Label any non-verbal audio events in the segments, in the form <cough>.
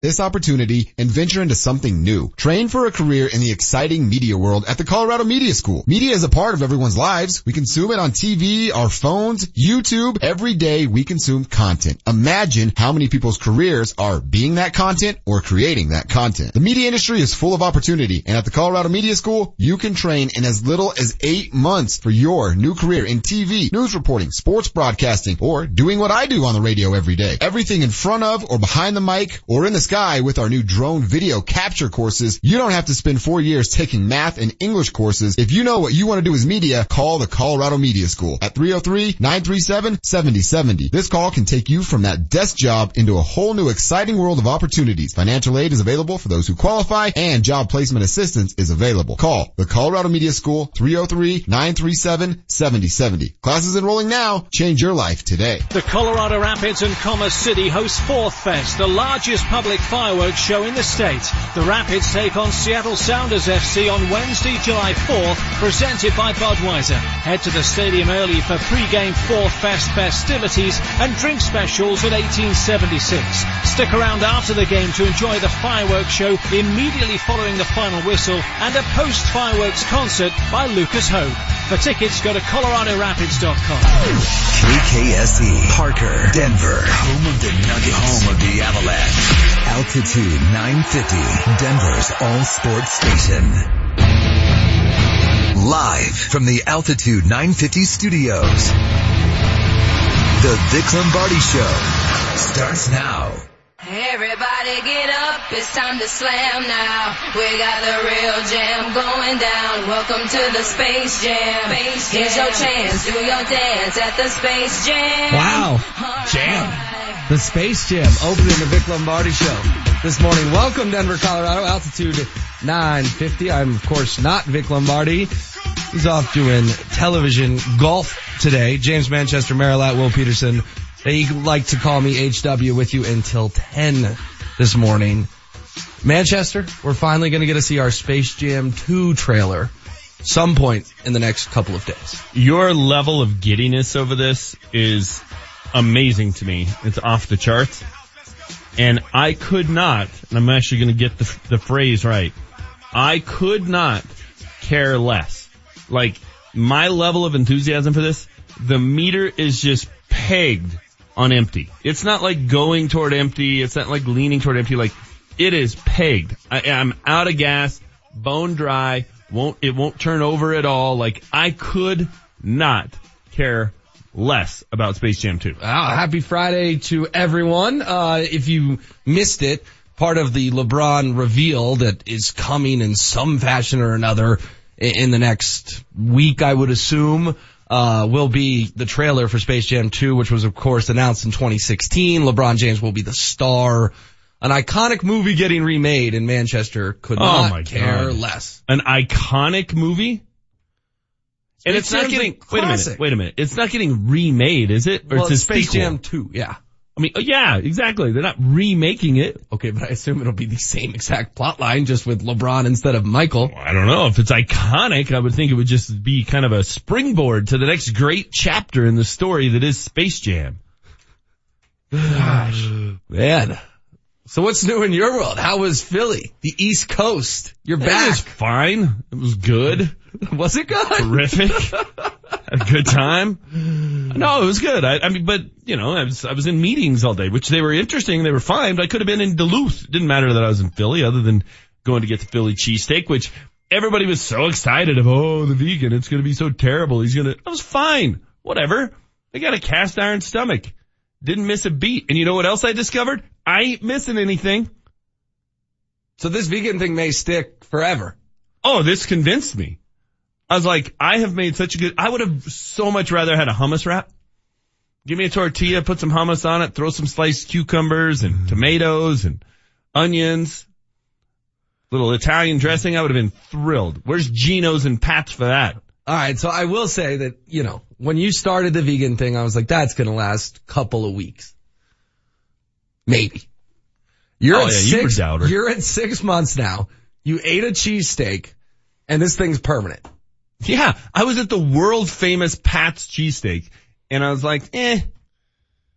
this opportunity and venture into something new. Train for a career in the exciting media world at the Colorado Media School. Media is a part of everyone's lives. We consume it on TV, our phones, YouTube. Every day we consume content. Imagine how many people's careers are being that content or creating that content. The media industry is full of opportunity and at the Colorado Media School, you can train in as little as eight months for your new career in TV, news reporting, sports broadcasting, or doing what I do on the radio every day. Everything in front of or behind the mic or in the sky with our new drone video capture courses. You don't have to spend four years taking math and English courses. If you know what you want to do as media, call the Colorado Media School at 303-937-7070. This call can take you from that desk job into a whole new exciting world of opportunities. Financial aid is available for those who qualify and job placement assistance is available. Call the Colorado Media School 303-937-7070. Classes enrolling now. Change your life today. The Colorado Rapids and Commerce City host Fourth Fest, the largest public fireworks show in the state. The Rapids take on Seattle Sounders FC on Wednesday, July 4th, presented by Budweiser. Head to the stadium early for pre-game Fourth Fest festivities and drink specials at 1876. Stick around after the game to enjoy the fireworks show immediately following the final whistle and a post-fireworks concert by Lucas Hoge. For tickets, go to coloradorapids.com. KKSE, Parker, Denver, home of the Nuggets, home of the Avalanche. Altitude 950, Denver's all sports station. Live from the Altitude 950 studios. The Vic Lombardi Show starts now. Everybody get up, it's time to slam now. We got the real jam going down. Welcome to the Space Jam. space Here's your chance, do your dance at the Space Jam. Wow. Jam. The Space Jam opening the Vic Lombardi show this morning. Welcome Denver, Colorado, altitude 950. I'm of course not Vic Lombardi. He's off doing television golf today. James Manchester, Marilat, Will Peterson. They like to call me HW with you until 10 this morning. Manchester, we're finally going to get to see our Space Jam 2 trailer some point in the next couple of days. Your level of giddiness over this is amazing to me. It's off the charts. And I could not, and I'm actually going to get the, the phrase right. I could not care less. Like my level of enthusiasm for this, the meter is just pegged on empty. It's not like going toward empty. It's not like leaning toward empty. Like it is pegged. I, am out of gas, bone dry. Won't it won't turn over at all. Like I could not care less about Space Jam 2. happy Friday to everyone. Uh, if you missed it, part of the LeBron reveal that is coming in some fashion or another in the next week, I would assume, uh, will be the trailer for Space Jam 2, which was of course announced in 2016. LeBron James will be the star. An iconic movie getting remade in Manchester could oh not care God. less. An iconic movie? And it's, not getting, wait a minute, wait a minute. It's not getting remade, is it? Or well, it's, Space sequel? Jam 2, yeah. I mean, oh, yeah, exactly. They're not remaking it. Okay, but I assume it'll be the same exact plot line, just with LeBron instead of Michael. I don't know. If it's iconic, I would think it would just be kind of a springboard to the next great chapter in the story that is Space Jam. Gosh. <sighs> Man. So what's new in your world? How was Philly? The East Coast? You're back. It was fine. It was good. <laughs> Was it good? Terrific. A good time. No, it was good. I, I, mean, but you know, I was I was in meetings all day, which they were interesting. They were fine. But I could have been in Duluth. It didn't matter that I was in Philly, other than going to get the Philly cheesesteak, which everybody was so excited of. Oh, the vegan, it's going to be so terrible. He's going to. I was fine. Whatever. I got a cast iron stomach. Didn't miss a beat. And you know what else I discovered? I ain't missing anything. So this vegan thing may stick forever. Oh, this convinced me. I was like, I have made such a good, I would have so much rather had a hummus wrap. Give me a tortilla, put some hummus on it, throw some sliced cucumbers and mm. tomatoes and onions, little Italian dressing. I would have been thrilled. Where's Geno's and Pat's for that? All right. So I will say that, you know, when you started the vegan thing, I was like, that's going to last a couple of weeks. Maybe. You're oh, at yeah, six, you you're at six months now. You ate a cheesesteak and this thing's permanent. Yeah, I was at the world famous Pat's cheesesteak and I was like, eh,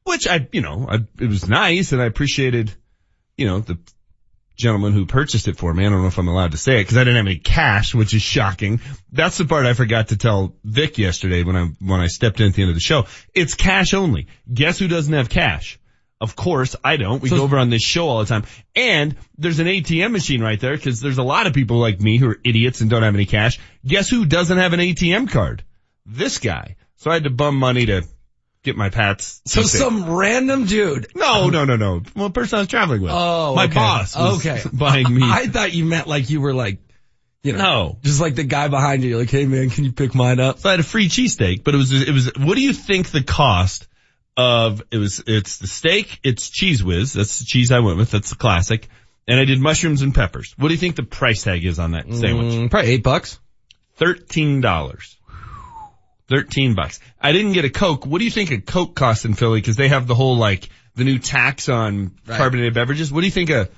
which I, you know, I, it was nice and I appreciated, you know, the gentleman who purchased it for me. I don't know if I'm allowed to say it because I didn't have any cash, which is shocking. That's the part I forgot to tell Vic yesterday when I, when I stepped in at the end of the show. It's cash only. Guess who doesn't have cash? Of course, I don't. We So- go over on this show all the time. And there's an ATM machine right there because there's a lot of people like me who are idiots and don't have any cash. Guess who doesn't have an ATM card? This guy. So I had to bum money to get my Pats. So some random dude. No, no, no, no. Well, the person I was traveling with. Oh, my okay. boss. Was Okay. <laughs> Buying me. I thought you meant like you were like, you know, No. just like the guy behind you. You're like, hey man, can you pick mine up? So I had a free cheesesteak, but it was, it was, what do you think the cost of, it was, it's the steak, it's Cheez Whiz, that's the cheese I went with, that's the classic, and I did mushrooms and peppers. What do you think the price tag is on that sandwich? Mm, probably eight bucks. Thirteen dollars. Thirteen bucks. I didn't get a Coke. What do you think a Coke costs in Philly? Cause they have the whole like, the new tax on Right. carbonated beverages. What do you think a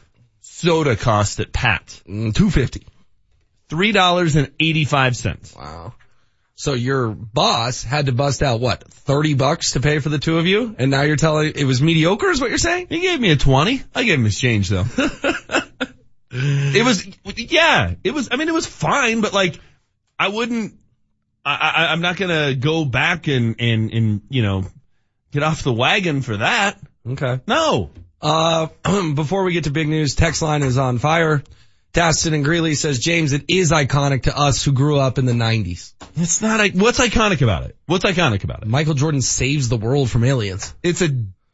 soda costs at Pat's? Mm, two fifty. Three dollars and eighty-five cents. Wow. So your boss had to bust out what, 30 bucks to pay for the two of you? And now you're telling it was mediocre is what you're saying? He gave me a 20. I gave him his change though. <laughs> it was, yeah, it was, I mean, it was fine, but like, I wouldn't, I, I, I'm not gonna go back and, and, and, you know, get off the wagon for that. Okay. No. Uh, <clears throat> before we get to big news, text line is on fire. Daston and Greeley says, James, it is iconic to us who grew up in the 90s. It's not, what's iconic about it? What's iconic about it? Michael Jordan saves the world from aliens. It's a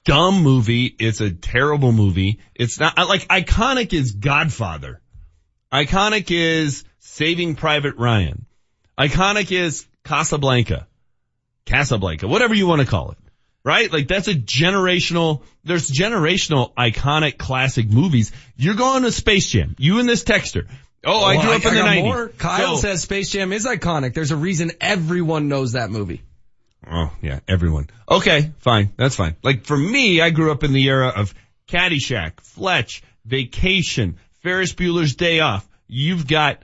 dumb movie. It's a terrible movie. It's not, like, iconic is Godfather. Iconic is Saving Private Ryan. Iconic is Casablanca. Casablanca, whatever you want to call it. Right? Like that's a generational, there's generational iconic classic movies. You're going to Space Jam. You and this texter. Oh, I oh, grew up in the got 90s. more. Kyle So- says Space Jam is iconic. There's a reason everyone knows that movie. Oh, yeah, everyone. Okay, fine. That's fine. Like for me, I grew up in the era of Caddyshack, Fletch, Vacation, Ferris Bueller's Day Off. You've got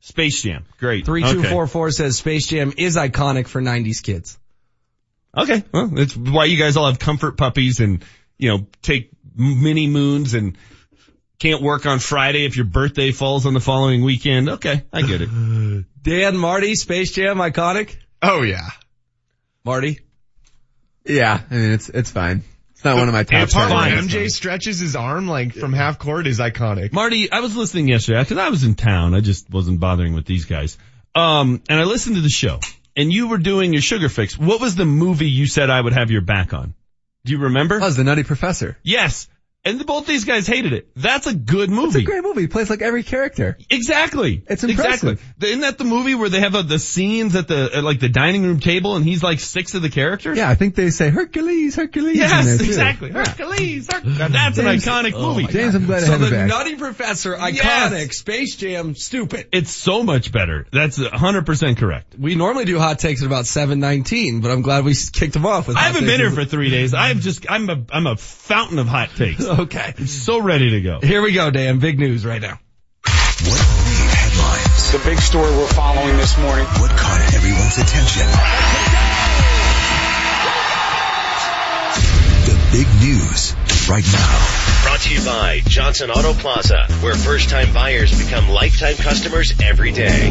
Space Jam. Great. 3244 says Space Jam is iconic for 90s kids. Okay. okay. Well, that's why you guys all have comfort puppies and, you know, take mini moons and can't work on Friday if your birthday falls on the following weekend. Okay. I get it. <sighs> Dan, Marty, Space Jam, iconic? Oh yeah. Marty? Yeah, I mean it's it's fine. It's not one of my top It's ten. fine. It's MJ stretches his arm like from half court is iconic. Marty, I was listening yesterday because I was in town. I just wasn't bothering with these guys. Um, and I listened to the show and you were doing your sugar fix. What was the movie you said I would have your back on? Do you remember? Oh, it's the Nutty Professor. yes. And both these guys hated it. That's a good movie. It's a great movie. He plays like every character. Exactly. It's impressive. Exactly. Isn't that the movie where they have uh, the scenes at the at like the dining room table and he's like six of the characters? Yeah, I think they say Hercules, Hercules. Yes, exactly. Yeah. Hercules. Hercules. Now that's James- an iconic Oh movie. my James, I'm glad I So have the it back. Nutty Professor, iconic. Yes. Space Jam, stupid. It's so much better. That's 100% correct. We normally do hot takes at about 719, but I'm glad we kicked them off with I hot haven't been here for three days. I'm just, I'm a, I'm a fountain of hot takes. <laughs> Okay. so ready to go. Here we go, Dan. Big news right now. What made headlines? The big story we're following this morning. What caught everyone's attention? The big news right now. Brought to you by Johnson Auto Plaza, where first time buyers become lifetime customers every day.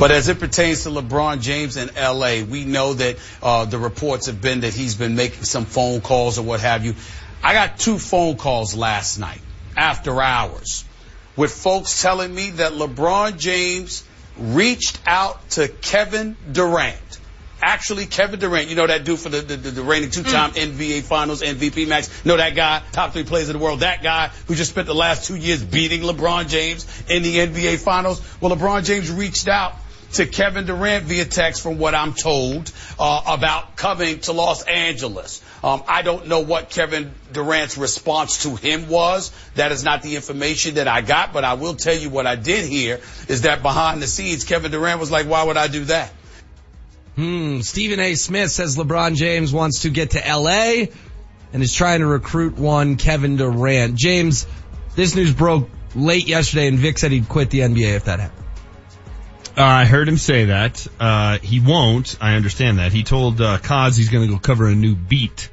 But as it pertains to LeBron James in LA, we know that uh, the reports have been that he's been making some phone calls or what have you. I got two phone calls last night after hours with folks telling me that LeBron James reached out to Kevin Durant. Actually, Kevin Durant, you know that dude for the, the, the, reigning hmm. two-time NBA Finals MVP max. Know that guy, top three players in the world. That guy who just spent the last two years beating LeBron James in the NBA Finals. Well, LeBron James reached out to Kevin Durant via text, from what I'm told, uh, about coming to Los Angeles. Um, I don't know what Kevin Durant's response to him was. That is not the information that I got, but I will tell you what I did hear is that behind the scenes, Kevin Durant was like, "Why would I do that?" Hmm. Stephen A. Smith says LeBron James wants to get to LA and is trying to recruit one Kevin Durant. James, this news broke late yesterday and Vic said he'd quit the NBA if that happened. Uh, I heard him say that. Uh, he won't. I understand that. He told, uh, Kaz he's gonna go cover a new beat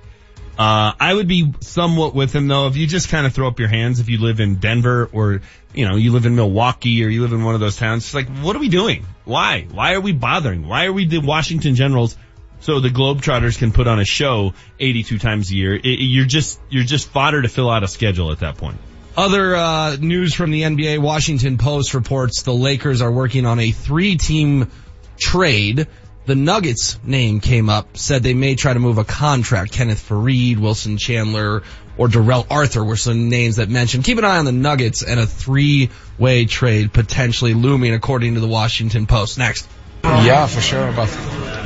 Uh, I would be somewhat with him though. If you just kind of throw up your hands, if you live in Denver or, you know, you live in Milwaukee or you live in one of those towns, it's like, what are we doing? Why? Why are we bothering? Why are we the Washington Generals? So the Globetrotters can put on a show 82 times a year. It, you're just, you're just fodder to fill out a schedule at that point. Other uh, news from the NBA, Washington Post reports the Lakers are working on a three-team trade. The Nuggets name came up, said they may try to move a contract. Kenneth Faried, Wilson Chandler, or Darrell Arthur were some names that mentioned. Keep an eye on the Nuggets and a three-way trade potentially looming according to the Washington Post. Next. Yeah, for sure. But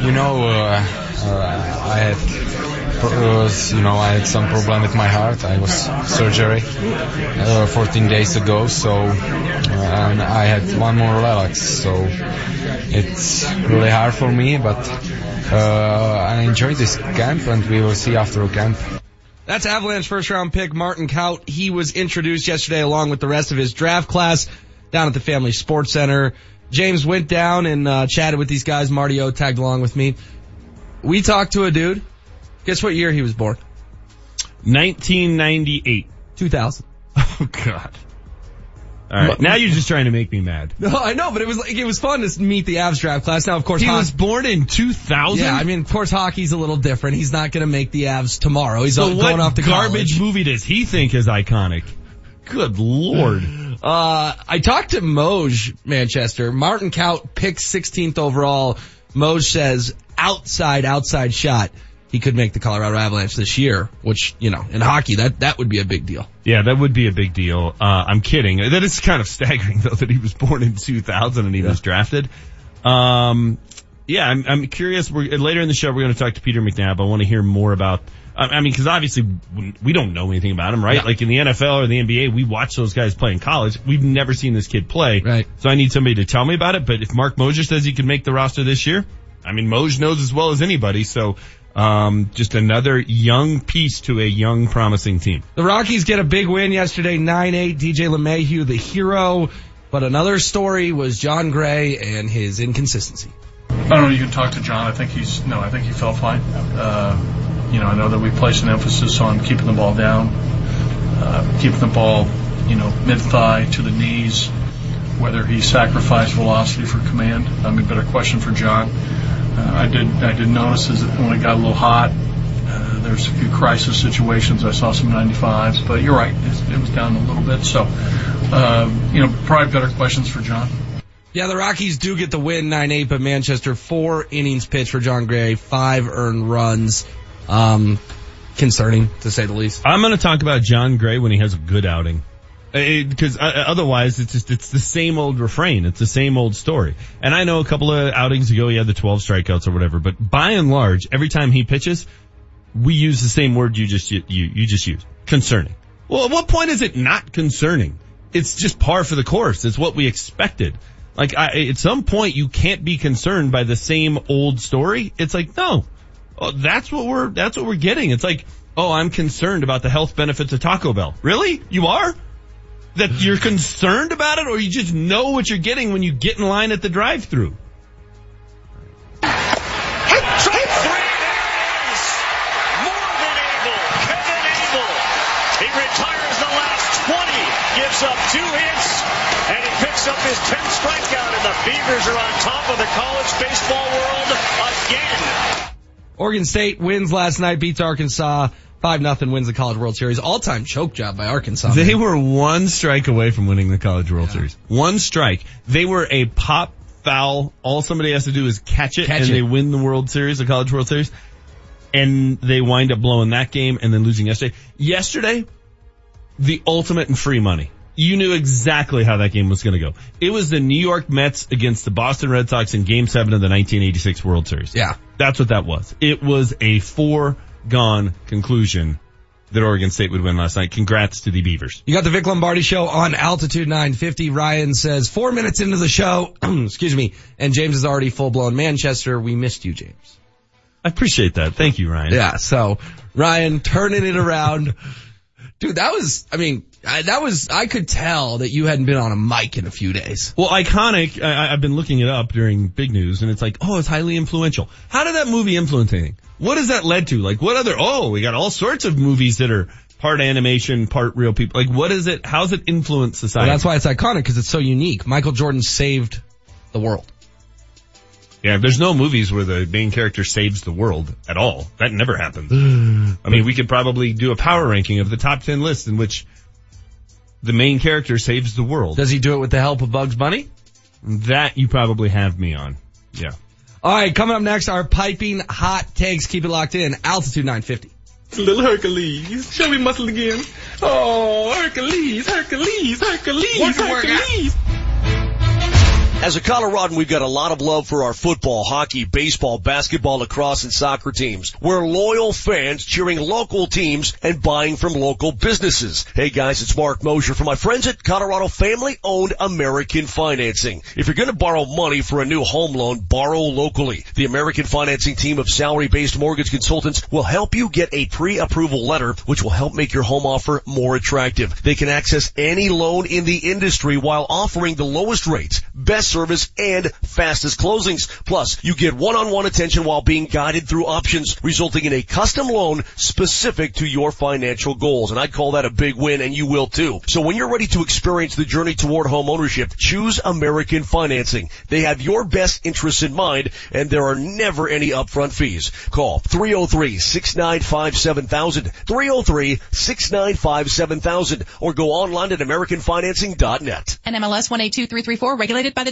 you know, uh, uh, I was, you know, I had some problem with my heart. I was surgery uh, 14 days ago, so uh, and I had one more relax. So it's really hard for me, but uh, I enjoy this camp, and we will see after camp. That's Avalanche first round pick Martin Kaut. He was introduced yesterday along with the rest of his draft class down at the Family Sports Center. James went down and uh, chatted with these guys. Marty O tagged along with me. We talked to a dude. Guess what year he was born? 1998. 2000. <laughs> Oh God. All right. Now you're just trying to make me mad. <laughs> No, I know, but it was like it was fun to meet the Avs draft class. Now, of course, He was born in 2000. yeah. I mean, of course, hockey's a little different. He's not going to make the Avs tomorrow. He's so going what off to garbage college. movie does he think is iconic? Good lord. <sighs> Uh, I talked to Moj Manchester. Martin Kaut picks 16th overall. Moj says outside, outside shot. He could make the Colorado Avalanche this year, which, you know, in hockey, that, that would be a big deal. Yeah, that would be a big deal. Uh, I'm kidding. That is kind of staggering though that he was born in 2000 and he was drafted. Um, yeah, I'm, I'm curious. We're, later in the show, we're going to talk to Peter McNab. I want to hear more about, I, I mean, cause obviously we don't know anything about him, right? Yeah. Like in the NFL or the NBA, we watch those guys play in college. We've never seen this kid play. Right. So I need somebody to tell me about it. But if Mark Mosier says he can make the roster this year, I mean, Moj knows as well as anybody. So, um, just another young piece to a young promising team. The Rockies get a big win yesterday, 9-8. DJ LeMahieu, the hero. But another story was Jon Gray and his inconsistency. I don't know. You can talk to Jon. I think he's no. I think he felt fine. Uh, you know, I know that we place an emphasis on keeping the ball down, uh, keeping the ball, you know, mid thigh to the knees. Whether he sacrificed velocity for command, I mean, better question for Jon. Uh, I did. I did notice is that when it got a little hot, uh, there's a few crisis situations. I saw some 95s, but you're right. It, it was down a little bit. So, uh, you know, probably better questions for Jon. Yeah, the Rockies do get the win 9-8, but Manchester, four innings pitched for Jon Gray, five earned runs. Um, concerning to say the least. I'm going to talk about John Gray when he has a good outing. Because uh, otherwise, it's just it's the same old refrain. It's the same old story. And I know a couple of outings ago he had the 12 strikeouts or whatever. But by and large, every time he pitches, we use the same word you just you you just used. Concerning. Well, at what point is it not concerning? It's just par for the course. It's what we expected. Like I, at some point, you can't be concerned by the same old story. It's like no, oh, that's what we're that's what we're getting. It's like oh, I'm concerned about the health benefits of Taco Bell. Really? You are? That you're concerned about it, or you just know what you're getting when you get in line at the drive-through? He retires the last 20, gives up two hits, and he picks up his 10th strikeout, and the Beavers are on top of the college baseball world again. Oregon State wins last night, beats Arkansas. 5 nothing wins the College World Series. All-time choke job by Arkansas. They were one strike away from winning the College World Series. One strike. They were a pop foul. All somebody has to do is catch it Catch and it. they win the World Series, the College World Series. And they wind up blowing that game and then losing yesterday. Yesterday, the ultimate in free money. You knew exactly how that game was going to go. It was the New York Mets against the Boston Red Sox in game seven of the 1986 World Series. Yeah. That's what that was. It was a foregone conclusion that Oregon State would win last night. Congrats to the Beavers. You got the Vic Lombardi show on Altitude 950. Ryan says four minutes into the show, <clears throat> excuse me, and James is already full blown Manchester. We missed you, James. I appreciate that. Thank you, Ryan. Yeah. So Ryan turning it around. <laughs> Dude, that was, I mean, I, that was, I could tell that you hadn't been on a mic in a few days. Well, iconic. I, I've been looking it up during big news, and it's like, oh, it's highly influential. How did that movie influence anything? What has that led to? Like, what other? Oh, we got all sorts of movies that are part animation, part real people. Like, what is it? How's it influence society? Well, that's why it's iconic because it's so unique. Michael Jordan saved the world. Yeah, there's no movies where the main character saves the world at all. That never happens. <sighs> I mean, we could probably do a power ranking of the top 10 list in which the main character saves the world. Does he do it with the help of Bugs Bunny? That you probably have me on. Yeah. All right, coming up next, our piping hot takes. Keep it locked in. Altitude 950. Little Hercules, show me muscle again. Oh, Hercules, Hercules, Hercules, Hercules. As a Coloradan, we've got a lot of love for our football, hockey, baseball, basketball, lacrosse, and soccer teams. We're loyal fans cheering local teams and buying from local businesses. Hey guys, it's Mark Mosher from my friends at Colorado Family Owned American Financing. If you're going to borrow money for a new home loan, borrow locally. The American Financing team of salary-based mortgage consultants will help you get a pre-approval letter, which will help make your home offer more attractive. They can access any loan in the industry while offering the lowest rates, best service, and fastest closings. Plus, you get one-on-one attention while being guided through options, resulting in a custom loan specific to your financial goals. And I'd call that a big win, and you will too. So when you're ready to experience the journey toward home ownership, choose American Financing. They have your best interests in mind, and there are never any upfront fees. Call 303-695-7000, 303-695-7000, or go online at AmericanFinancing.net. NMLS 182334, regulated by the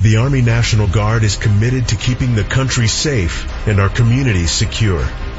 The Army National Guard is committed to keeping the country safe and our communities secure.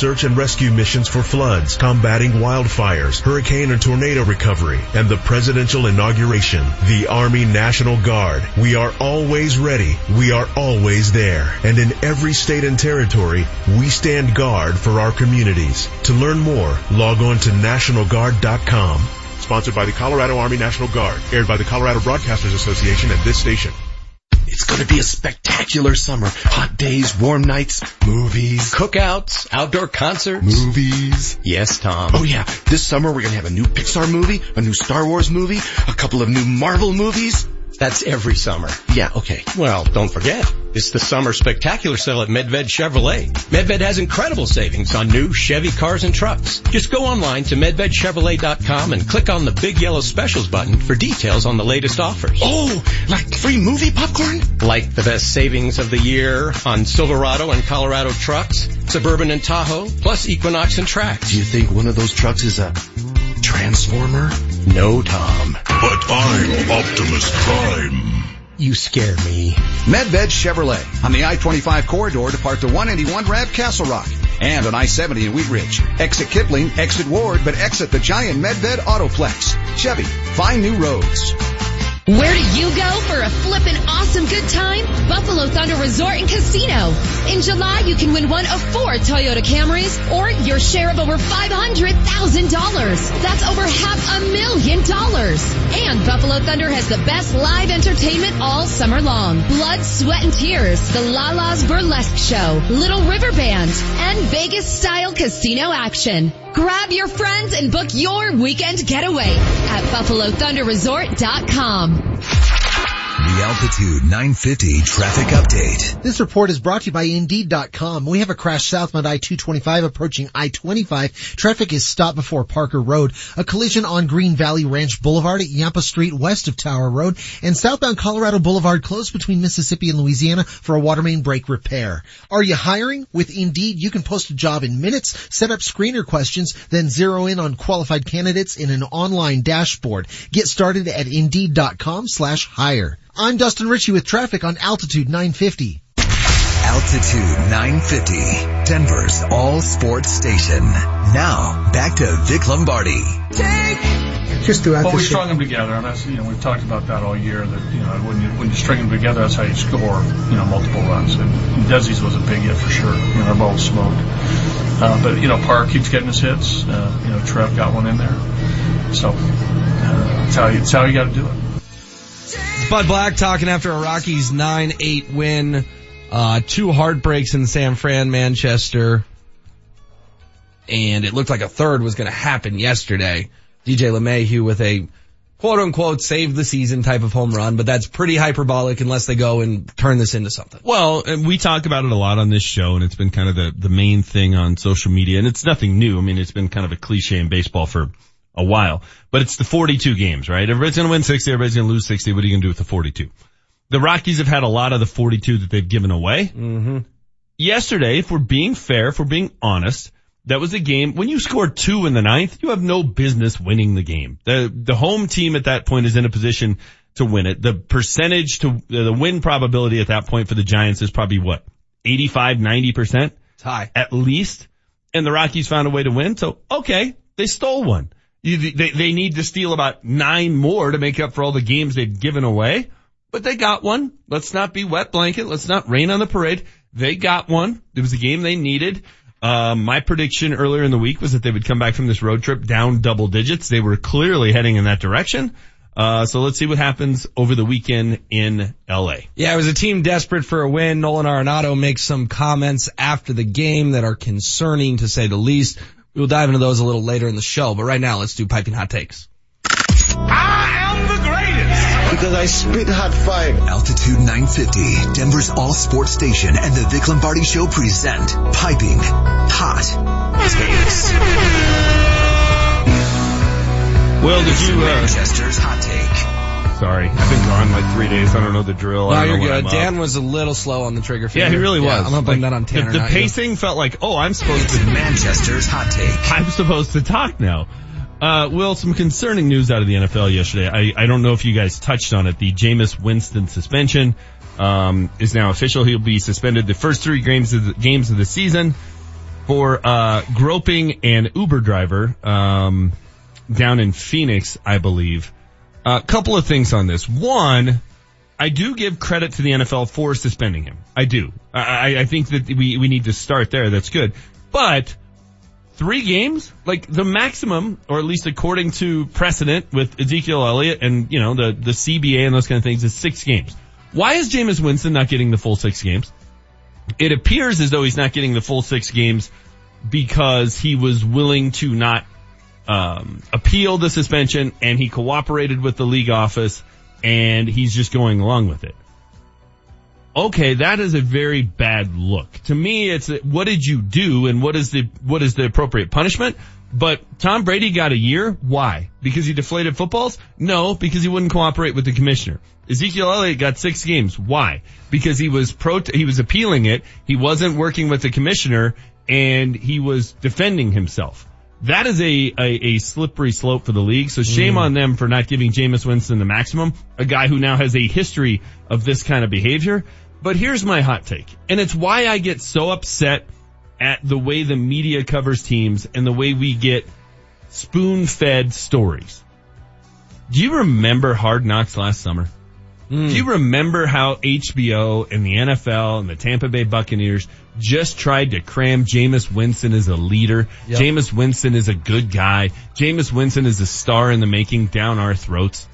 search and rescue missions for floods, combating wildfires, hurricane and tornado recovery, and the presidential inauguration. The Army National Guard. We are always ready. We are always there. And in every state and territory, we stand guard for our communities. To learn more, log on to nationalguard.com. Sponsored by the Colorado Army National Guard. Aired by the Colorado Broadcasters Association and this station. It's gonna be a spectacular summer. Hot days, warm nights, movies, cookouts, outdoor concerts, movies. Yes, Tom. Oh yeah, this summer we're gonna have a new Pixar movie, a new Star Wars movie, a couple of new Marvel movies. That's every summer. Yeah, okay. Well, don't forget, it's the summer spectacular sale at Medved Chevrolet. Medved has incredible savings on new Chevy cars and trucks. Just go online to medvedchevrolet.com and click on the big yellow specials button for details on the latest offers. Oh, like free movie popcorn? Like the best savings of the year on Silverado and Colorado trucks, Suburban and Tahoe, plus Equinox and Trax. Do you think one of those trucks is a transformer? No, Tom. But I'm Optimus Prime. You scare me. Medved Chevrolet on the I-25 corridor depart the 181 Ramp Castle Rock and on I-70 in Wheat Ridge. Exit Kipling, exit Ward, but exit the giant Medved Autoplex. Chevy, find new roads. Where do you go for a flippin' awesome good time? Buffalo Thunder Resort and Casino. In July, you can win one of four Toyota Camrys or your share of over $500,000. That's over half a million dollars. And Buffalo Thunder has the best live entertainment all summer long. Blood, Sweat, and Tears, the Lala's Burlesque Show, Little River Band, and Vegas style casino action. Grab your friends and book your weekend getaway at BuffaloThunderResort.com. The Altitude 950 traffic update. This report is brought to you by Indeed.com. We have a crash southbound I-225 approaching I-25. Traffic is stopped before Parker Road. A collision on Green Valley Ranch Boulevard at Yampa Street west of Tower Road and southbound Colorado Boulevard closed between Mississippi and Louisiana for a water main break repair. Are you hiring? With Indeed, you can post a job in minutes, set up screener questions, then zero in on qualified candidates in an online dashboard. Get started at Indeed.com slash hire. I'm Dustin Ritchie with traffic on Altitude 950. Altitude 950, Denver's all sports station. Now, back to Vic Lombardi. Just throughout Well, the we show. strung them together, and that's you know we've talked about that all year. That you know when you when you string them together, that's how you score you know multiple runs. And, and Desi's was a big hit for sure. You know, our ball was smoked. Uh, but you know Parra keeps getting his hits. Uh, you know Trev got one in there. So uh, it's how you it's how you got to do it. Bud Black talking after a Rockies 9-8 win. Uh, two heartbreaks in San Fran, Manchester. And it looked like a third was going to happen yesterday. DJ LeMahieu with a quote unquote save the season type of home run, but that's pretty hyperbolic unless they go and turn this into something. Well, and we talk about it a lot on this show, and it's been kind of the, the main thing on social media, and it's nothing new. I mean, it's been kind of a cliche in baseball for a while, but it's the 42 games, right? Everybody's going to win 60, everybody's going to lose 60. What are you going to do with the 42? The Rockies have had a lot of the 42 that they've given away. Mm-hmm. Yesterday, if we're being fair, if we're being honest, that was a game when you score two in the ninth, you have no business winning the game. The the home team at that point is in a position to win it. The percentage to the win probability at that point for the Giants is probably what 85, 90 percent It's high. at least. And the Rockies found a way to win. So okay, they stole one. You, they they need to steal about nine more to make up for all the games they've given away. But they got one. Let's not be wet blanket. Let's not rain on the parade. They got one. It was a game they needed. Um, my prediction earlier in the week was that they would come back from this road trip down double digits. They were clearly heading in that direction. Uh, so let's see what happens over the weekend in LA. Yeah, it was a team desperate for a win. Nolan Arenado makes some comments after the game that are concerning to say the least. We'll dive into those a little later in the show, but right now let's do piping hot takes. I am the greatest! Because I spit hot fire. Altitude 950, Denver's all sports station and the Vic Lombardi show present Piping Hot Takes. Well, did you, uh, Manchester's hot take. Sorry, I've been gone like three days. I don't know the drill. No, I don't you're know good. I'm up. Dan was a little slow on the trigger finger. Yeah, he really was. Yeah, I'm gonna blame Like, that on Tanner. The, the not you. pacing felt like, oh, I'm supposed It's to Manchester's hot take. I'm supposed to talk now. Uh, Will, some concerning news out of the NFL yesterday. I, I don't know if you guys touched on it. The Jameis Winston suspension, um, is now official. He'll be suspended the first three games of the, games of the season for, uh, groping an Uber driver, um, down in Phoenix, I believe. A couple of things on this. One, I do give credit to the NFL for suspending him. I do. I, I- I think that we, we need to start there. That's good. But three games, like the maximum, or at least according to precedent with Ezekiel Elliott and, you know, the, the CBA and those kind of things is six games. Why is Jameis Winston not getting the full six games? It appears as though he's not getting the full six games because he was willing to not um, appeal the suspension and he cooperated with the league office and he's just going along with it. Okay, that is a very bad look. To me, it's what did you do and what is the what is the appropriate punishment? But Tom Brady got a year. Why? Because he deflated footballs? No, because he wouldn't cooperate with the commissioner. Ezekiel Elliott got six games. Why? Because he was pro, he was appealing it. He wasn't working with the commissioner and he was defending himself. That is a, a, a slippery slope for the league. So shame mm. on them for not giving Jameis Winston the maximum, a guy who now has a history of this kind of behavior. But here's my hot take. And it's why I get so upset at the way the media covers teams and the way we get spoon fed stories. Do you remember Hard Knocks last summer? Mm. Do you remember how HBO and the NFL and the Tampa Bay Buccaneers just tried to cram Jameis Winston as a leader? Yep. Jameis Winston is a good guy. Jameis Winston is a star in the making down our throats.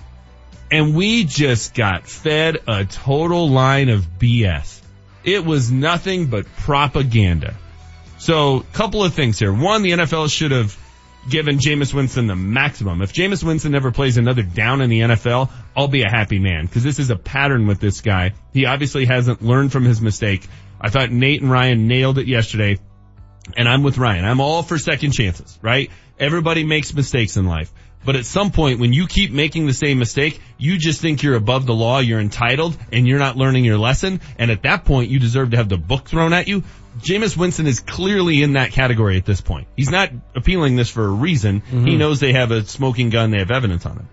And we just got fed a total line of BS. It was nothing but propaganda. So, couple of things here. One, the NFL should have, given Jameis Winston the maximum. If Jameis Winston never plays another down in the NFL, I'll be a happy man because this is a pattern with this guy. He obviously hasn't learned from his mistake. I thought Nate and Ryan nailed it yesterday and I'm with Ryan. I'm all for second chances, right? Everybody makes mistakes in life. But at some point, when you keep making the same mistake, you just think you're above the law, you're entitled, and you're not learning your lesson. And at that point, you deserve to have the book thrown at you. Jameis Winston is clearly in that category at this point. He's not appealing this for a reason. He mm-hmm. knows they have a smoking gun, they have evidence on him.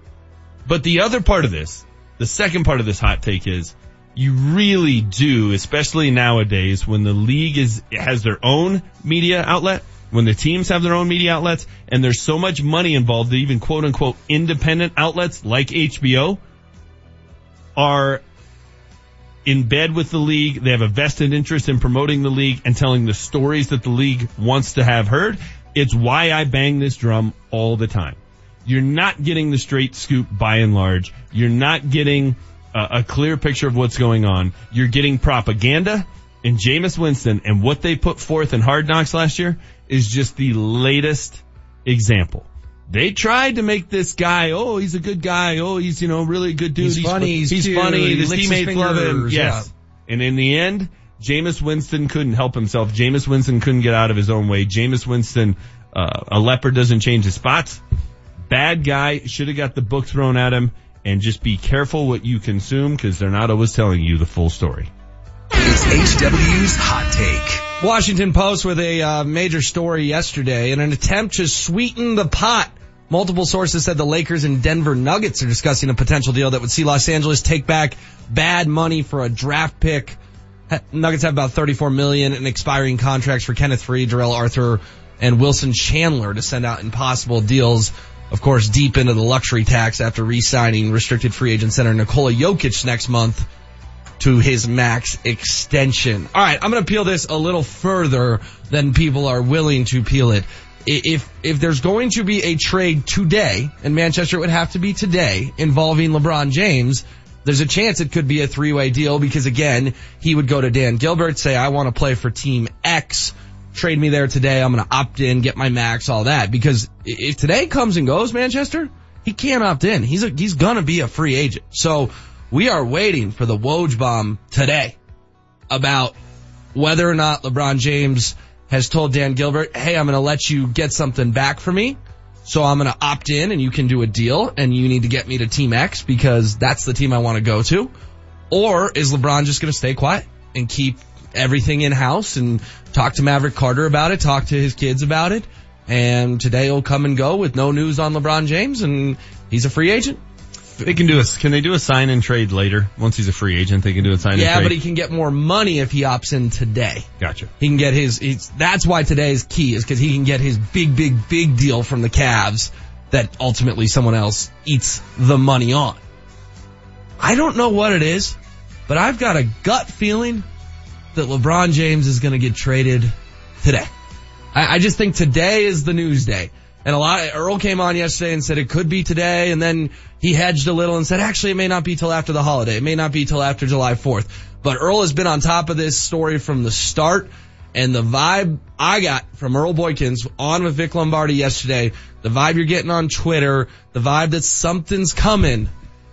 But the other part of this, the second part of this hot take is, you really do, especially nowadays when the league is, has their own media outlet, when the teams have their own media outlets, and there's so much money involved that even quote unquote independent outlets like HBO are in bed with the league. They have a vested interest in promoting the league and telling the stories that the league wants to have heard. It's why I bang this drum all the time. You're not getting the straight scoop by and large. You're not getting a, a clear picture of what's going on. You're getting propaganda and Jameis Winston and what they put forth in Hard Knocks last year is just the latest example. They tried to make this guy, oh, he's a good guy. Oh, he's, you know, really a good dude. He's funny, he's cute, funny. he His licks his teammates love him. fingers, Yes. And in the end, Jameis Winston couldn't help himself. Jameis Winston couldn't get out of his own way. Jameis Winston, uh, a leopard doesn't change his spots. Bad guy, should have got the book thrown at him. And just be careful what you consume because they're not always telling you the full story. It's HW's hot take. Washington Post with a uh, major story yesterday in an attempt to sweeten the pot. Multiple sources said the Lakers and Denver Nuggets are discussing a potential deal that would see Los Angeles take back bad money for a draft pick. Nuggets have about 34 million in expiring contracts for Kenneth Faried, Darrell Arthur, and Wilson Chandler to send out impossible deals. Of course, deep into the luxury tax after re-signing restricted free agent center Nikola Jokic next month to his max extension. All right, I'm going to peel this a little further than people are willing to peel it. If if there's going to be a trade today, and Manchester would have to be today involving LeBron James, there's a chance it could be a three-way deal because again, he would go to Dan Gilbert, say, I want to play for team X, trade me there today, I'm going to opt in, get my max, all that. Because if today comes and goes, Manchester, he can't opt in. He's a, he's going to be a free agent. So we are waiting for the Woj bomb today about whether or not LeBron James has told Dan Gilbert, hey, I'm going to let you get something back for me. So I'm going to opt in and you can do a deal and you need to get me to team X because that's the team I want to go to. Or is LeBron just going to stay quiet and keep everything in house and talk to Maverick Carter about it, talk to his kids about it. And today he'll come and go with no news on LeBron James and he's a free agent. They can do a, can they do a sign and trade later? Once he's a free agent, they can do a sign and Yeah, trade. but he can get more money if he opts in today. Gotcha. He can get his, he's, that's why today is key is because he can get his big, big, big deal from the Cavs that ultimately someone else eats the money on. I don't know what it is, but I've got a gut feeling that LeBron James is going to get traded today. I, I just think today is the news day. And a lot, Earl came on yesterday and said it could be today, and then he hedged a little and said actually it may not be till after the holiday. It may not be till after July 4th. But Earl has been on top of this story from the start, and the vibe I got from Earl Boykins on with Vic Lombardi yesterday, the vibe you're getting on Twitter, the vibe that something's coming.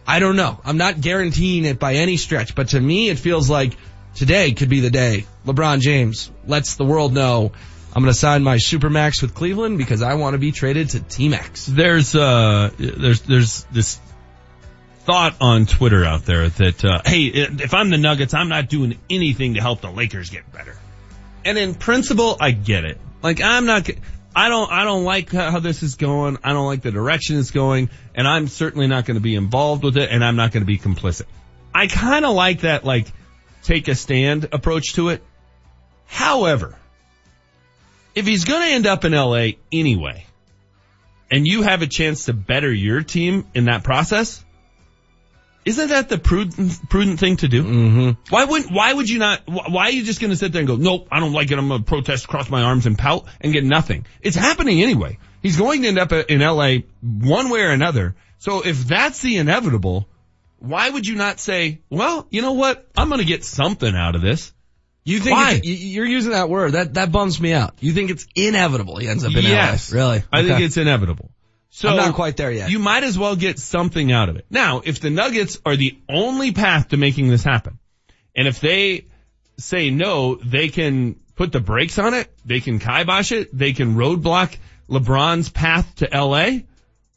I don't know. I'm not guaranteeing it by any stretch, but to me it feels like today could be the day. LeBron James lets the world know I'm going to sign my Supermax with Cleveland because I want to be traded to Team X. There's uh there's there's this thought on Twitter out there that uh, hey, if I'm the Nuggets, I'm not doing anything to help the Lakers get better. And in principle, I get it. Like I'm not I don't I don't like how this is going. I don't like the direction it's going, and I'm certainly not going to be involved with it and I'm not going to be complicit. I kind of like that like take a stand approach to it. However, if he's going to end up in LA anyway, and you have a chance to better your team in that process, isn't that the prudent prudent thing to do? Mm-hmm. Why wouldn't? why would you not? Why are you just going to sit there and go, nope, I don't like it. I'm going to protest, cross my arms, and pout and get nothing? It's happening anyway. He's going to end up in LA one way or another. So if that's the inevitable, why would you not say, well, you know what? I'm going to get something out of this. You think Why? you're using that word that that bums me out. You think it's inevitable he ends up in yes. LA? Really? I think it's inevitable. So I'm not quite there yet. You might as well get something out of it. Now, if the Nuggets are the only path to making this happen, and if they say no, they can put the brakes on it, they can kibosh it, they can roadblock LeBron's path to LA,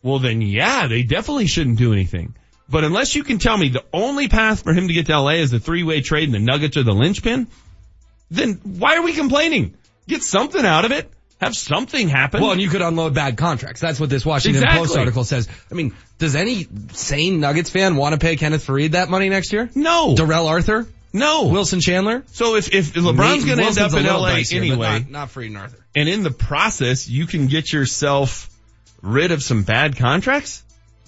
well then yeah, they definitely shouldn't do anything. But unless you can tell me the only path for him to get to LA is the three-way trade and the Nuggets are the linchpin, then why are we complaining? Get something out of it. Have something happen. Well, and you could unload bad contracts. That's what this Washington Exactly. Post article says. I mean, does any sane Nuggets fan want to pay Kenneth Faried that money next year? No. Darrell Arthur? No. Wilson Chandler? So if, if LeBron's going to end up in LA anyway, not, not Faried and Arthur. and in the process, you can get yourself rid of some bad contracts,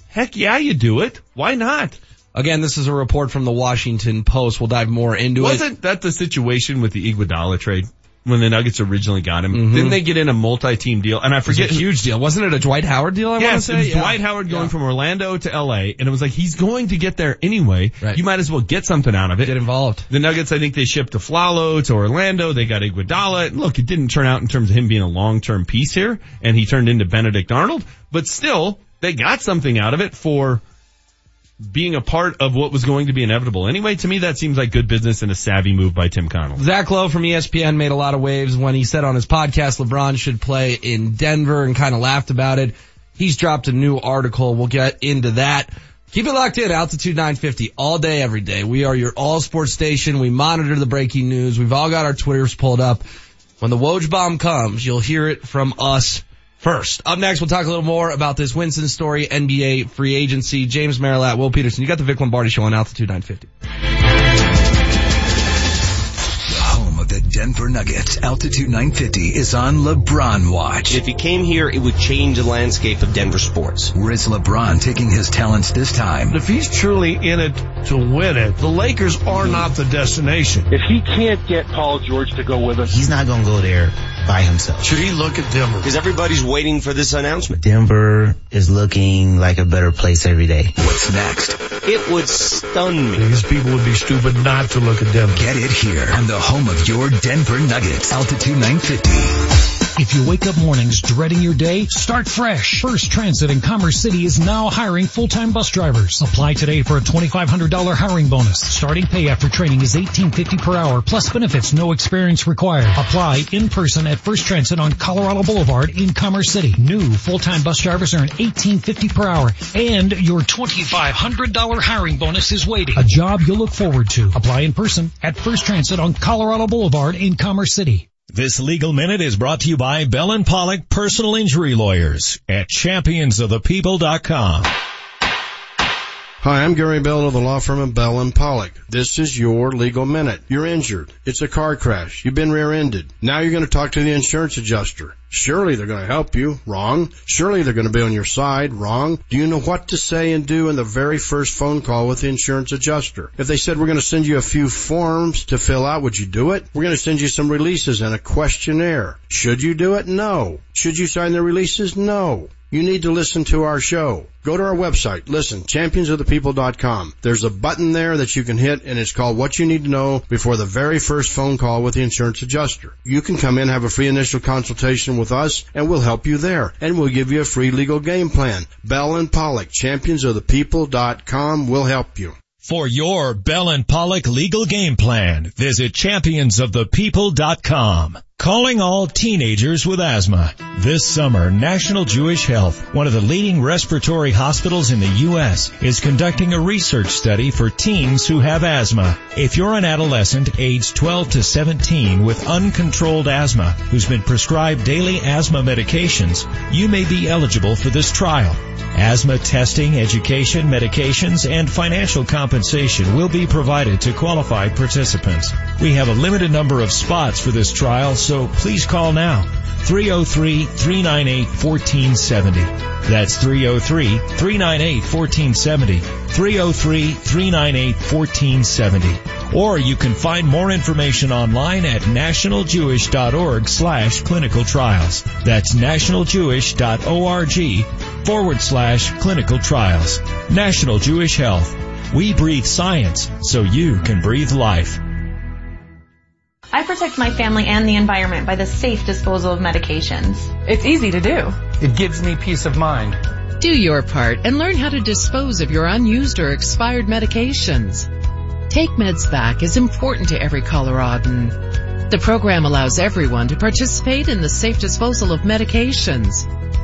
heck yeah, you do it. Why not? Again, this is a report from the Washington Post. We'll dive more into it. Wasn't that the situation with the Iguodala trade when the Nuggets originally got him? Mhm. Didn't they get in a multi-team deal? And I forget a huge deal. Wasn't it a Dwight Howard deal, I want to Yes, say? it was Yeah. Dwight Howard going from Orlando to LA, and it was like he's going to get there anyway. Right. You might as well get something out of it. Get involved. The Nuggets, I think they shipped Afflalo to Orlando. They got Iguodala. And Look, it didn't turn out in terms of him being a long-term piece here, and he turned into Benedict Arnold. But still, they got something out of it for being a part of what was going to be inevitable. Anyway, to me, that seems like good business and a savvy move by Tim Connelly. Zach Lowe from ESPN made a lot of waves when he said on his podcast LeBron should play in Denver and kind of laughed about it. He's dropped a new article. We'll get into that. Keep it locked in, Altitude 950, all day, every day. We are your all sports station. We monitor the breaking news. We've all got our Twitters pulled up. When the Woj bomb comes, you'll hear it from us first. Up next, we'll talk a little more about this Winston story, NBA free agency, James Merilatt, Will Peterson. You got the Vic Lombardi show on Altitude 950. The home of the Denver Nuggets. Altitude 950 is on LeBron watch. If he came here, it would change the landscape of Denver sports. Where is LeBron taking his talents this time? If he's truly in it to win it, the Lakers are not the destination. If he can't get Paul George to go with us, he's not going to go there by himself. Should he look at Denver? Because everybody's waiting for this announcement. Denver is looking like a better place every day. What's next? It would stun me. These people would be stupid not to look at Denver. Get it here on the home of your Denver Nuggets. Altitude 950. If you wake up mornings dreading your day, start fresh. First Transit in Commerce City is now hiring full-time bus drivers. Apply today for a $2,500 hiring bonus. Starting pay after training is $18.50 per hour plus benefits, no experience required. Apply in person at First Transit on Colorado Boulevard in Commerce City. New full-time bus drivers earn $18.50 per hour and your $2,500 hiring bonus is waiting. A job you'll look forward to. Apply in person at First Transit on Colorado Boulevard in Commerce City. This legal minute is brought to you by Bell and Pollock Personal Injury Lawyers at championsofthepeople.com. Hi, I'm Gary Bell of the law firm of Bell and Pollock. This is your legal minute. You're injured. It's a car crash. You've been rear-ended. Now you're going to talk to the insurance adjuster. Surely they're going to help you. Wrong. Surely they're going to be on your side. Wrong. Do you know what to say and do in the very first phone call with the insurance adjuster? If they said we're going to send you a few forms to fill out, would you do it? We're going to send you some releases and a questionnaire. Should you do it? No. Should you sign the releases? No. You need to listen to our show. Go to our website. Listen, championsofthepeople.com. There's a button there that you can hit and it's called what you need to know before the very first phone call with the insurance adjuster. You can come in, have a free initial consultation with us and we'll help you there and we'll give you a free legal game plan. Bell and Pollock, championsofthepeople.com will help you. For your Bell and Pollock legal game plan, visit championsofthepeople.com. Calling all teenagers with asthma. This summer, National Jewish Health, one of the leading respiratory hospitals in the U.S., is conducting a research study for teens who have asthma. If you're an adolescent aged 12 to 17 with uncontrolled asthma who's been prescribed daily asthma medications, you may be eligible for this trial. Asthma testing, education, medications, and financial compensation will be provided to qualified participants. We have a limited number of spots for this trial, so please call now. 303-398-1470. That's 303-398-1470. 303-398-1470. Or you can find more information online at nationaljewish.org slash clinical trials. That's nationaljewish.org forward slash clinical trials. National Jewish Health. We breathe science so you can breathe life. I protect my family and the environment by the safe disposal of medications. It's easy to do. It gives me peace of mind. Do your part and learn how to dispose of your unused or expired medications. Take Meds Back is important to every Coloradan. The program allows everyone to participate in the safe disposal of medications.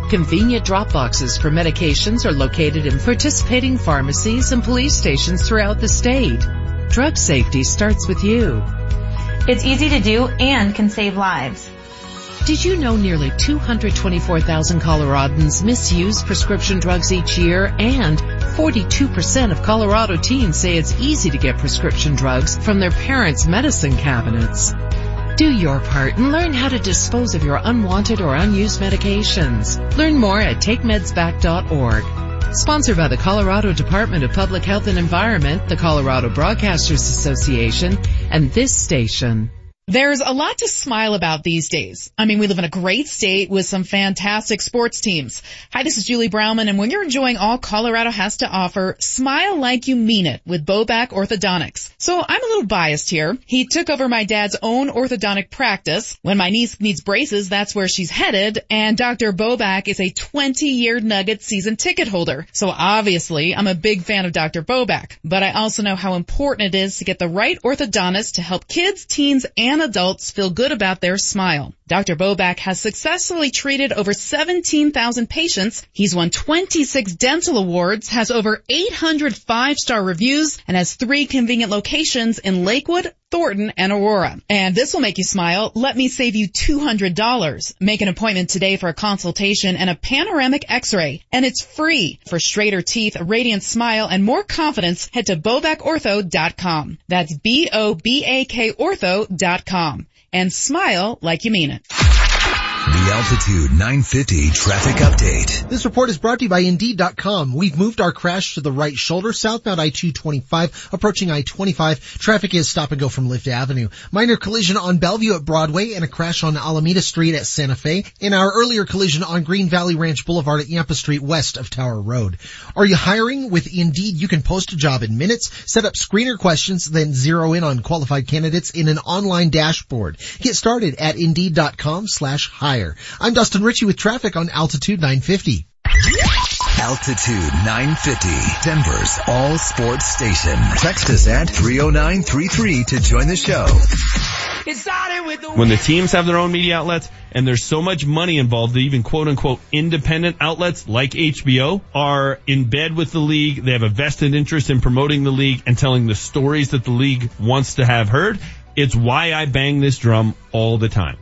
Convenient drop boxes for medications are located in participating pharmacies and police stations throughout the state. Drug safety starts with you. It's easy to do and can save lives. Did you know nearly 224,000 Coloradans misuse prescription drugs each year and 42% of Colorado teens say it's easy to get prescription drugs from their parents' medicine cabinets. Do your part and learn how to dispose of your unwanted or unused medications. Learn more at takemedsback.org. Sponsored by the Colorado Department of Public Health and Environment, the Colorado Broadcasters Association, and this station. There's a lot to smile about these days. I mean, we live in a great state with some fantastic sports teams. Hi, this is Julie Browman, and when you're enjoying all Colorado has to offer, smile like you mean it with Bobak Orthodontics. So I'm a little biased here. He took over my dad's own orthodontic practice. When my niece needs braces, that's where she's headed, and Dr. Bobak is a 20-year Nugget season ticket holder. So obviously, I'm a big fan of Dr. Bobak, but I also know how important it is to get the right orthodontist to help kids, teens, and adults feel good about their smile. Dr. Bobak has successfully treated over 17,000 patients. He's won 26 dental awards, has over 800 five-star reviews, and has three convenient locations in Lakewood, Thornton, and Aurora. And this will make you smile. Let me save you $200. Make an appointment today for a consultation and a panoramic x-ray. And it's free. For straighter teeth, a radiant smile, and more confidence, head to bobakortho.com. That's B-O-B-A-K ortho.com. And smile like you mean it. The Altitude 950 traffic update. This report is brought to you by Indeed.com. We've moved our crash to the right shoulder, southbound I-225, approaching I-25. Traffic is stop and go from Iliff Avenue. Minor collision on Bellevue at Broadway and a crash on Alameda Street at Santa Fe. In our earlier collision on Green Valley Ranch Boulevard at Yampa Street west of Tower Road. Are you hiring? With Indeed, you can post a job in minutes, set up screener questions, then zero in on qualified candidates in an online dashboard. Get started at Indeed.com slash hire. I'm Dustin Ritchie with traffic on Altitude 950. Altitude 950, Denver's all sports station. Text us at 30933 to join the show. When the teams have their own media outlets and there's so much money involved that even quote unquote independent outlets like HBO are in bed with the league. They have a vested interest in promoting the league and telling the stories that the league wants to have heard. It's why I bang this drum all the time.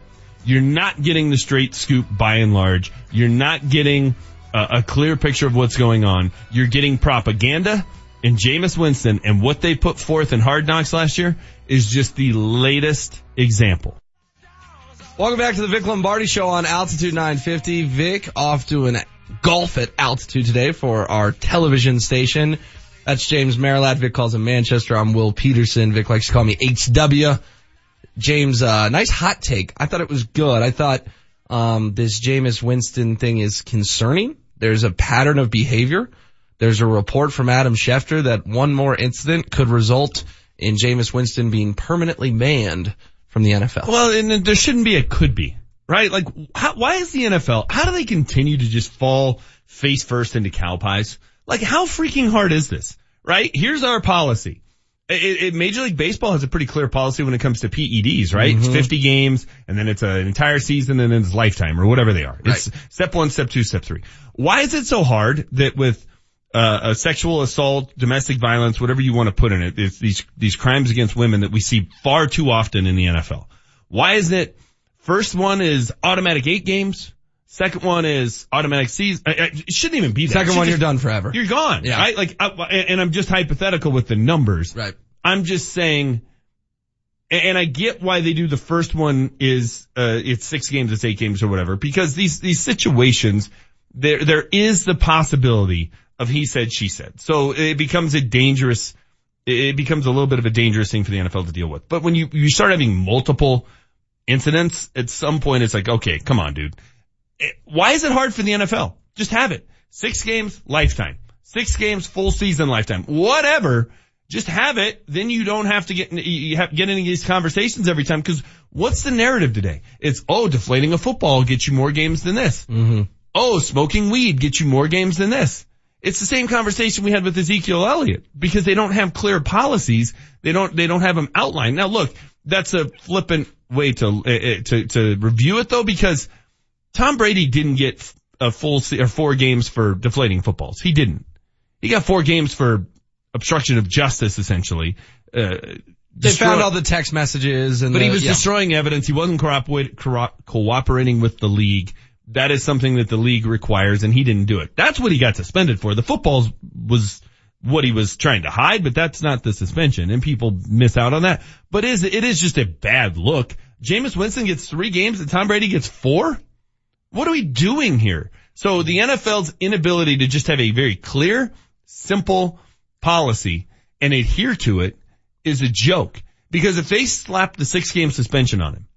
You're not getting the straight scoop by and large. You're not getting a, a clear picture of what's going on. You're getting propaganda and Jameis Winston and what they put forth in Hard Knocks last year is just the latest example. Welcome back to the Vic Lombardi Show on Altitude 950. Vic off to doing golf at altitude today for our television station. That's James Merilatt. Vic calls him Manchester. I'm Will Peterson. Vic likes to call me HW. James, uh, nice hot take. I thought it was good. I thought, um, this Jameis Winston thing is concerning. There's a pattern of behavior. There's a report from Adam Schefter that one more incident could result in Jameis Winston being permanently banned from the NFL. Well, and there shouldn't be a could be, right? Like, how, why is the NFL, how do they continue to just fall face first into cow pies? Like, how freaking hard is this, right? Here's our policy. It, it, Major League Baseball has a pretty clear policy when it comes to PEDs, right? Mm-hmm. It's 50 games and then it's an entire season and then it's lifetime or whatever they are. Right. It's step one, step two, step three. Why is it so hard that with uh, a sexual assault, domestic violence, whatever you want to put in it, it's these, these crimes against women that we see far too often in the NFL. Why is it first one is automatic eight games? Second one is automatic season. It shouldn't even be that. Second one, just, you're done forever. You're gone. Yeah. Right? Like, I, and I'm just hypothetical with the numbers. Right. I'm just saying, and I get why they do the first one is, uh, it's six games, it's eight games or whatever, because these, these situations, there, there is the possibility of he said, she said. So it becomes a dangerous, it becomes a little bit of a dangerous thing for the NFL to deal with. But when you, you start having multiple incidents, at some point it's like, okay, come on, dude why is it hard for the NFL? Just have it. Six games, lifetime. Six games, full season, lifetime. Whatever. Just have it, then you don't have to get you have, get into these conversations every time. Because what's the narrative today? It's oh, deflating a football gets you more games than this. Mm-hmm. Oh, smoking weed gets you more games than this. It's the same conversation we had with Ezekiel Elliott because they don't have clear policies. They don't they don't have them outlined. Now look, that's a flippant way to uh, to to review it though because Tom Brady didn't get a full se- or four games for deflating footballs. He didn't. He got four games for obstruction of justice, essentially. Uh, They destroy- found all the text messages and but the, he was yeah. destroying evidence. He wasn't cooperate, co- cooperating with the league. That is something that the league requires, and he didn't do it. That's what he got suspended for. The footballs was what he was trying to hide, but that's not the suspension, and people miss out on that. But it is it is just a bad look. Jameis Winston gets three games, and Tom Brady gets four. What are we doing here? So the NFL's inability to just have a very clear, simple policy and adhere to it is a joke. Because if they slap the six game suspension on him,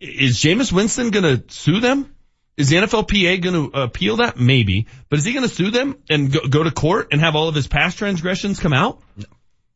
is Jameis Winston gonna sue them? Is the NFLPA gonna appeal that? Maybe. But is he gonna sue them and go, go to court and have all of his past transgressions come out? No.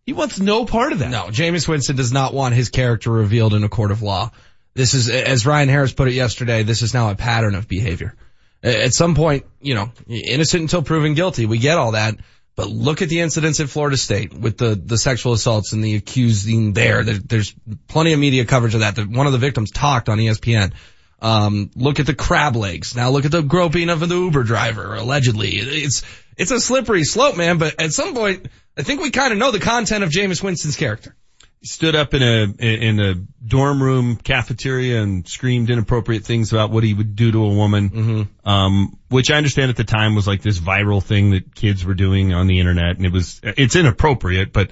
He wants no part of that. No, Jameis Winston does not want his character revealed in a court of law. This is, as Ryan Harris put it yesterday, this is now a pattern of behavior. At some point, you know, innocent until proven guilty. We get all that. But look at the incidents at Florida State with the, the sexual assaults and the accusing there. there. There's plenty of media coverage of that. One of the victims talked on ESPN. Um, look at the crab legs. Now look at the groping of the Uber driver, allegedly. It's, it's a slippery slope, man, but at some point, I think we kind of know the content of Jameis Winston's character. Stood up in a in a dorm room cafeteria and screamed inappropriate things about what he would do to a woman. Mm-hmm. Um, which I understand at the time was like this viral thing that kids were doing on the internet, and it was it's inappropriate, but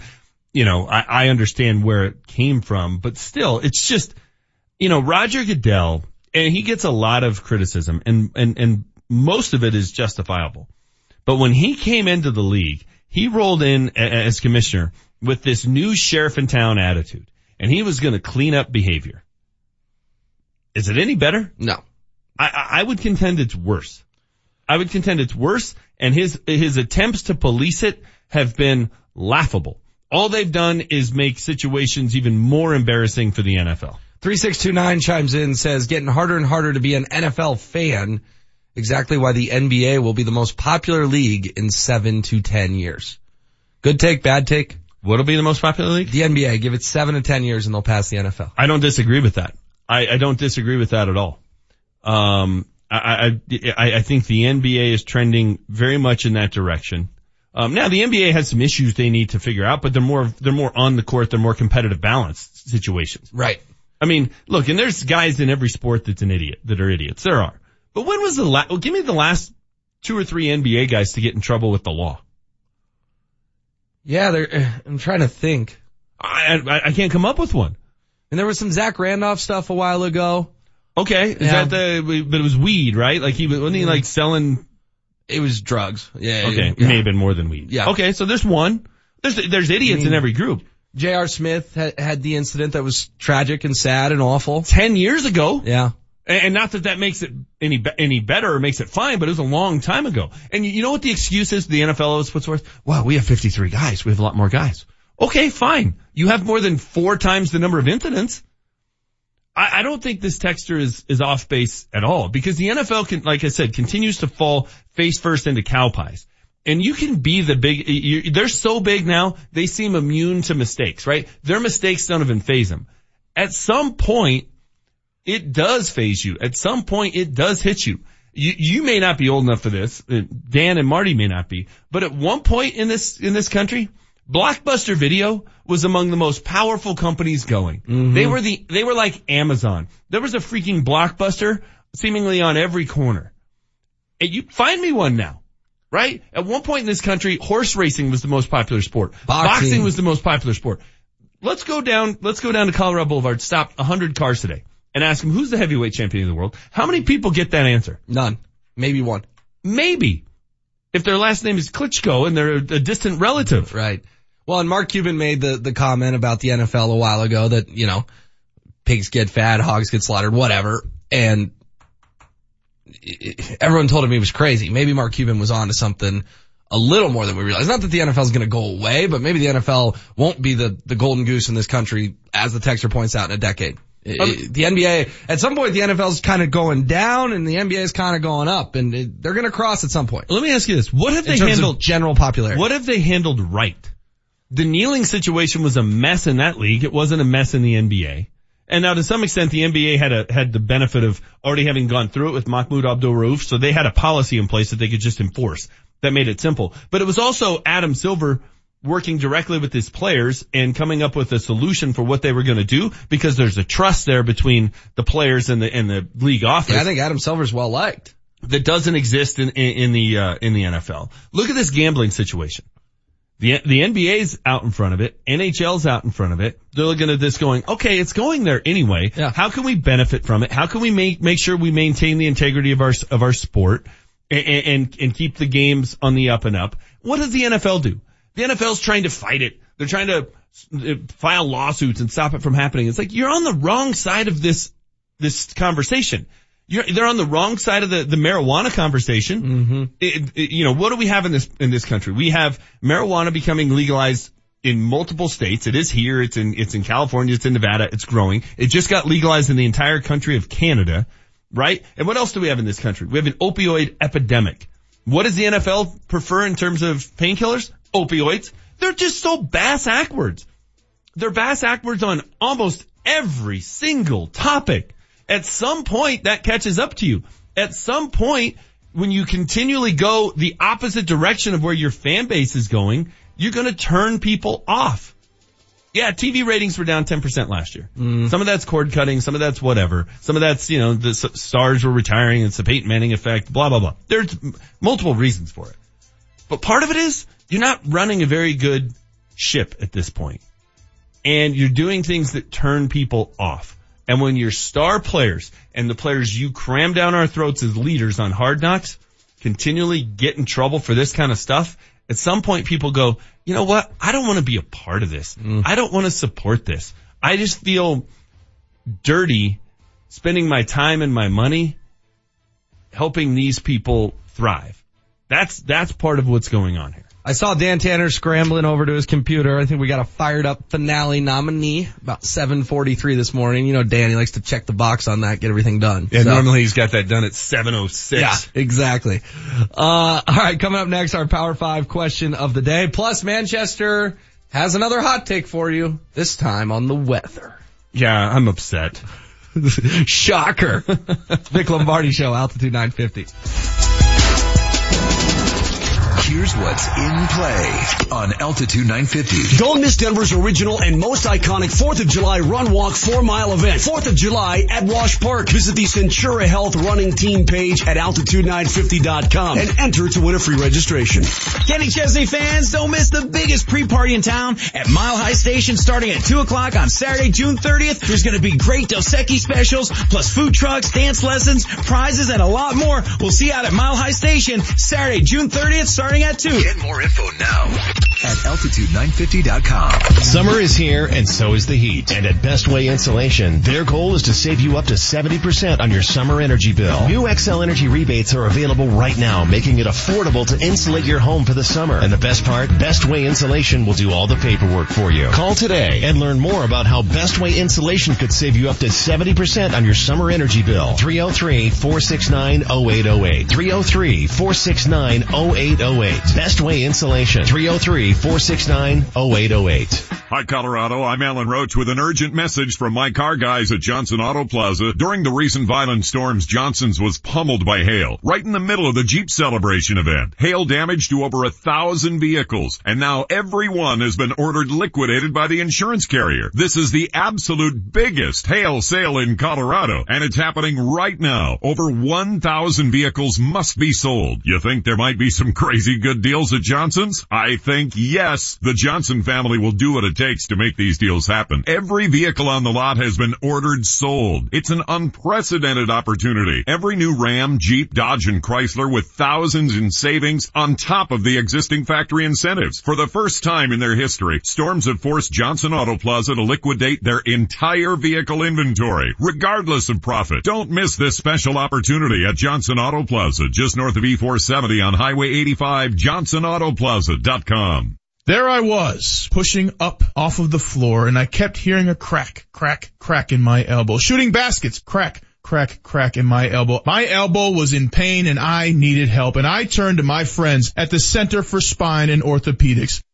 you know I, I understand where it came from, but still, it's just you know Roger Goodell, and he gets a lot of criticism, and and and most of it is justifiable. But when he came into the league, he rolled in as commissioner with this new sheriff in town attitude, and he was going to clean up behavior. Is it any better? No. I, I I would contend it's worse. I would contend it's worse, and his his attempts to police it have been laughable. All they've done is make situations even more embarrassing for the NFL. 3629 chimes in says getting harder and harder to be an NFL fan. Exactly why the NBA will be the most popular league in seven to 10 years. Good take, bad take. What'll be the most popular league? The NBA. Give it seven to 10 years and they'll pass the NFL. I don't disagree with that. I, I don't disagree with that at all. Um, I, I, I I think the NBA is trending very much in that direction. Um, now the NBA has some issues they need to figure out, but they're more, they're more on the court, they're more competitive balance situations. Right. I mean, look, and there's guys in every sport that's an idiot, that are idiots. There are. But when was the last, well, give me the last two or three NBA guys to get in trouble with the law. Yeah, <sighs> I'm trying to think. I, I, I can't come up with one. And there was some Zach Randolph stuff a while ago. Okay. Is Yeah. that the, but it was weed, right? Like he was, wasn't he like mm-hmm. selling? It was drugs. Yeah. Okay. It yeah. may have been more than weed. Yeah. Okay. So there's one. There's, there's idiots I mean- in every group. J.R. Smith had, had the incident that was tragic and sad and awful. Ten years ago. Yeah. And not that that makes it any any better or makes it fine, but it was a long time ago. And you know what the excuse is the NFL always puts forth? Well, we have 53 guys. We have a lot more guys. Okay, fine. You have more than four times the number of incidents. I, I don't think this texture is, is off base at all because the NFL can, like I said, continues to fall face first into cow pies. And you can be the big, you, they're so big now, they seem immune to mistakes, right? Their mistakes don't even faze them. At some point, it does faze you. At some point, it does hit you. You, you may not be old enough for this. uh, Dan and Marty may not be, but at one point in this, in this country, Blockbuster Video was among the most powerful companies going. They were the, they were like Amazon. There was a freaking Blockbuster seemingly on every corner. And you find me one now, right? At one point in this country, horse racing was the most popular sport. Boxing. was the most popular sport. Let's go down, let's go down to Colorado Boulevard, stop a hundred cars today and ask them who's the heavyweight champion of the world. How many people get that answer? None. Maybe one. Maybe. If their last name is Klitschko and they're a distant relative. Right. Well, and Mark Cuban made the, the comment about the NFL a while ago that, you know, pigs get fat, hogs get slaughtered, whatever. And everyone told him he was crazy. Maybe Mark Cuban was on to something a little more than we realize. Not that the NFL is going to go away, but maybe the NFL won't be the, the golden goose in this country, as the texter points out, in a decade. Um, the NBA, at some point the NFL is kind of going down and the NBA is kind of going up and it, they're going to cross at some point. Let me ask you this. What have they handled? general popularity? What have they handled right? The kneeling situation was a mess in that league. It wasn't a mess in the NBA. And now to some extent the NBA had a, had the benefit of already having gone through it with Mahmoud Abdul Rauf, so they had a policy in place that they could just enforce. That made it simple. But it was also Adam Silver working directly with his players and coming up with a solution for what they were going to do because there's a trust there between the players and the, and the league office Yeah, I think Adam Silver's well liked. that doesn't exist in, in, in the, uh, in the NFL. Look at this gambling situation. The, the NBA's out in front of it. NHL's out in front of it. They're looking at this going, okay, it's going there anyway. Yeah. How can we benefit from it? How can we make, make sure we maintain the integrity of our, of our sport and, and, and keep the games on the up and up? What does the NFL do? The NFL's trying to fight it. They're trying to uh, file lawsuits and stop it from happening. It's like you're on the wrong side of this, this conversation. You're, they're on the wrong side of the, the marijuana conversation. Mm-hmm. It- it- you know, what do we have in this, in this country? We have marijuana becoming legalized in multiple states. It is here. It's in, it's in California. It's in Nevada. It's growing. It just got legalized in the entire country of Canada, right? And what else do we have in this country? We have an opioid epidemic. What does the NFL prefer in terms of painkillers? Opioids. They're just so bass backwards. They're bass backwards on almost every single topic. At some point that catches up to you. At some point when you continually go the opposite direction of where your fan base is going, you're going to turn people off. Yeah, TV ratings were down 10% last year. Mm. Some of that's cord cutting, some of that's whatever. Some of that's, you know, the stars were retiring, it's the Peyton Manning effect, blah, blah, blah. There's m- multiple reasons for it. But part of it is you're not running a very good ship at this point. And you're doing things that turn people off. And when your star players and the players you cram down our throats as leaders on hard knocks continually get in trouble for this kind of stuff, at some point people go, you know what? I don't want to be a part of this. Mm. I don't want to support this. I just feel dirty spending my time and my money helping these people thrive. That's, that's part of what's going on here. I saw Dan Tanner scrambling over to his computer. I think we got a fired up finale nominee about 743 this morning. You know, Dan, he likes to check the box on that, get everything done. Yeah, So- normally he's got that done at 706. Yeah, exactly. Uh, all right, coming up next, our Power Five question of the day. Plus, Manchester has another hot take for you. This time on the weather. Yeah, I'm upset. <laughs> Shocker. <laughs> Vic Lombardi Show, Altitude 950. Here's what's in play on Altitude 950. Don't miss Denver's original and most iconic 4th of July run walk 4 mile event. 4th of July at Wash Park. Visit the Centura Health running team page at altitude950.com and enter to win a free registration. Kenny Chesney fans, don't miss the biggest pre-party in town at Mile High Station starting at 2 o'clock on Saturday, June 30th. There's going to be great Dos Equis specials, plus food trucks, dance lessons, prizes, and a lot more. We'll see you out at Mile High Station Saturday, June 30th starting at 2. Get more info now at altitude950.com. Summer is here and so is the heat. And at Best Way Insulation, their goal is to save you up to 70% on your summer energy bill. New Xcel Energy rebates are available right now, making it affordable to insulate your home for the summer. And the best part, Best Way Insulation will do all the paperwork for you. Call today and learn more about how Best Way Insulation could save you up to 70% on your summer energy bill. 303 469 0808. 303-469-0808. 303-469-0808. Best Way Insulation. 303-469-0808. Hi Colorado, I'm Alan Roach with an urgent message from my car guys at Johnson Auto Plaza. During the recent violent storms, Johnson's was pummeled by hail, right in the middle of the Jeep celebration event. Hail damage to over a thousand vehicles, and now every one has been ordered liquidated by the insurance carrier. This is the absolute biggest hail sale in Colorado, and it's happening right now. Over 1,000 vehicles must be sold. You think there might be some <laughs> crazy good deals at Johnson's? I think yes. The Johnson family will do it takes to make these deals happen. Every vehicle on the lot has been ordered sold. It's an unprecedented opportunity. Every new Ram, Jeep, Dodge, and Chrysler with thousands in savings on top of the existing factory incentives. For the first time in their history, Storms have forced Johnson Auto Plaza to liquidate their entire vehicle inventory, regardless of profit. Don't miss this special opportunity at Johnson Auto Plaza, just north of E470 on Highway 85, johnsonautoplaza.com. There I was, pushing up off of the floor, and I kept hearing a crack, crack, crack in my elbow. Shooting baskets, crack, crack, crack in my elbow. My elbow was in pain and I needed help, and I turned to my friends at the Center for Spine and Orthopedics.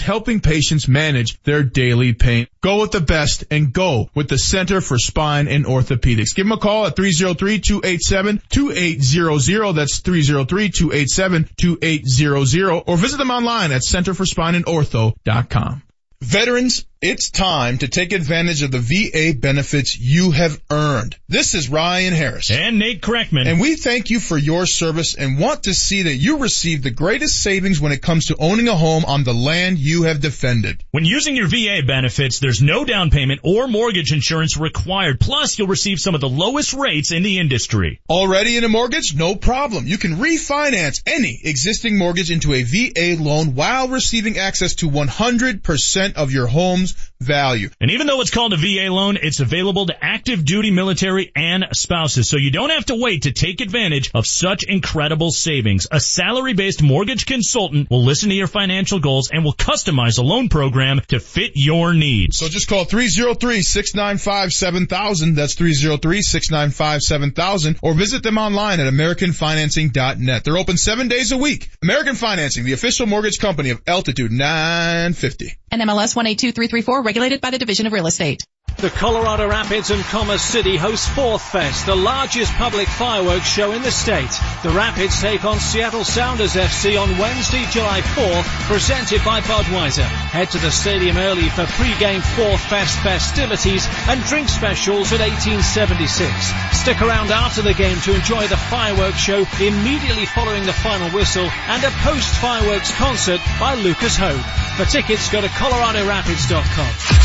helping patients manage their daily pain. Go with the best and go with the Center for Spine and Orthopedics. Give them a call at 303-287-2800. That's 303-287-2800 or visit them online at centerforspineandortho.com. Veterans, it's time to take advantage of the VA benefits you have earned. This is Ryan Harris. And Nate Kreckman. And we thank you for your service and want to see that you receive the greatest savings when it comes to owning a home on the land you have defended. When using your VA benefits, there's no down payment or mortgage insurance required. Plus, you'll receive some of the lowest rates in the industry. Already in a mortgage? No problem. You can refinance any existing mortgage into a VA loan while receiving access to 100% of your home's value. And even though it's called a VA loan, it's available to active duty military and spouses. So you don't have to wait to take advantage of such incredible savings. A salary-based mortgage consultant will listen to your financial goals and will customize a loan program to fit your needs. So just call 303-695-7000. That's 303-695-7000 or visit them online at americanfinancing.net. They're open seven days a week. American Financing, the official mortgage company of Altitude 950. And MLS 18233 10134, regulated by the Division of Real Estate. The Colorado Rapids and Commerce City host Fourth Fest, the largest public fireworks show in the state. The Rapids take on Seattle Sounders FC on Wednesday, July 4th, presented by Budweiser. Head to the stadium early for pre-game Fourth Fest festivities and drink specials at 1876. Stick around after the game to enjoy the fireworks show immediately following the final whistle and a post-fireworks concert by Lucas Hoge. For tickets, go to coloradorapids.com.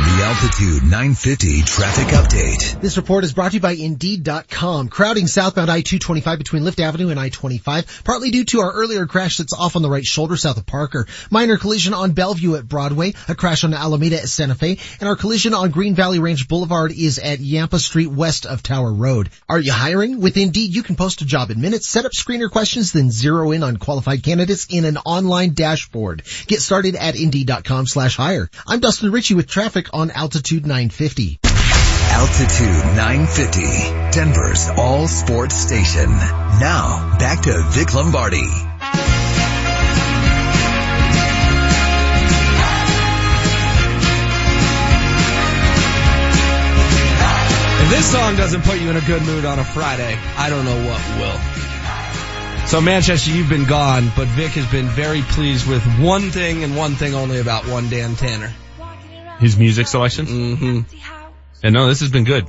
The Altitude 950 traffic update. This report is brought to you by Indeed.com. Crowding southbound I-225 between Iliff Avenue and I-25, partly due to our earlier crash that's off on the right shoulder south of Parker. Minor collision on Bellevue at Broadway, a crash on Alameda at Santa Fe, and our collision on Green Valley Ranch Boulevard is at Yampa Street west of Tower Road. Are you hiring? With Indeed, you can post a job in minutes, set up screener questions, then zero in on qualified candidates in an online dashboard. Get started at Indeed.com slash hire. I'm Dustin Ritchie with traffic on Altitude 950. Altitude 950, Denver's all sports station. Now, back to Vic Lombardi. If this song doesn't put you in a good mood on a Friday, I don't know what will. So Manchester, you've been gone, but Vic has been very pleased with one thing and one thing only about one Dan Tanner. His music selection? Mm-hmm. And no, this has been good.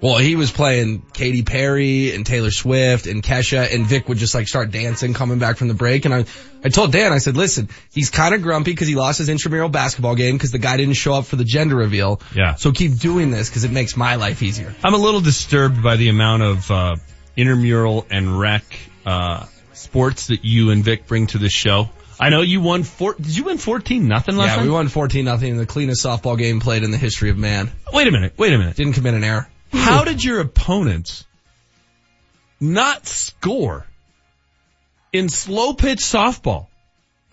Well, he was playing Katy Perry and Taylor Swift and Kesha and Vic would just like start dancing coming back from the break. And I, I told Dan, I said, listen, he's kind of grumpy because he lost his intramural basketball game because the guy didn't show up for the gender reveal. Yeah. So keep doing this because it makes my life easier. I'm a little disturbed by the amount of, uh, intramural and rec, uh, sports that you and Vic bring to the show. I know you won four, did you win 14 nothing last yeah, night? we won 14 nothing the cleanest softball game played in the history of man. Wait a minute, wait a minute. Didn't commit an error. How did your opponents not score in slow pitch softball?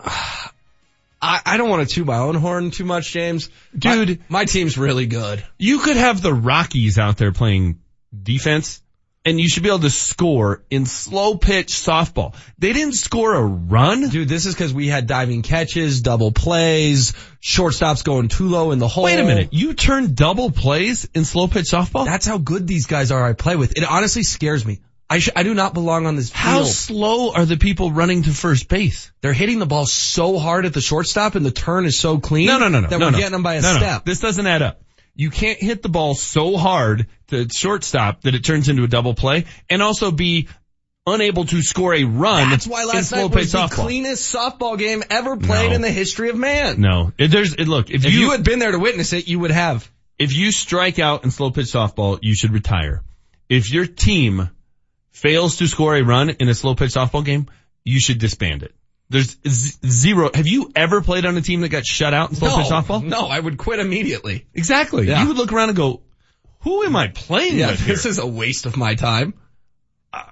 <sighs> I, I don't want to toot my own horn too much, James. Dude, my, my team's really good. You could have the Rockies out there playing defense and you should be able to score in slow pitch softball. They didn't score a run. Dude, this is because we had diving catches, double plays, shortstops going too low in the hole. Wait a minute. You turn double plays in slow pitch softball? That's how good these guys are I play with. It honestly scares me. I sh- I do not belong on this field. How slow are the people running to first base? They're hitting the ball so hard at the shortstop and the turn is so clean. No, no, no, no. That no, we're no. getting them by a no, no. step. This doesn't add up. You can't hit the ball so hard to shortstop that it turns into a double play and also be unable to score a run That's why last night was the softball. cleanest softball game ever played No. in the history of man. No. It, there's, it, look, if, If you had been there to witness it, you would have. if you strike out in slow pitch softball, you should retire. If your team fails to score a run in a slow pitch softball game, you should disband it. There's z- zero. Have you ever played on a team that got shut out in slow no, pitch softball? no, I would quit immediately. Exactly. Yeah. You would look around and go, who am I playing Yeah, with here? this is a waste of my time. Uh,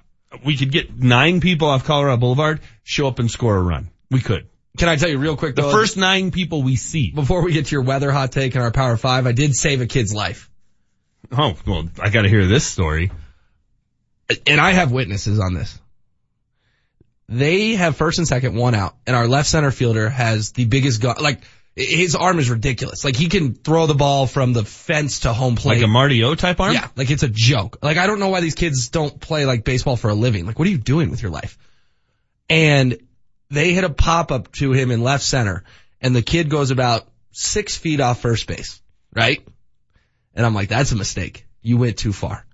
we could get nine people off Colorado Boulevard, show up and score a run. We could. Can I tell you real quick The first nine people we see. before we get to your weather hot take and our power five, I did save a kid's life. Oh, well, I gotta hear this story. And I have witnesses on this. They have first and second, one out, and our left center fielder has the biggest gun. Like his arm is ridiculous. Like he can throw the ball from the fence to home plate. Like a Marty O type arm? Yeah, like it's a joke. Like I don't know why these kids don't play like baseball for a living. Like what are you doing with your life? And they hit a pop up to him in left center, and the kid goes about six feet off first base, right? And I'm like, that's a mistake. You went too far.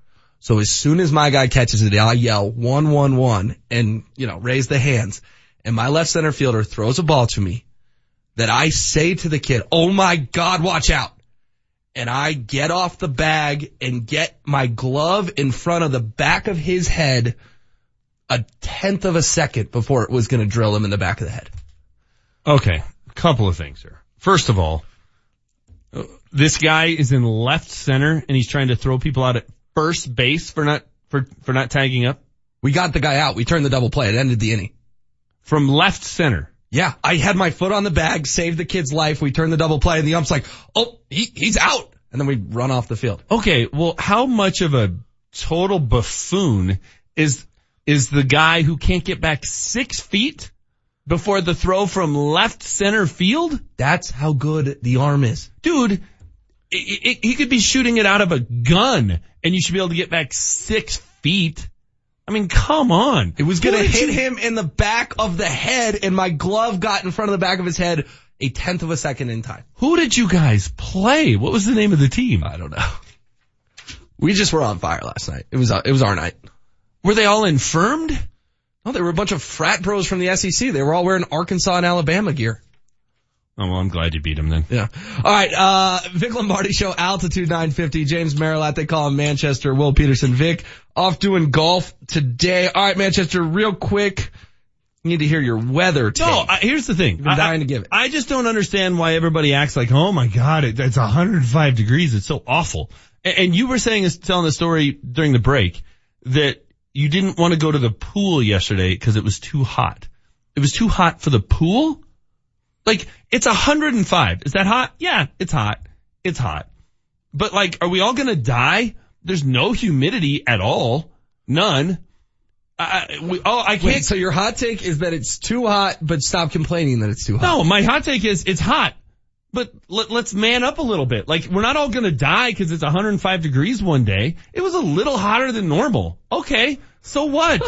So as soon as my guy catches it, I yell one, one, one and, you know, raise the hands. And my left center fielder throws a ball to me that I say to the kid, Oh my God, watch out. And I get off the bag and get my glove in front of the back of his head a tenth of a second before it was going to drill him in the back of the head. Okay. A couple of things here. First of all, uh, this guy is in left center and he's trying to throw people out at first base for not, for, for not tagging up We got the guy out. We turned the double play. It ended the inning. from left center. Yeah, I had my foot on the bag, saved the kid's life. We turned the double play and the ump's like, oh, he, he's out. And then we run off the field. Okay. Well, how much of a total buffoon is, is the guy who can't get back six feet before the throw from left center field? That's how good the arm is. dude, he could be shooting it out of a gun and you should be able to get back six feet. I mean, come on. It was going to hit you- him in the back of the head and my glove got in front of the back of his head a tenth of a second in time. Who did you guys play? What was the name of the team? I don't know. We just were on fire last night. It was, uh, it was our night. Were they all infirmed? No, they were a bunch of frat bros from the SEC. They were all wearing Arkansas and Alabama gear. Oh, well, I'm glad you beat him then. Yeah. All right. Uh, Vic Lombardi show altitude 950. James Merilatt, they call him Manchester. Will Peterson. Vic off doing golf today. All right, Manchester, real quick. Need to hear your weather take. No, I, here's the thing. You've been I- dying I- to give it. I just don't understand why everybody acts like, oh my god, it, it's 105 degrees. It's so awful. And, and you were saying, telling the story during the break that you didn't want to go to the pool yesterday because it was too hot. It was too hot for the pool? Like, it's 105. Is that hot? Yeah, it's hot. It's hot. But like, are we all gonna die? There's no humidity at all. None. I, we, oh, I can't Wait, so your hot take is that it's too hot, but stop complaining that it's too hot. no, my hot take is it's hot, but let, let's man up a little bit. Like we're not all gonna die because it's 105 degrees one day. It was a little hotter than normal. Okay, so what?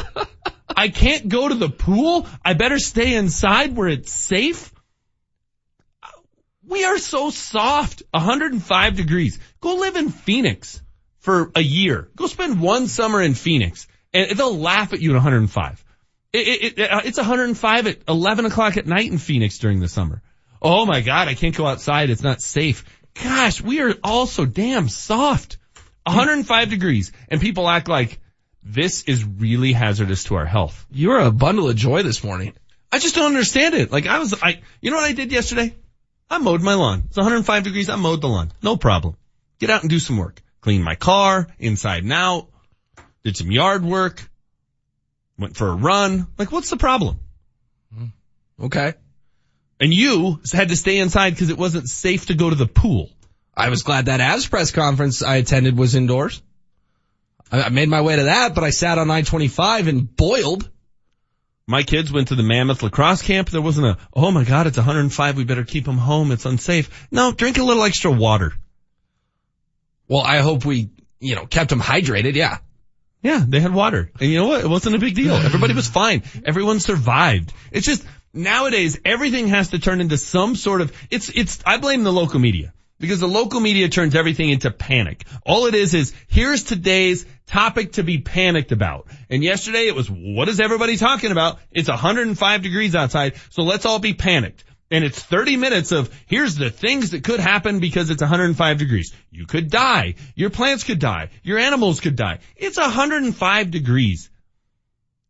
<laughs> I can't go to the pool. I better stay inside where it's safe. We are so soft. 105 degrees. Go live in Phoenix for a year. Go spend one summer in Phoenix and they'll laugh at you at 105. It, it, it, uh, it's 105 at 11 o'clock at night in Phoenix during the summer. Oh my God, I can't go outside. It's not safe. Gosh, we are all so damn soft. 105 degrees and people act like this is really hazardous to our health. You're a bundle of joy this morning. I just don't understand it. Like I was, I, you know what I did yesterday? I mowed my lawn. It's 105 degrees. I mowed the lawn. No problem. Get out and do some work. Clean my car inside and out. Did some yard work. Went for a run. Like what's the problem? Hmm. Okay. And you had to stay inside because it wasn't safe to go to the pool. I was glad that Avs press conference I attended was indoors. I, I made my way to that, but I sat on I-25 and boiled. My kids went to the Mammoth lacrosse camp. There wasn't a, oh my God, it's 105. We better keep them home. It's unsafe. No, drink a little extra water. Well, I hope we, you know, kept them hydrated. Yeah. Yeah, they had water. And you know what? It wasn't a big deal. Everybody was fine. Everyone survived. It's just nowadays everything has to turn into some sort of, it's, it's, I blame the local media because the local media turns everything into panic. All it is is here's today's topic to be panicked about. And yesterday it was what is everybody talking about? It's 105 degrees outside, so let's all be panicked. And it's 30 minutes of here's the things that could happen because it's 105 degrees. You could die. Your plants could die. Your animals could die. It's 105 degrees.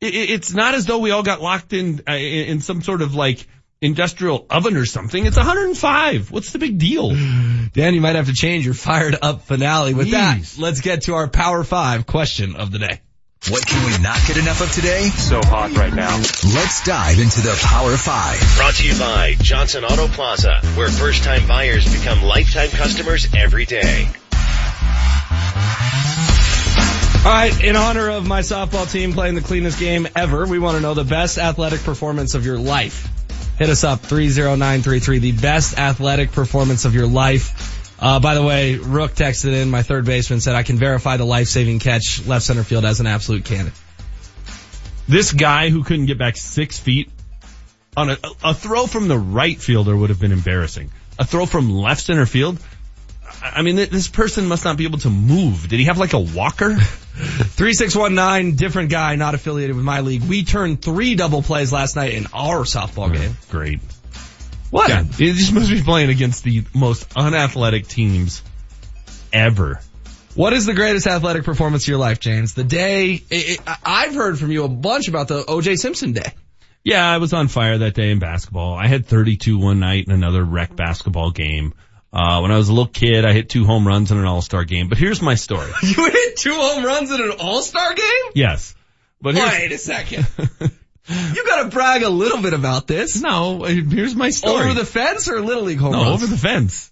It's not as though we all got locked in, uh, in some sort of like industrial oven or something. It's 105. What's the big deal? <sighs> Dan, you might have to change your fired up finale with Jeez. that. Let's get to our power five question of the day. What can we not get enough of today? So hot right now. Let's dive into the Power 5. Brought to you by Johnson Auto Plaza, where first time buyers become lifetime customers every day. All right, in honor of my softball team playing the cleanest game ever, we want to know the best athletic performance of your life. Hit us up, 30933, the best athletic performance of your life. Uh, by the way, Rook texted in, my third baseman said, I can verify the life-saving catch left center field as an absolute cannon. This guy who couldn't get back six feet on a, a throw from the right fielder would have been embarrassing. A throw from left center field, I mean, this person must not be able to move. Did he have like a walker? <laughs> 3619, different guy, not affiliated with my league. We turned three double plays last night in our softball game. Great. What? Yeah, it just must be playing against the most unathletic teams ever. What is the greatest athletic performance of your life, James? The day, it, it, I've heard from you a bunch about the OJ Simpson day. Yeah, I was on fire that day in basketball. I had 32 one night in another rec basketball game. Uh, when I was a little kid, I hit two home runs in an all-star game. But here's my story. <laughs> you hit two home runs in an all-star game? Yes. But wait a second. You gotta brag a little bit about this. No, here's my story. Over the fence or Little League home no, runs? over the fence.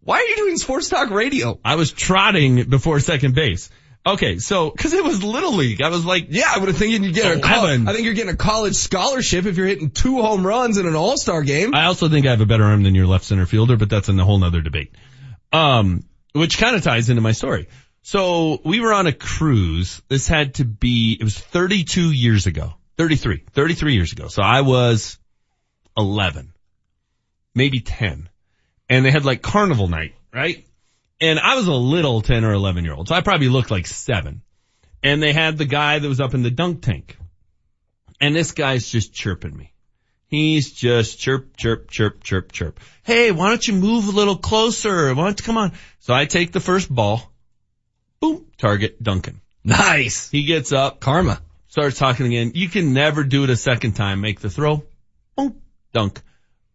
Why are you doing sports talk radio? I was trotting before second base. Okay, so, cause it was Little League. I was like, yeah, I would have thinking you'd get a college, I think you're getting a college scholarship if you're hitting two home runs in an all-star game. I also think I have a better arm than your left center fielder, but that's in a whole nother debate. Um, which kind of ties into my story. So we were on a cruise. This had to be, it was 32 years ago. 33, 33 years ago. So I was 11, maybe 10. And they had like carnival night, right? And I was a little 10 or 11 year old. So I probably looked like seven. And they had the guy that was up in the dunk tank. And this guy's just chirping me. He's just chirp, chirp, chirp, chirp, chirp. Hey, why don't you move a little closer? Why don't you come on? So I take the first ball. Boom. Target Duncan. Nice. He gets up. Karma starts talking again. You can never do it a second time. Make the throw. Boom. Dunk.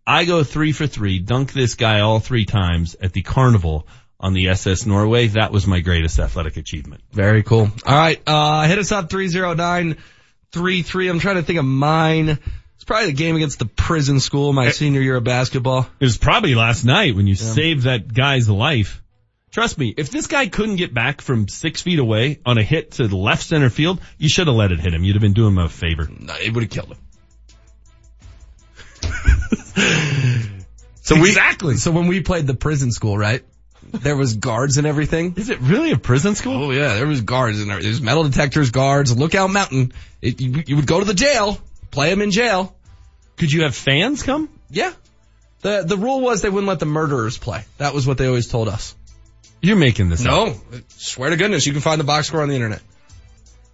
I go three for three, dunk this guy all three times at the carnival on the SS Norway. That was my greatest athletic achievement. Very cool. All right. Uh, hit us up 30933. I'm trying to think of mine. It's probably the game against the prison school, my it, senior year of basketball. It was probably last night when you yeah. saved that guy's life. Trust me, if this guy couldn't get back from six feet away on a hit to the left center field, you should have let it hit him. You'd have been doing him a favor. No, it would have killed him. <laughs> so we, exactly. So when we played the prison school, right? There was guards and everything. Is it really a prison school? Oh yeah, there was guards and there was metal detectors, guards, lookout mountain. It, you, you would go to the jail, play them in jail. Could you have fans come? Yeah. The, the rule was they wouldn't let the murderers play. That was what they always told us. You're making this no, up. No, swear to goodness, you can find the box score on the internet.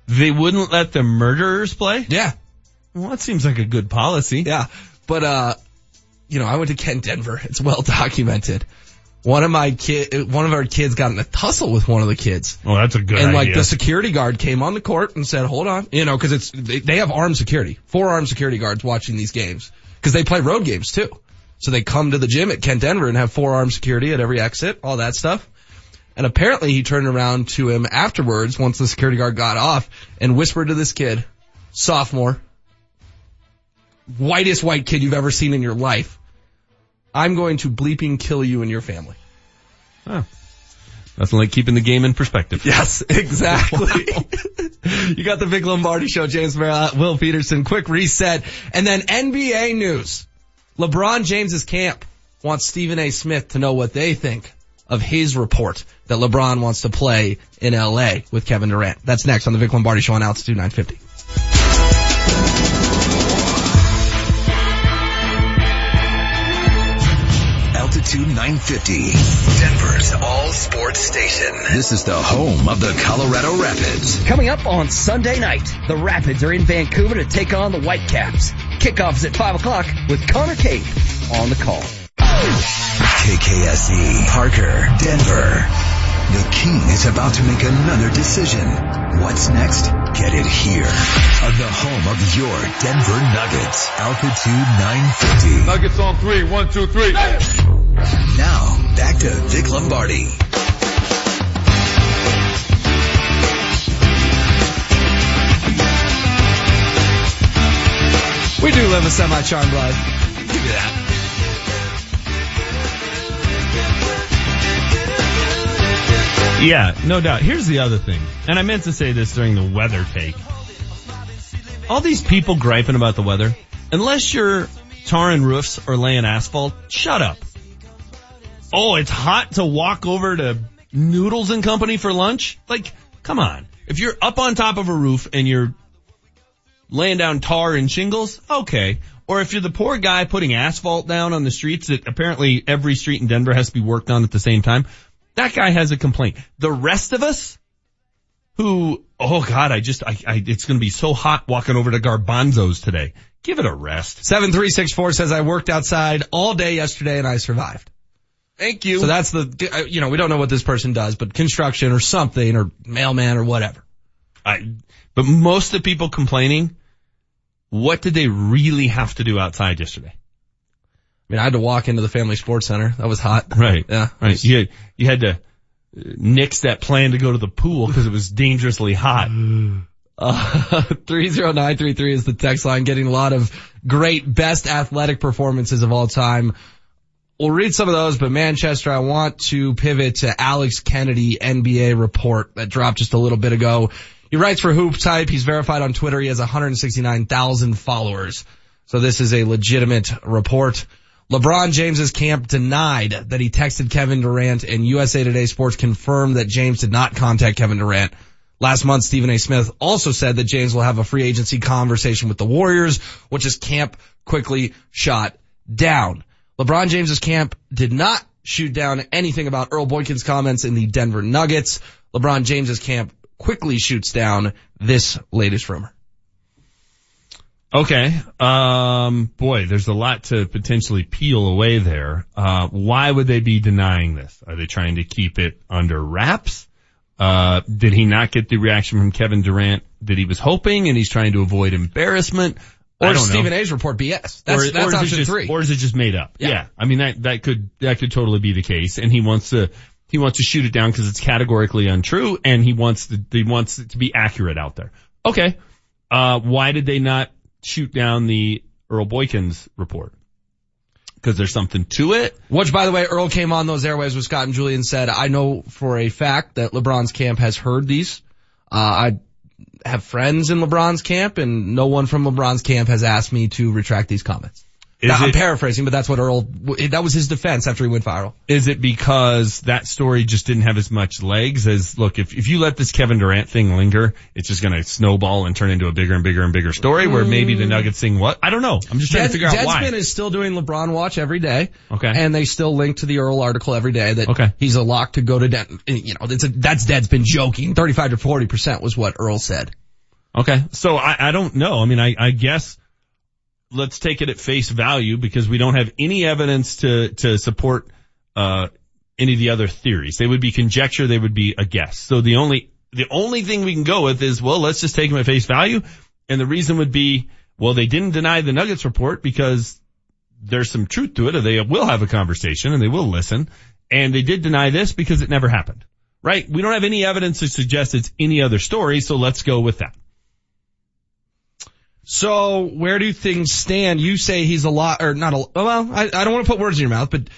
They wouldn't let the murderers play? Yeah. Well, that seems like a good policy. Yeah. But, uh, you know, I went to Kent Denver. It's well documented. One of my kid, one of our kids got in a tussle with one of the kids. Oh, that's a good And idea. And like the security guard came on the court and said, hold on, you know, cause it's, they, they have armed security, four armed security guards watching these games. Cause they play road games too. So they come to the gym at Kent Denver and have four armed security at every exit, all that stuff. And apparently he turned around to him afterwards once the security guard got off and whispered to this kid, sophomore, whitest white kid you've ever seen in your life. I'm going to bleeping kill you and your family. Huh. Nothing like keeping the game in perspective. Yes, <laughs> exactly. you got the Vic Lombardi show, James Merilatt, Will Peterson, quick reset, and then NBA news. LeBron James's camp wants Stephen A. Smith to know what they think of his report that LeBron wants to play in LA with Kevin Durant. That's next on the Vic Lombardi show on Altitude 950. Altitude 950, Denver's all sports station. This is the home of the Colorado Rapids. Coming up on Sunday night, the Rapids are in Vancouver to take on the Whitecaps. Kickoff is at 5 o'clock with Connor Cave on the call. KKSE, Parker, Denver. The King is about to make another decision. What's next? Get it here. On the home of your Denver Nuggets. Altitude 950. Nuggets on three. One, two, three. Now, back to Vic Lombardi. We do live a semi-charmed life. Give you that. Yeah, no doubt. Here's the other thing, and I meant to say this during the weather take. All these people griping about the weather, unless you're tarring roofs or laying asphalt, shut up. Oh, it's hot to walk over to Noodles and Company for lunch? Like, come on. If you're up on top of a roof and you're laying down tar and shingles, okay. Or if you're the poor guy putting asphalt down on the streets that apparently every street in Denver has to be worked on at the same time, that guy has a complaint. The rest of us who, oh God, I just, I, I it's going to be so hot walking over to Garbanzo's today. Give it a rest. 7364 says I worked outside all day yesterday and I survived. Thank you. So that's the, uh, you know, we don't know what this person does, but construction or something or mailman or whatever. I, but most of the people complaining, what did they really have to do outside yesterday? I mean, I had to walk into the family sports center. That was hot. Right. Yeah. Right. You had, you had to nix that plan to go to the pool because it was dangerously hot. <sighs> Uh, <laughs> 30933 is the text line getting a lot of great best athletic performances of all time. We'll read some of those, but Manchester, I want to pivot to Alex Kennedy NBA report that dropped just a little bit ago. He writes for HoopsHype. He's verified on Twitter. He has 169,000 followers. So this is a legitimate report. LeBron James's camp denied that he texted Kevin Durant and USA Today Sports confirmed that James did not contact Kevin Durant. Last month, Stephen A. Smith also said that James will have a free agency conversation with the Warriors, which his camp quickly shot down. LeBron James's camp did not shoot down anything about Earl Boykins' comments in the Denver Nuggets. LeBron James's camp quickly shoots down this latest rumor. Okay. Um, boy, there's a lot to potentially peel away there. Uh, why would they be denying this? Are they trying to keep it under wraps? Uh, did he not get the reaction from Kevin Durant that he was hoping and he's trying to avoid embarrassment? Or is Stephen A's report BS. That's, or, that's or option just, three. Or is it just made up? Yeah. yeah. I mean, that, that could, that could totally be the case. And he wants to, he wants to shoot it down because it's categorically untrue and he wants he wants it to be accurate out there. Okay. Uh, why did they not shoot down the Earl Boykins report? Because there's something to it. Which, by the way, Earl came on those airways with Scott and Julian said, I know for a fact that LeBron's camp has heard these. Uh, I have friends in LeBron's camp and no one from LeBron's camp has asked me to retract these comments. Now, I'm paraphrasing, but that's what Earl, that was his defense after he went viral. Is it because that story just didn't have as much legs as, look, if, if you let this Kevin Durant thing linger, it's just gonna snowball and turn into a bigger and bigger and bigger story where maybe the hmm. Nuggets thing what? I don't know. I'm just trying to figure out why. Deadspin is still doing LeBron Watch every day. Okay. And they still link to the Earl article every day that Okay. he's a lock to go to Den- you know, it's a, that's Deadspin joking. 35 to 40% was what Earl said. Okay. So I, I don't know. I mean, I, I guess let's take it at face value because we don't have any evidence to, to support, uh, any of the other theories. They would be conjecture. They would be a guess. So the only, the only thing we can go with is, well, let's just take them at face value. And the reason would be, well, they didn't deny the Nuggets report because there's some truth to it or they will have a conversation and they will listen. And they did deny this because it never happened. Right? We don't have any evidence to suggest it's any other story. So let's go with that. So where do things stand? You say he's a lot, or not a, well, I, I don't want to put words in your mouth, but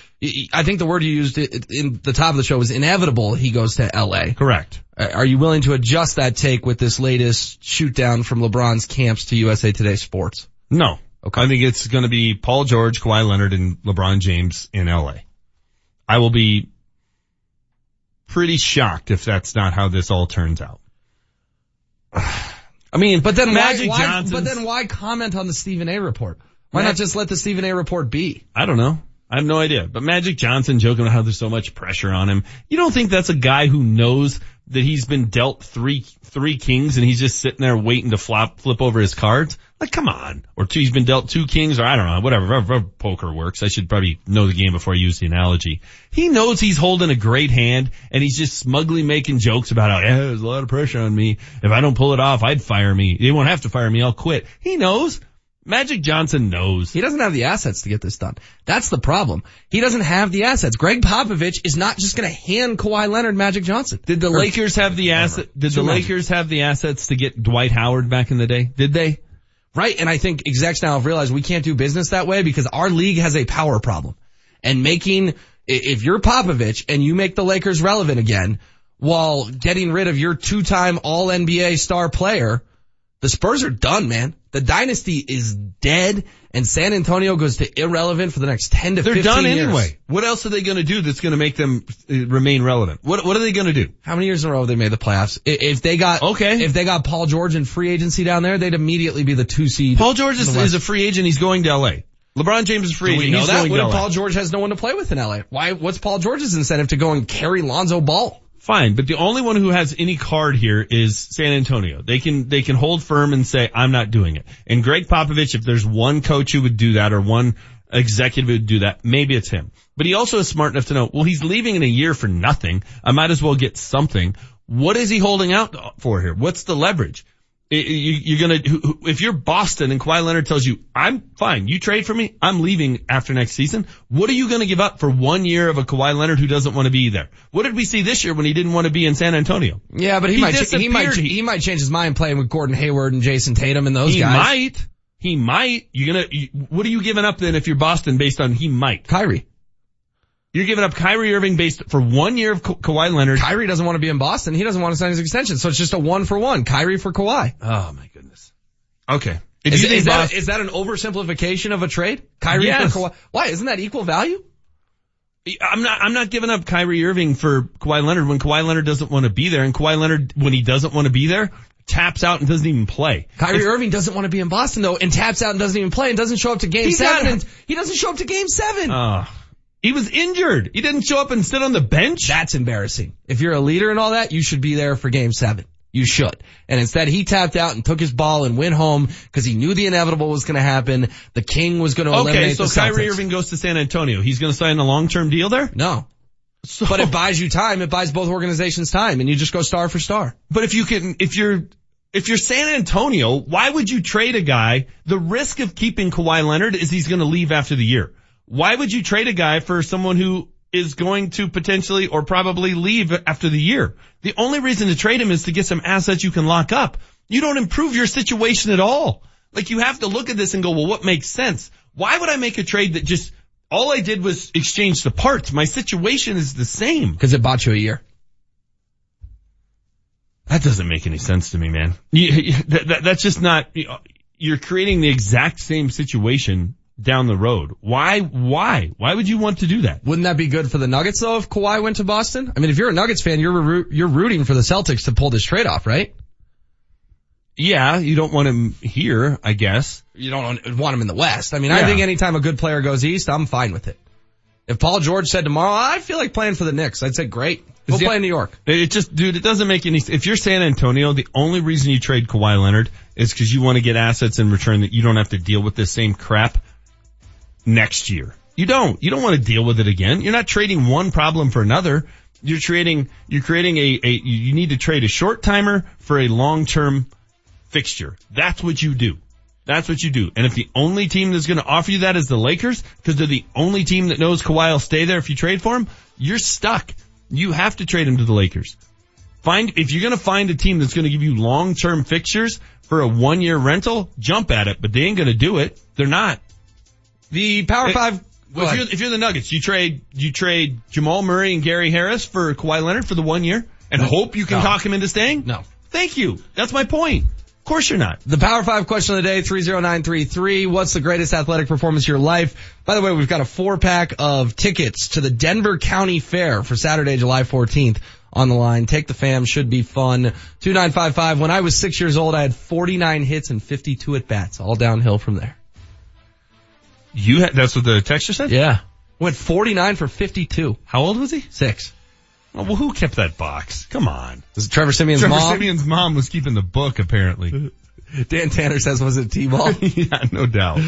I think the word you used in the top of the show was inevitable he goes to LA. Correct. Are you willing to adjust that take with this latest shoot down from LeBron's camps to USA Today Sports? No. Okay. I think it's going to be Paul George, Kawhi Leonard, and LeBron James in LA. I will be pretty shocked if that's not how this all turns out. <sighs> <sighs> I mean, but then Magic why, why but then why comment on the Stephen A report? Why not just let the Stephen A report be? I don't know. I have no idea. But Magic Johnson joking about how there's so much pressure on him. You don't think that's a guy who knows that he's been dealt three, three kings and he's just sitting there waiting to flop, flip over his cards? Like, come on. Or two, he's been dealt two kings or I don't know, whatever, whatever poker works. I should probably know the game before I use the analogy. He knows he's holding a great hand and he's just smugly making jokes about how, yeah, there's a lot of pressure on me. If I don't pull it off, I'd fire me. They won't have to fire me. I'll quit. He knows. Magic Johnson knows. He doesn't have the assets to get this done. That's the problem. He doesn't have the assets. Gregg Popovich is not just going to hand Kawhi Leonard Magic Johnson. Did the or, Lakers have the asset? Did the Lakers have the assets to get Dwight Howard back in the day? Did they? Right. And I think execs now have realized we can't do business that way because our league has a power problem. And making, if you're Popovich and you make the Lakers relevant again while getting rid of your two-time all NBA star player, the Spurs are done, man. The dynasty is dead and San Antonio goes to irrelevant for the next 10 to They're 15 done years. anyway. What else are they going to do that's going to make them uh, remain relevant? What What are they going to do? How many years in a row have they made the playoffs? If they got okay, if they got Paul George in free agency down there, they'd immediately be the two seed. Paul George is, is a free agent. He's going to LA. LeBron James is free. Do we know He's that? What if Paul George has no one to play with in LA? Why? What's Paul George's incentive to go and carry Lonzo Ball? Fine, but the only one who has any card here is San Antonio. They can, they can hold firm and say, I'm not doing it. And Gregg Popovich, if there's one coach who would do that or one executive who would do that, maybe it's him. But he also is smart enough to know, well, he's leaving in a year for nothing. I might as well get something. What is he holding out for here? What's the leverage? You're gonna, if you're Boston and Kawhi Leonard tells you, I'm fine, you trade for me, I'm leaving after next season, what are you gonna give up for one year of a Kawhi Leonard who doesn't want to be there? What did we see this year when he didn't want to be in San Antonio? Yeah, but he, he might, he might, he might change his mind playing with Gordon Hayward and Jayson Tatum and those he guys. He might. He might. You're gonna, what are you giving up then if you're Boston based on he might? Kyrie. You're giving up Kyrie Irving based for one year of Ka- Kawhi Leonard. Kyrie doesn't want to be in Boston. He doesn't want to sign his extension. So it's just a one for one. Kyrie for Kawhi. Oh my goodness. Okay. Is, is, that, is that an oversimplification of a trade? Kyrie yes. for Kawhi. Why? Isn't that equal value? I'm not, I'm not giving up Kyrie Irving for Kawhi Leonard when Kawhi Leonard doesn't want to be there and Kawhi Leonard, when he doesn't want to be there, taps out and doesn't even play. Kyrie Irving doesn't want to be in Boston though and taps out and doesn't even play and doesn't show up to game seven and he doesn't show up to game seven. Uh, he was injured. He didn't show up and sit on the bench. That's embarrassing. If you're a leader and all that, you should be there for game seven. You should. And instead he tapped out and took his ball and went home because he knew the inevitable was going to happen. The king was going to okay, eliminate so the Celtics. Kyrie Irving goes to San Antonio. He's going to sign a long-term deal there? No. So, but it buys you time. It buys both organizations time and you just go star for star. But if you can, if you're, if you're San Antonio, why would you trade a guy? The risk of keeping Kawhi Leonard is he's going to leave after the year. Why would you trade a guy for someone who is going to potentially or probably leave after the year? The only reason to trade him is to get some assets you can lock up. You don't improve your situation at all. Like you have to look at this and go, well, what makes sense? Why would I make a trade that just, all I did was exchange the parts. My situation is the same. Cause it bought you a year. That doesn't make any sense to me, man. You, that, that, that's just not, you're creating the exact same situation down the road. Why, why, why would you want to do that? Wouldn't that be good for the Nuggets though if Kawhi went to Boston? I mean, if you're a Nuggets fan, you're, you're rooting for the Celtics to pull this trade off, right? Yeah, you don't want him here, I guess. You don't want him in the West. I mean, yeah. I think anytime a good player goes East, I'm fine with it. If Paul George said tomorrow, I feel like playing for the Knicks, I'd say great. We'll play in New York. It just, dude, it doesn't make any, if you're San Antonio, the only reason you trade Kawhi Leonard is because you want to get assets in return that you don't have to deal with this same crap next year. You don't. You don't want to deal with it again. You're not trading one problem for another. You're trading, you're creating a, a you need to trade a short timer for a long term fixture. That's what you do. That's what you do. And if the only team that's going to offer you that is the Lakers, because they're the only team that knows Kawhi will stay there if you trade for him, you're stuck. You have to trade him to the Lakers. Find, if you're going to find a team that's going to give you long-term fixtures for a one-year rental, jump at it, but they ain't going to do it. They're not. The Power It- Five. Well, if, you're, if you're the Nuggets, you trade you trade Jamal Murray and Gary Harris for Kawhi Leonard for the one year and hope you can No. talk him into staying. No. Thank you. That's my point. Of course you're not. The Power Five question of the day, 30933. What's the greatest athletic performance of your life? By the way, we've got a four pack of tickets to the Denver County Fair for Saturday, July 14th on the line. Take the fam, should be fun. 2955. When I was six years old, I had 49 hits and 52 at bats, all downhill from there. You had, that's what the texture said. Yeah. Went 49 for 52. How old was he? Six. Oh, well, who kept that box? Come on. Was it Trevor Simeon's Trevor mom? Simeon's mom was keeping the book apparently. <laughs> Dan Tanner says, was it T-ball? <laughs> yeah, no doubt.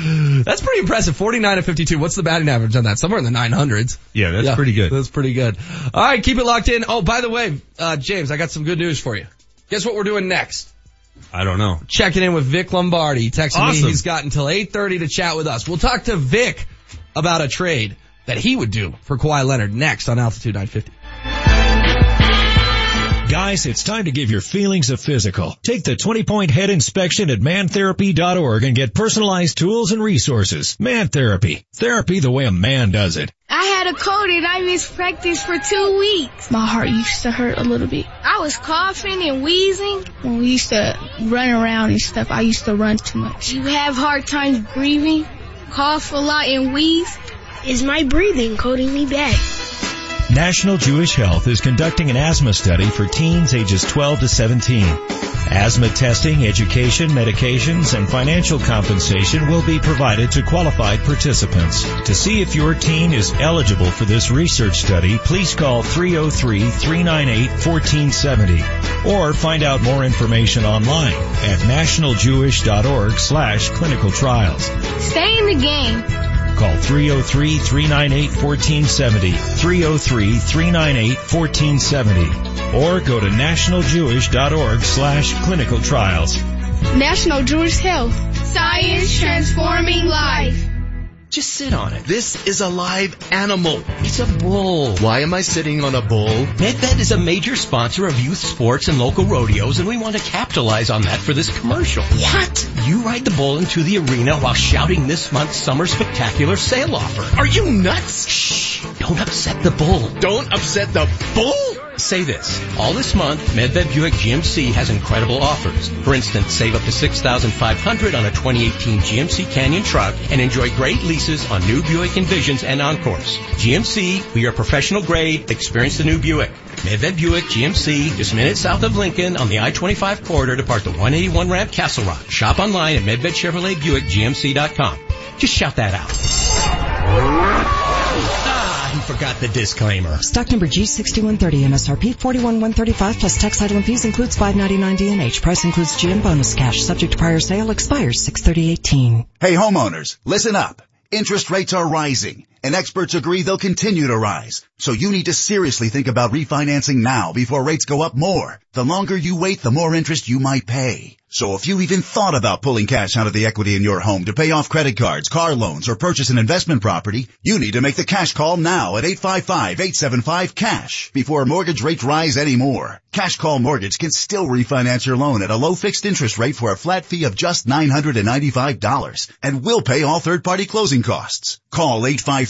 That's pretty impressive. 49 and 52. What's the batting average on that? Somewhere in the 900s. Yeah, that's pretty good. That's pretty good. All right, keep it locked in. Oh, by the way, uh, James, I got some good news for you. Guess what we're doing next? I don't know. Checking in with Vic Lombardi. Texting Awesome. me he's got until 8.30 to chat with us. We'll talk to Vic about a trade that he would do for Kawhi Leonard next on Altitude 950. Guys, it's time to give your feelings a physical. Take the 20 point head inspection at mantherapy.org and get personalized tools and resources. Man Therapy. Therapy the way a man does it. I had a cold and I missed practice for two weeks. My heart used to hurt a little bit. I was coughing and wheezing. When we used to run around and stuff, I used to run too much. You have hard times breathing, cough a lot and wheeze. Is my breathing holding me back? National Jewish Health is conducting an asthma study for teens ages 12 to 17. Asthma testing, education, medications, and financial compensation will be provided to qualified participants. To see if your teen is eligible for this research study, please call 303-398-1470 or find out more information online at nationaljewish.org slash clinical trials. Stay in the game. Call 303-398-1470, 303-398-1470, or go to nationaljewish.org slash clinical trials. National Jewish Health. Science transforming life. Just sit on it. This is a live animal. It's a bull. Why am I sitting on a bull? Medved is a major sponsor of youth sports and local rodeos, and we want to capitalize on that for this commercial. What? You ride the bull into the arena while shouting this month's summer spectacular sale offer. Are you nuts? Shh! Don't upset the bull. Don't upset the bull? Say this. All this month, Medved Buick GMC has incredible offers. For instance, save up to 6,500 on a 2018 GMC Canyon truck and enjoy great leases on new Buick Envisions and Encores. GMC, we are professional grade. Experience the new Buick. Medved Buick GMC, just minutes south of Lincoln on the I-25 corridor to part the 181 ramp Castle Rock. Shop online at Medved Just shout that out. He forgot the disclaimer. Stock number G6130 MSRP 41135 plus tax title and fees includes 599 DNH. Price includes GM bonus cash. Subject to prior sale expires 63018. Hey homeowners, listen up. Interest rates are rising and experts agree they'll continue to rise. So you need to seriously think about refinancing now before rates go up more. The longer you wait, the more interest you might pay. So if you even thought about pulling cash out of the equity in your home to pay off credit cards, car loans, or purchase an investment property, you need to make the cash call now at 855-875-CASH before mortgage rates rise anymore. Cash Call Mortgage can still refinance your loan at a low fixed interest rate for a flat fee of just $995 and will pay all third-party closing costs. Call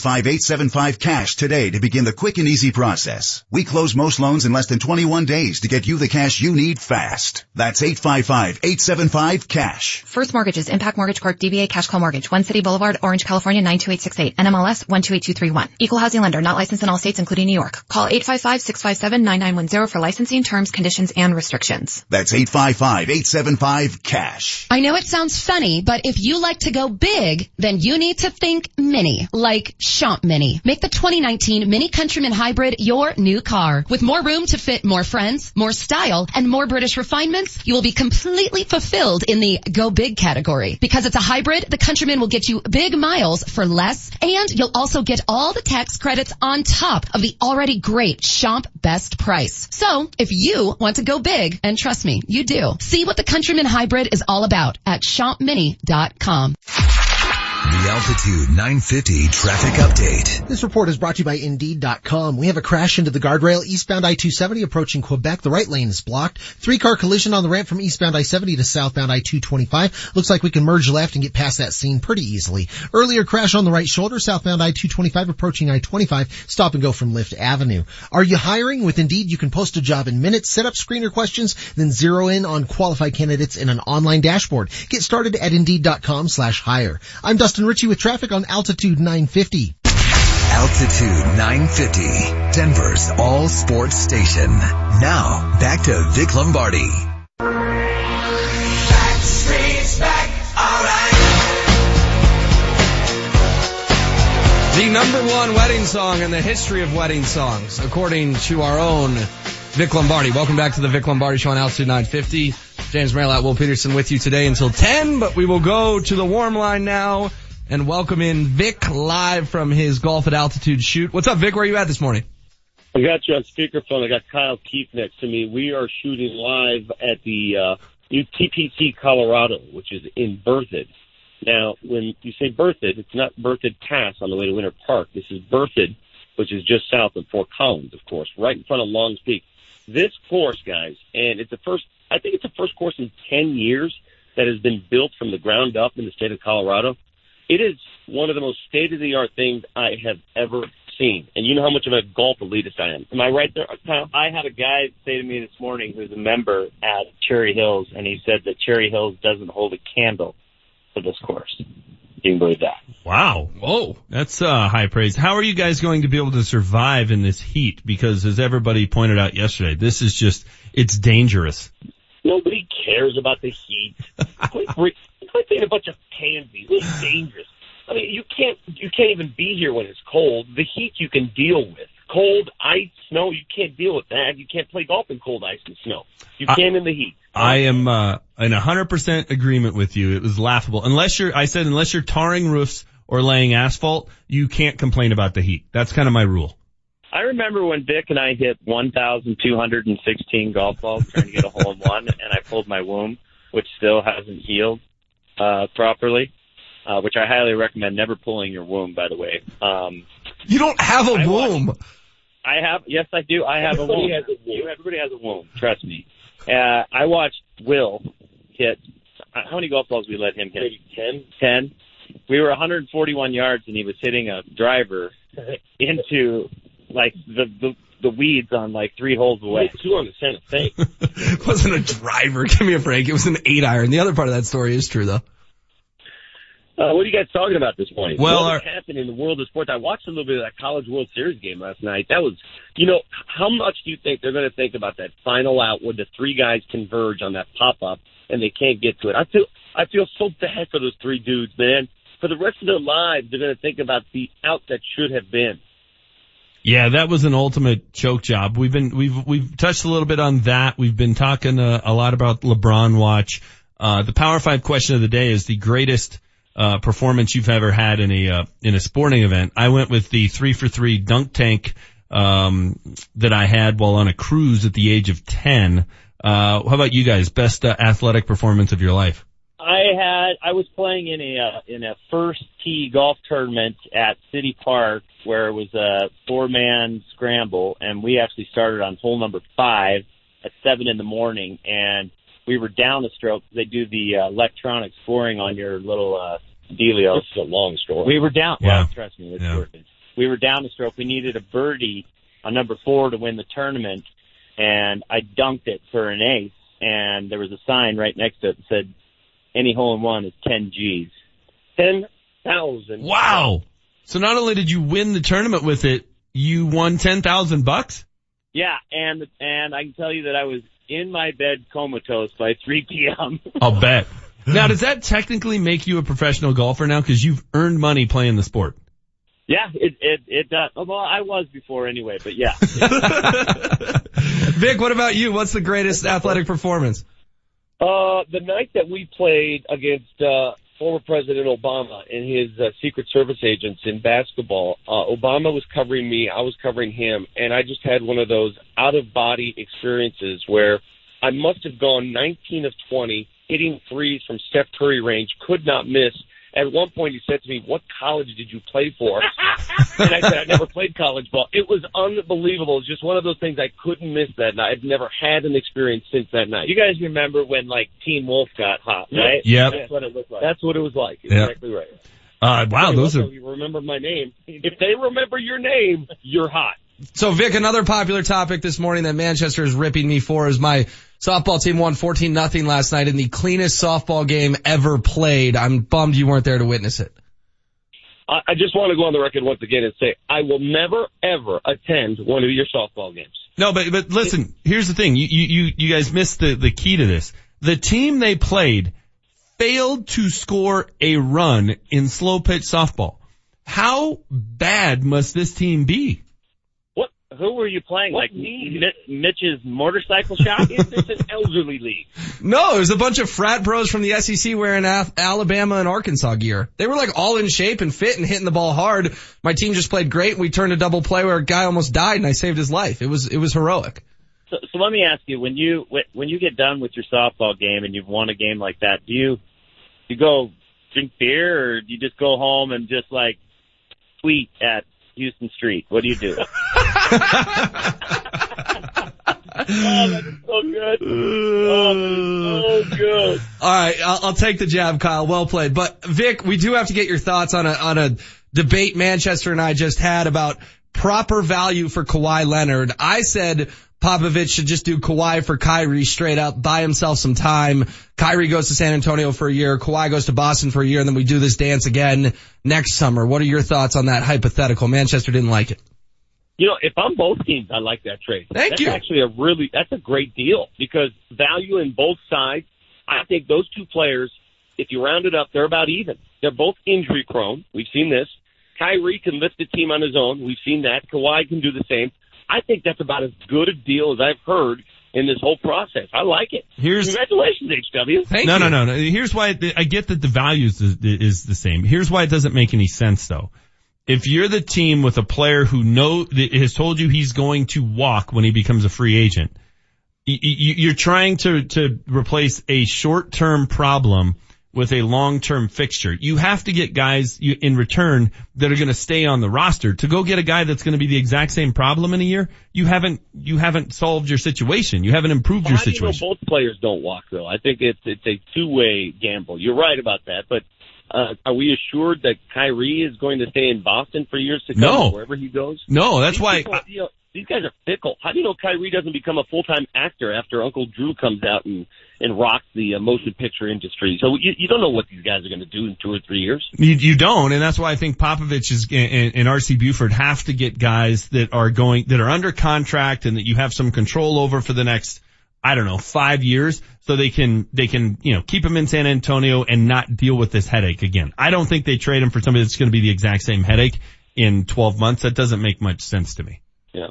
855-875-CASH today to begin the quick and easy process. We close most loans in less than 21 days to get you the cash you need fast. That's 855-875-CASH. First Mortgages, Impac Mortgage Corp, DBA Cash Call Mortgage, One City Boulevard, Orange, California 92868, NMLS 128231. Equal housing lender, not licensed in all states including New York. Call 855-657-9910 for licensing terms, conditions, and restrictions. That's 855-875-CASH. I know it sounds funny, but if you like to go big, then you need to think mini, like Shop Mini. Make the 2019 Mini Countryman Hybrid your new car. With more room to fit more friends, more style, and more British refinements, you will be completely fulfilled in the go big category. Because it's a hybrid, the Countryman will get you big miles for less, and you'll also get all the tax credits on top of the already great Shop Best price. So, if you want to go big, and trust me, you do, see what the Countryman Hybrid is all about at shopmini.com. The Altitude 950 traffic update. This report is brought to you by Indeed.com. We have a crash into the guardrail eastbound I-270 approaching Quebec. The right lane is blocked. Three car collision on the ramp from eastbound I-70 to southbound I-225. Looks like we can merge left and get past that scene pretty easily. Earlier crash on the right shoulder, southbound I-225 approaching I-25. Stop and go from Iliff Avenue. Are you hiring? With Indeed, you can post a job in minutes, set up screener questions, then zero in on qualified candidates in an online dashboard. Get started at Indeed.com slash hire. I'm Dustin Ritchie with traffic on Altitude 950. Altitude 950, Denver's all sports station. Now, back to Vic Lombardi. The number one wedding song in the history of wedding songs, according to our own Vic Lombardi. Welcome back to the Vic Lombardi Show on Altitude 950. James Merilatt Will Peterson with you today until 10, but we will go to the warm line now and welcome in Vic live from his golf at altitude shoot. What's up, Vic? Where are you at this morning? I got you on speakerphone. I got Kyle Keith next to me. We are shooting live at the uh, new TPC Colorado, which is in Berthoud. Now, when you say Berthoud, it's not Berthoud Pass on the way to Winter Park. This is Berthoud, which is just south of Fort Collins, of course, right in front of Longs Peak. This course, guys, and it's the first, I think it's the first course in 10 years that has been built from the ground up in the state of Colorado. It is one of the most state of the art things I have ever seen. And you know how much of a golf elitist I am. Am I right there, Kyle? I had a guy say to me this morning who's a member at Cherry Hills, and he said that Cherry Hills doesn't hold a candle for this course. Can you can believe that. Wow. Whoa. That's uh, high praise. How are you guys going to be able to survive in this heat? Because as everybody pointed out yesterday, this is just, it's dangerous. Nobody cares about the heat. <laughs> quit, quit being a bunch of pansies. It's dangerous. I mean, you can't, you can't even be here when it's cold. The heat you can deal with. Cold, ice, snow, you can't deal with that. You can't play golf in cold ice and snow. You can in the heat. I am uh, in 100% agreement with you. It was laughable. Unless you're, I said, unless you're tarring roofs or laying asphalt, you can't complain about the heat. That's kind of my rule. I remember when Vic and I hit 1,216 golf balls trying to get a hole in one, and I pulled my womb, which still hasn't healed uh, properly. Uh, which I highly recommend never pulling your womb, by the way. Um, you don't have a I womb. watched- I have, yes, I do. I have Everybody a womb. has a womb. You- everybody has a womb. Trust me. Uh, I watched Will hit. uh, How many golf balls we let him hit? Maybe 10. Ten. We were 141 yards, and he was hitting a driver <laughs> into like the the, the weeds on like three holes away. Two on the Santa Fe. It wasn't a driver. <laughs> Give me a break. It was an eight iron. The other part of that story is true though. Uh, what are you guys talking about this morning? Well, what our- happened in the world of sports? I watched a little bit of that College World Series game last night. That was, you know, how much do you think they're going to think about that final out where the three guys converge on that pop up and they can't get to it? I feel, I feel so bad for those three dudes, man. For the rest of their lives, they're going to think about the out that should have been. Yeah, that was an ultimate choke job. We've been we've we've touched a little bit on that. We've been talking uh, a lot about LeBron watch. Uh, the Power Five question of the day is the greatest uh, performance you've ever had in a uh, in a sporting event. I went with the three for three dunk tank um, that I had while on a cruise at the age of ten. Uh, how about you guys? Best uh, athletic performance of your life? I had I was playing in a uh, in a first tee golf tournament at City Park where it was a four man scramble and we actually started on hole number five at seven in the morning and we were down a stroke. They do the uh, electronic scoring on your little uh, dealio. This is a long story. We were down. Yeah. Well, trust me, it's Yeah. worth it. We were down a stroke. We needed a birdie on number four to win the tournament, and I dunked it for an ace. And there was a sign right next to it that said, "Any hole in one is 10 G's." Ten thousand. Wow! So not only did you win the tournament with it, you won ten thousand bucks. Yeah, and and I can tell you that I was in my bed comatose by 3 p.m. I'll <laughs> bet. Now, does that technically make you a professional golfer now? Because you've earned money playing the sport. yeah, it it it does. Oh, well, I was before anyway, but yeah. <laughs> Vic, what about you? What's the greatest athletic performance? Uh, the night that we played against uh, former President Obama and his uh, Secret Service agents in basketball, uh, Obama was covering me, I was covering him, and I just had one of those out of body experiences where I must have gone 19 of 20, hitting threes from Steph Curry range, could not miss, at one point he said to me, what college did you play for? <laughs> and I said, I never played college ball. It was unbelievable. It was just one of those things I couldn't miss that night. I've never had an experience since that night. You guys remember when like Teen Wolf got hot, right? Yep. That's what it looked like. That's what it was like. Yep. Exactly right. Uh, wow, Hey, those are, You remember my name. If they remember your name, you're hot. So Vic, another popular topic this morning that Manchester is ripping me for is my softball team won 14 nothing last night in the cleanest softball game ever played. I'm bummed you weren't there to witness it. I, I just want to go on the record once again and say I will never ever attend one of your softball games. No, but but listen, here's the thing. You you you, you guys missed the the key to this. The team they played failed to score a run in slow pitch softball. How bad must this team be? What? Who were you playing? What like league? Mi- Mitch's motorcycle shop? <laughs> Is this an elderly league? No, it was a bunch of frat bros from the SEC wearing Af- Alabama and Arkansas gear. They were like all in shape and fit and hitting the ball hard. My team just played great. We turned a double play where a guy almost died and I saved his life. It was, it was heroic. So, so let me ask you: when you when- when you get done with your softball game and you've won a game like that, do you you go drink beer or do you just go home and just like tweet at Houston Street? What do you do? <laughs> <laughs> Oh, that's so good. Uh, oh, that's so good. All right, I'll, I'll take the jab, Kyle. Well played. But Vic, we do have to get your thoughts on a on a debate Manchester and I just had about proper value for Kawhi Leonard. I said Popovich should just do Kawhi for Kyrie straight up, buy himself some time. Kyrie goes to San Antonio for a year, Kawhi goes to Boston for a year, and then we do this dance again next summer. What are your thoughts on that hypothetical? Manchester didn't like it. You know, if I'm both teams, I like that trade. Thank that's you. actually a really, that's a great deal because value in both sides. I think those two players, if you round it up, they're about even. They're both injury prone. We've seen this. Kyrie can lift the team on his own. We've seen that. Kawhi can do the same. I think that's about as good a deal as I've heard in this whole process. I like it. Here's Congratulations, HW. Thank no, you. no, no, no. Here's why it, I get that the value is, is the same. Here's why it doesn't make any sense though. If you're the team with a player who know has told you he's going to walk when he becomes a free agent, y- y- you're trying to to replace a short-term problem with a long-term fixture. You have to get guys in return that are going to stay on the roster. To go get a guy that's going to be the exact same problem in a year, you haven't you haven't solved your situation. You haven't improved your How do you know situation. both players don't walk though? I think it's it's a two way gamble. You're right about that, but uh, are we assured that Kyrie is going to stay in Boston for years to come, No. wherever he goes? No, that's These why. people, you know, these guys are fickle. How do you know Kyrie doesn't become a full time actor after Uncle Drew comes out and and rocks the uh, motion picture industry? So you, you don't know what these guys are going to do in two or three years. You, you don't, and that's why I think Popovich is and, and RC Buford have to get guys that are going that are under contract and that you have some control over for the next I don't know five years, so they can they can you know keep him in San Antonio and not deal with this headache again. I don't think they trade him for somebody that's going to be the exact same headache in 12 months. That doesn't make much sense to me. Yeah.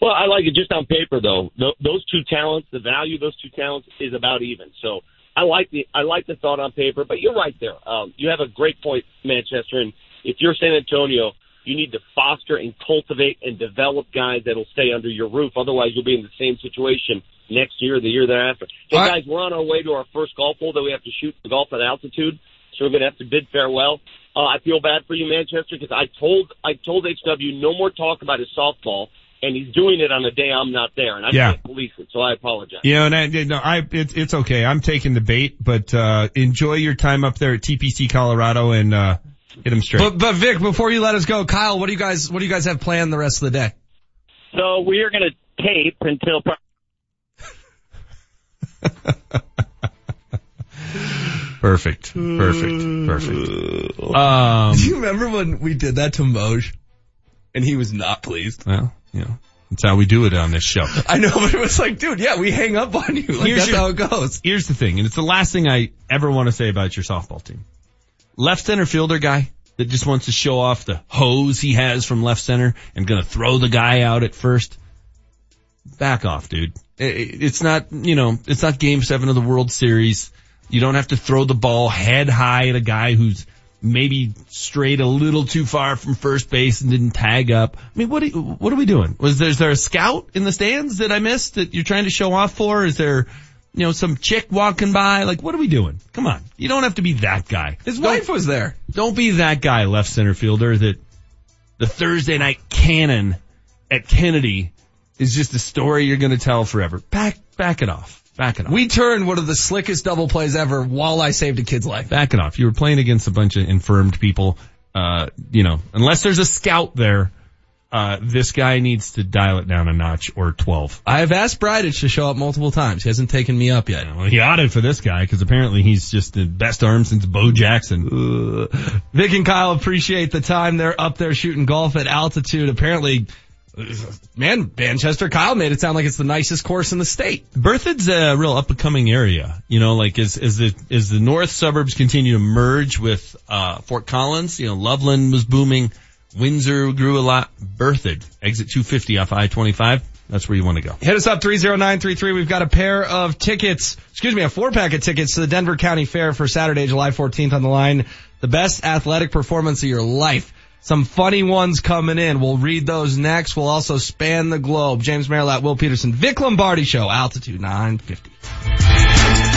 Well, I like it just on paper though. Those two talents, the value of those two talents is about even. So I like the I like the thought on paper, but you're right there. Um, you have a great point, Manchester. And if you're San Antonio, you need to foster and cultivate and develop guys that'll stay under your roof. Otherwise, you'll be in the same situation next year, the year thereafter. Hey right. guys, we're on our way to our first golf hole that we have to shoot the golf at altitude. So we're going to have to bid farewell. Uh, I feel bad for you, Manchester, because I told I told HW no more talk about his softball, and he's doing it on the day I'm not there, and I Yeah. can't police it. So I apologize. Yeah, and I, no, I, it's, it's okay. I'm taking the bait, but, uh, enjoy your time up there at TPC Colorado and, uh, hit them straight. But, but Vic, before you let us go, Kyle, what do you guys, what do you guys have planned the rest of the day? so we are going to tape until. Pro- <laughs> Perfect. Perfect. Perfect. Um, <laughs> do you remember when we did that to Moj? And he was not pleased. well, you know, that's how we do it on this show. <laughs> I know, but it was like, dude, yeah, we hang up on you. Like, Here's that's your- how it goes. Here's the thing, and it's the last thing I ever want to say about your softball team. Left center fielder guy that just wants to show off the hose he has from left center and gonna throw the guy out at first. Back off, dude. It's not, you know, it's not game seven of the World Series. You don't have to throw the ball head high at a guy who's maybe strayed a little too far from first base and didn't tag up. I mean, what are, what are we doing? Was there, is there a scout in the stands that I missed that you're trying to show off for? Is there, you know, some chick walking by. Like, what are we doing? Come on. You don't have to be that guy. His wife was there. Don't be that guy, left center fielder, that the Thursday night cannon at Kennedy is just a story you're going to tell forever. Back, back it off. Back it off. We turned one of the slickest double plays ever while I saved a kid's life. Back it off. You were playing against a bunch of infirmed people. Uh, you know, unless there's a scout there, uh, this guy needs to dial it down a notch or 12. I have asked Bridich to show up multiple times. He hasn't taken me up yet. Well, he ought for this guy because apparently he's just the best arm since Bo Jackson. Uh, Vic and Kyle appreciate the time. They're up there shooting golf at altitude. Apparently, man, Manchester Kyle made it sound like it's the nicest course in the state. Berthoud's a real up and coming area. You know, like as, as the, as the north suburbs continue to merge with, uh, Fort Collins, you know, Loveland was booming. Windsor grew a lot. Berthoud, exit 250 off I-25. That's where you want to go. Hit us up 30933. We've got a pair of tickets, excuse me, a four pack of tickets to the Denver County Fair for Saturday, July 14th on the line. The best athletic performance of your life. Some funny ones coming in. We'll read those next. We'll also span the globe. James Merilatt, Will Peterson, Vic Lombardi Show, Altitude 950.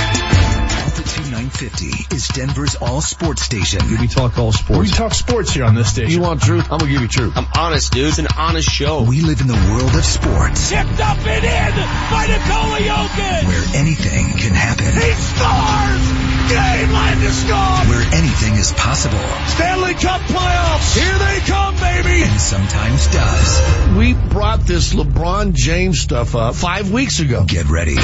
Altitude 950 is Denver's all sports station. We talk all sports. We talk sports here on this station. You want truth? I'm gonna give you truth. I'm honest, dude. It's an honest show. We live in the world of sports Tipped up and in by Nikola Jokic. where anything can happen, He scores! Game Landeskog! where anything is possible, Stanley Cup playoffs! Here they come, baby! and sometimes does. We brought this LeBron James stuff up five weeks ago. Get ready.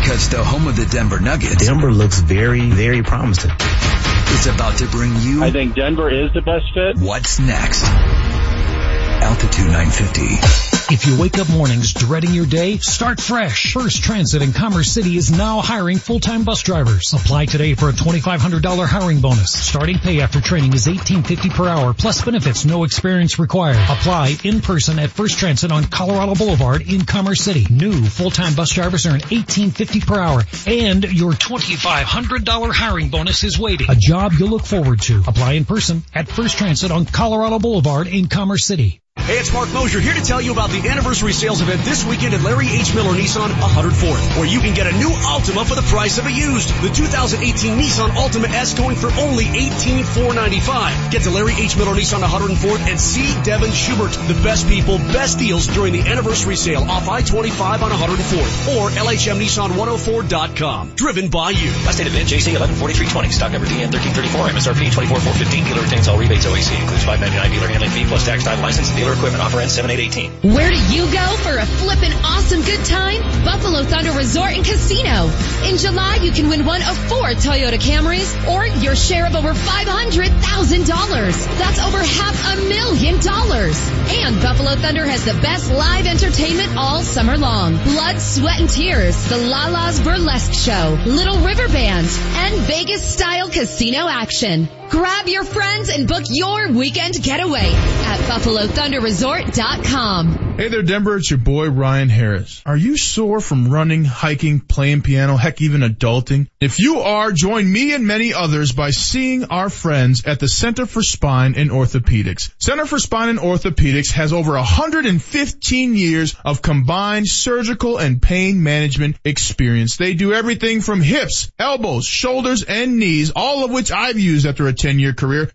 Because the home of the Denver Nuggets Denver looks very, very promising. It's about to bring you I think Denver is the best fit. what's next. Altitude 950. If you wake up mornings dreading your day, start fresh. First Transit in Commerce City is now hiring full-time bus drivers. Apply today for a $2,500 hiring bonus. Starting pay after training is $18.50 per hour plus benefits, no experience required. Apply in person at First Transit on Colorado Boulevard in Commerce City. New full-time bus drivers earn $18.50 per hour and your $2,500 hiring bonus is waiting. A job you'll look forward to. Apply in person at First Transit on Colorado Boulevard in Commerce City. Hey, it's Mark Mosier here to tell you about the anniversary sales event this weekend at Larry H. Miller Nissan 104th, where you can get a new Altima for the price of a used. The 2018 Nissan Altima S going for only 18,495. Get to Larry H. Miller Nissan 104th and see Devin Schubert. The best people, best deals during the anniversary sale off I-25 on 104th or LHMNissan104.com. Driven by you. Last date event, JC 114320. Stock number DN 1334. MSRP 24415. Dealer retains all rebates. OAC includes 599 dealer handling fee plus tax time license dealer equipment. Offer ends 7818. Where do you go for a flippin' awesome good time? Buffalo Thunder Resort and Casino. In July, you can win one of four Toyota Camrys or your share of over $500,000. That's over half a million dollars. And Buffalo Thunder has the best live entertainment all summer long. Blood, sweat, and tears, the Lala's Burlesque Show, Little River Band, and Vegas style casino action. Grab your friends and book your weekend getaway at BuffaloThunderResort.com. Hey there, Denver. It's your boy, Ryan Harris. Are you sore from running, hiking, playing piano, heck, even adulting? If you are, join me and many others by seeing our friends at the Center for Spine and Orthopedics. Center for Spine and Orthopedics has over 115 years of combined surgical and pain management experience. They do everything from hips, elbows, shoulders, and knees, all of which I've used after a 10 year career.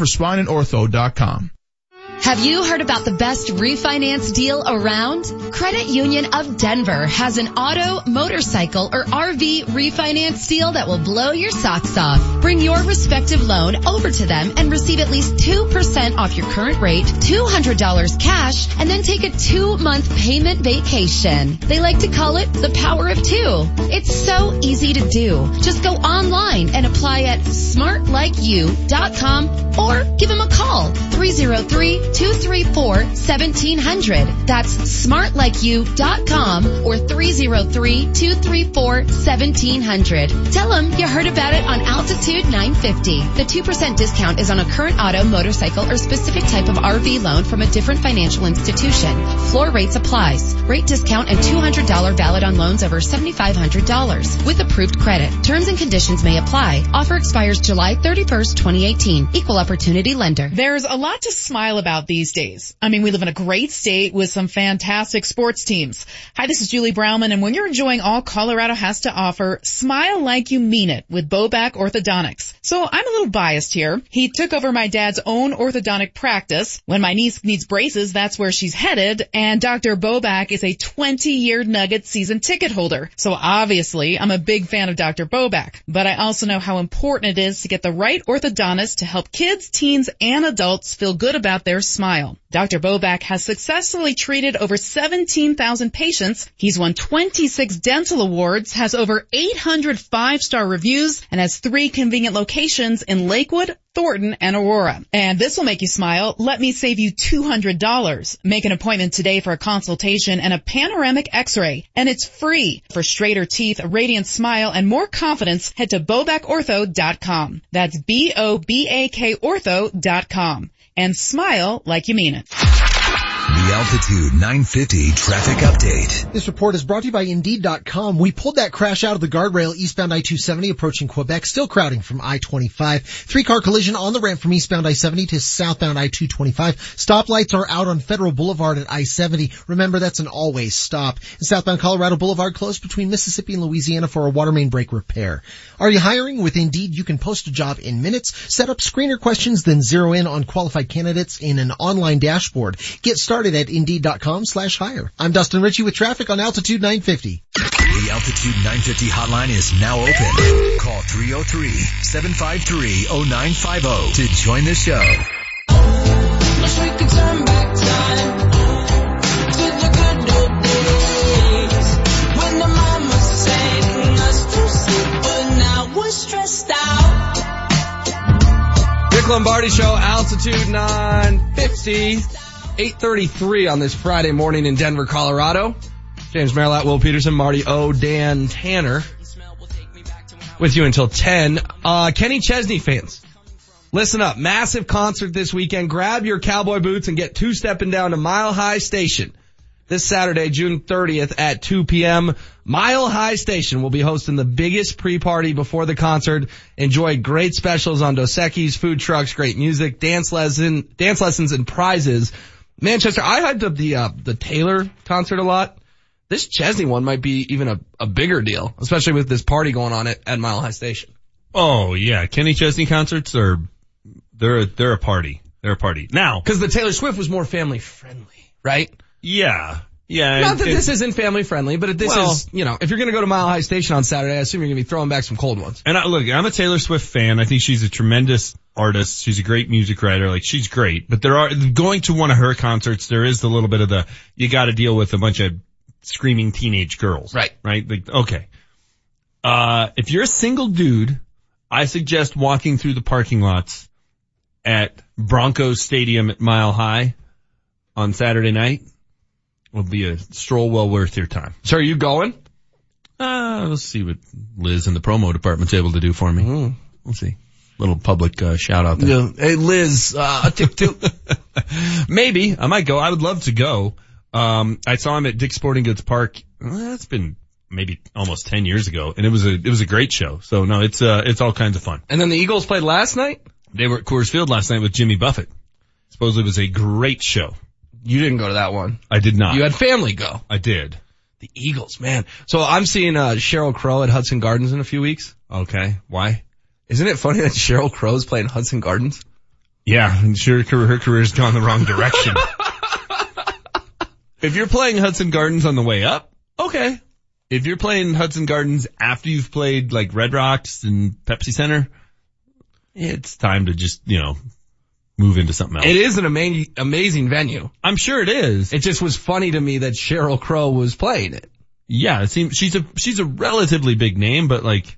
centerforspineandortho.com. Have you heard about the best refinance deal around? Credit Union of Denver has an auto, motorcycle, or RV refinance deal that will blow your socks off. Bring your respective loan over to them and receive at least 2% off your current rate, $200 cash, and then take a two-month payment vacation. They like to call it the power of two. It's so easy to do. Just go online and apply at smartlikeyou.com or give them a call, 303 303-234-1700. That's smartlikeyou.com or 303-234-1700. Tell them you heard about it on Altitude 950. The 2% discount is on a current auto, motorcycle, or specific type of RV loan from a different financial institution. Floor rates applies. Rate discount and $200 valid on loans over $7,500 with approved credit. Terms and conditions may apply. Offer expires July 31st, 2018. Equal opportunity lender. There's a lot to smile about these days. I mean, we live in a great state with some fantastic sports teams. Hi, this is Julie Brownman, and when you're enjoying all Colorado has to offer, smile like you mean it with Bobak Orthodontics. So I'm a little biased here. He took over my dad's own orthodontic practice. When my niece needs braces, that's where she's headed, and Dr. Bobak is a 20-year Nugget season ticket holder. So obviously, I'm a big fan of Dr. Bobak, but I also know how important it is to get the right orthodontist to help kids, teens, and adults feel good about their smile. Dr. Bobak has successfully treated over 17,000 patients. He's won 26 dental awards, has over 800 five-star reviews, and has three convenient locations in Lakewood, Thornton, and Aurora. And this will make you smile. Let me save you $200. Make an appointment today for a consultation and a panoramic x-ray. And it's free. For straighter teeth, a radiant smile, and more confidence, head to bobakortho.com. That's B-O-B-A-K ortho.com. And smile like you mean it. The Altitude 950 traffic update. This report is brought to you by Indeed.com. We pulled that crash out of the guardrail eastbound I-270 approaching Quebec, still crowding from I-25. Three car collision on the ramp from eastbound I-70 to southbound I-225. Stoplights are out on Federal Boulevard at I-70. Remember that's an always stop. And southbound Colorado Boulevard closed between Mississippi and Louisiana for a water main break repair. Are you hiring? With Indeed, you can post a job in minutes, set up screener questions, then zero in on qualified candidates in an online dashboard. Get started at Indeed.com slash hire. I'm Dustin Ritchie with traffic on Altitude 950. The Altitude 950 hotline is now open. Call 303-753-0950 to join the show. Rick Lombardi Show, Altitude 950, 833 on this Friday morning in Denver, Colorado. James Merilatt, Will Peterson, Marty O, Dan Tanner. With you until 10. Uh, Kenny Chesney fans. Listen up. Massive concert this weekend. Grab your cowboy boots and get two stepping down to Mile High Station. This Saturday, June 30th at 2 p.m. Mile High Station will be hosting the biggest pre-party before the concert. Enjoy great specials on Dos Equis, food trucks, great music, dance lesson, dance lessons and prizes. Manchester, I hyped up the, uh, the Taylor concert a lot. This Chesney one might be even a, a bigger deal, especially with this party going on at, at Mile High Station. Oh yeah, Kenny Chesney concerts are, they're, a, they're a party. They're a party. Now. Cause the Taylor Swift was more family friendly, right? Yeah. Yeah. Not that it- this isn't family friendly, but this Well- is, you know, if you're gonna go to Mile High Station on Saturday, I assume you're gonna be throwing back some cold ones. And I, look, I'm a Taylor Swift fan. I think she's a tremendous artist. She's a great music writer. Like she's great. But there are going to one of her concerts. There is a little bit of the you got to deal with a bunch of screaming teenage girls. Right. Right. Like okay. Uh, if you're a single dude, I suggest walking through the parking lots at Broncos Stadium at Mile High on Saturday night. Will be a stroll well worth your time. So are you going? Uh, we'll see what Liz in the promo department's able to do for me. We'll see. Little public uh, shout out there. Yeah. Hey Liz, uh, a tick. <laughs> Maybe I might go. I would love to go. Um, I saw him at Dick's Sporting Goods Park. That's been maybe almost ten years ago, and it was a it was a great show. So no, it's uh it's all kinds of fun. And then the Eagles played last night? They were at Coors Field last night with Jimmy Buffett. Supposedly it was a great show. You didn't go to that one. I did not. You had family go. I did. The Eagles, man. So I'm seeing, uh, Sheryl Crow at Hudson Gardens in a few weeks. Okay. Why? Isn't it funny that Sheryl Crow's playing Hudson Gardens? Yeah, I'm sure her, her career's gone the wrong direction. <laughs> if you're playing Hudson Gardens on the way up, okay. If you're playing Hudson Gardens after you've played like Red Rocks and Pepsi Center, it's time to just, you know, move into something else. It is an ama- amazing venue. I'm sure it is. It just was funny to me that Sheryl Crow was playing it. Yeah, it seems she's a she's a relatively big name, but like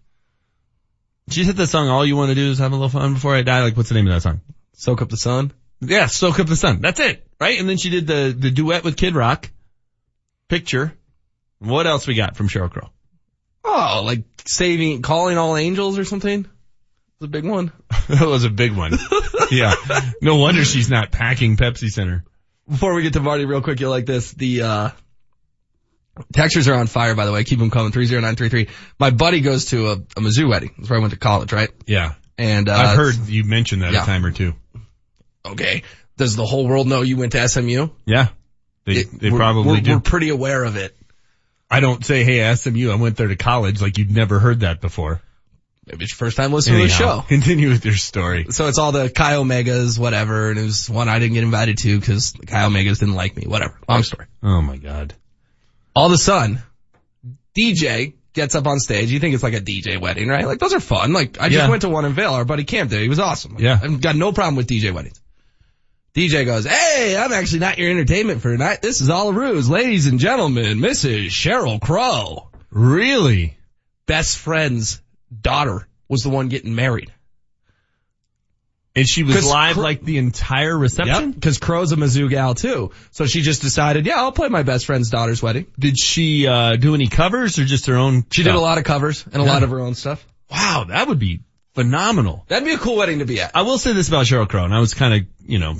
she hit that song "All You Want to Do Is Have a Little Fun Before I Die." Like, what's the name of that song? Soak up the sun. Yeah, soak up the sun. That's it, right? And then she did the the duet with Kid Rock. Picture. What else we got from Sheryl Crow? Oh, like saving, calling all angels or something? It's a big one. <laughs> that was a big one. yeah. No wonder she's not packing Pepsi Center. Before we get to Marty real quick, you'll like this. The, uh, textures are on fire, by the way. Keep them coming. 30933. My buddy goes to a, a Mizzou wedding. That's where I went to college, right? Yeah. And, uh, I've heard you mention that yeah. a time or two. Okay. Does the whole world know you went to SMU? Yeah. They, It- they we're- probably we're, do. We're pretty aware of it. I don't say, hey, SMU, I went there to college like you'd never heard that before. Maybe it's your first time listening to the show. Continue with your story. So it's all the Chi Omegas, whatever, and it was one I didn't get invited to because the Chi Omegas didn't like me, whatever. Long story. Oh my God. All of a sudden, DJ gets up on stage. You think it's like a DJ wedding, right? Like those are fun. Like I just Yeah. went to one in Vail. Our buddy Cam did. He was awesome. Yeah. I've got no problem with DJ weddings. DJ goes, Hey, I'm actually not your entertainment for tonight. This is all a ruse. Ladies and gentlemen, Mrs. Sheryl Crow. Really? Best friend's daughter was the one getting married. And she was live Cro- like the entire reception? Yep, because Crow's a Mizzou gal too. So she just decided, yeah, I'll play my best friend's daughter's wedding. Did she, uh, do any covers or just her own? She did a lot of covers and a Yeah. lot of her own stuff. Wow, that would be phenomenal. That'd be a cool wedding to be at. I will say this about Sheryl Crow, and I was kind of, you know,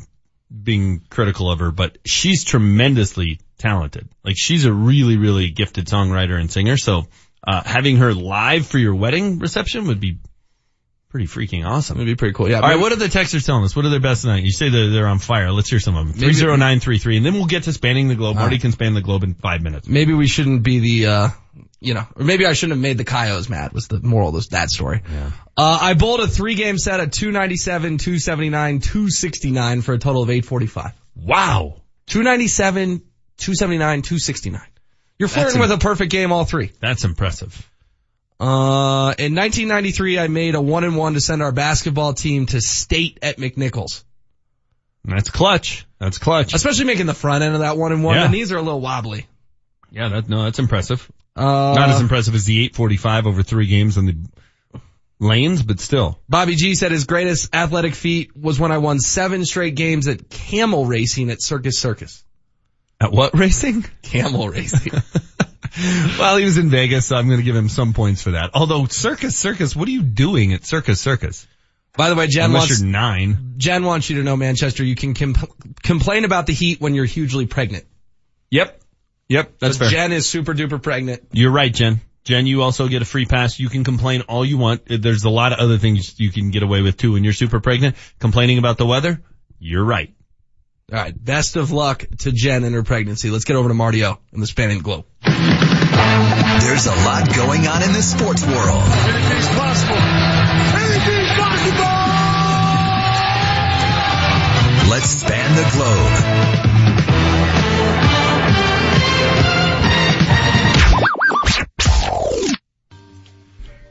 being critical of her, but she's tremendously talented. Like she's a really, really gifted songwriter and singer. So, uh, having her live for your wedding reception would be pretty freaking awesome. It'd be pretty cool. Yeah. All right, what are the texters telling us? What are their best tonight? You say they're, they're on fire. Let's hear some of them. Maybe- 30933, and then we'll get to spanning the globe. Marty right. can span the globe in five minutes. maybe we shouldn't be the, uh, you know, or maybe I shouldn't have made the Coyotes mad was the moral of that story. Yeah. Uh, I bowled a three game set at 297, 279, 269 for a total of 845. Wow. 297, 279, 269. You're That's flirting im- with a perfect game all three. That's impressive. Uh, in 1993, I made a one and one to send our basketball team to state at McNichols. That's clutch. That's clutch. Especially making the front end of that one and one. Yeah. The knees are a little wobbly. Yeah, that, no, that's impressive. Uh, Not as impressive as the 845 over three games on the lanes, but still. Bobby G said his greatest athletic feat was when I won seven straight games at camel racing at Circus Circus. At what racing? <laughs> Camel racing. <laughs> well, he was in Vegas, so I'm going to give him some points for that. Although Circus Circus, what are you doing at Circus Circus? By the way, Jen Unless wants, you're nine. Jen wants you to know, Manchester, you can com- complain about the heat when you're hugely pregnant. Yep. Yep, that's So fair. Jen is super duper pregnant. You're right, Jen. Jen, you also get a free pass. You can complain all you want. There's a lot of other things you can get away with too when you're super pregnant. Complaining about the weather, you're right. All right. Best of luck to Jen in her pregnancy. Let's get over to Marty O in the spanning the globe. There's a lot going on in the sports world. Anything's possible. Anything's possible. Let's span the globe.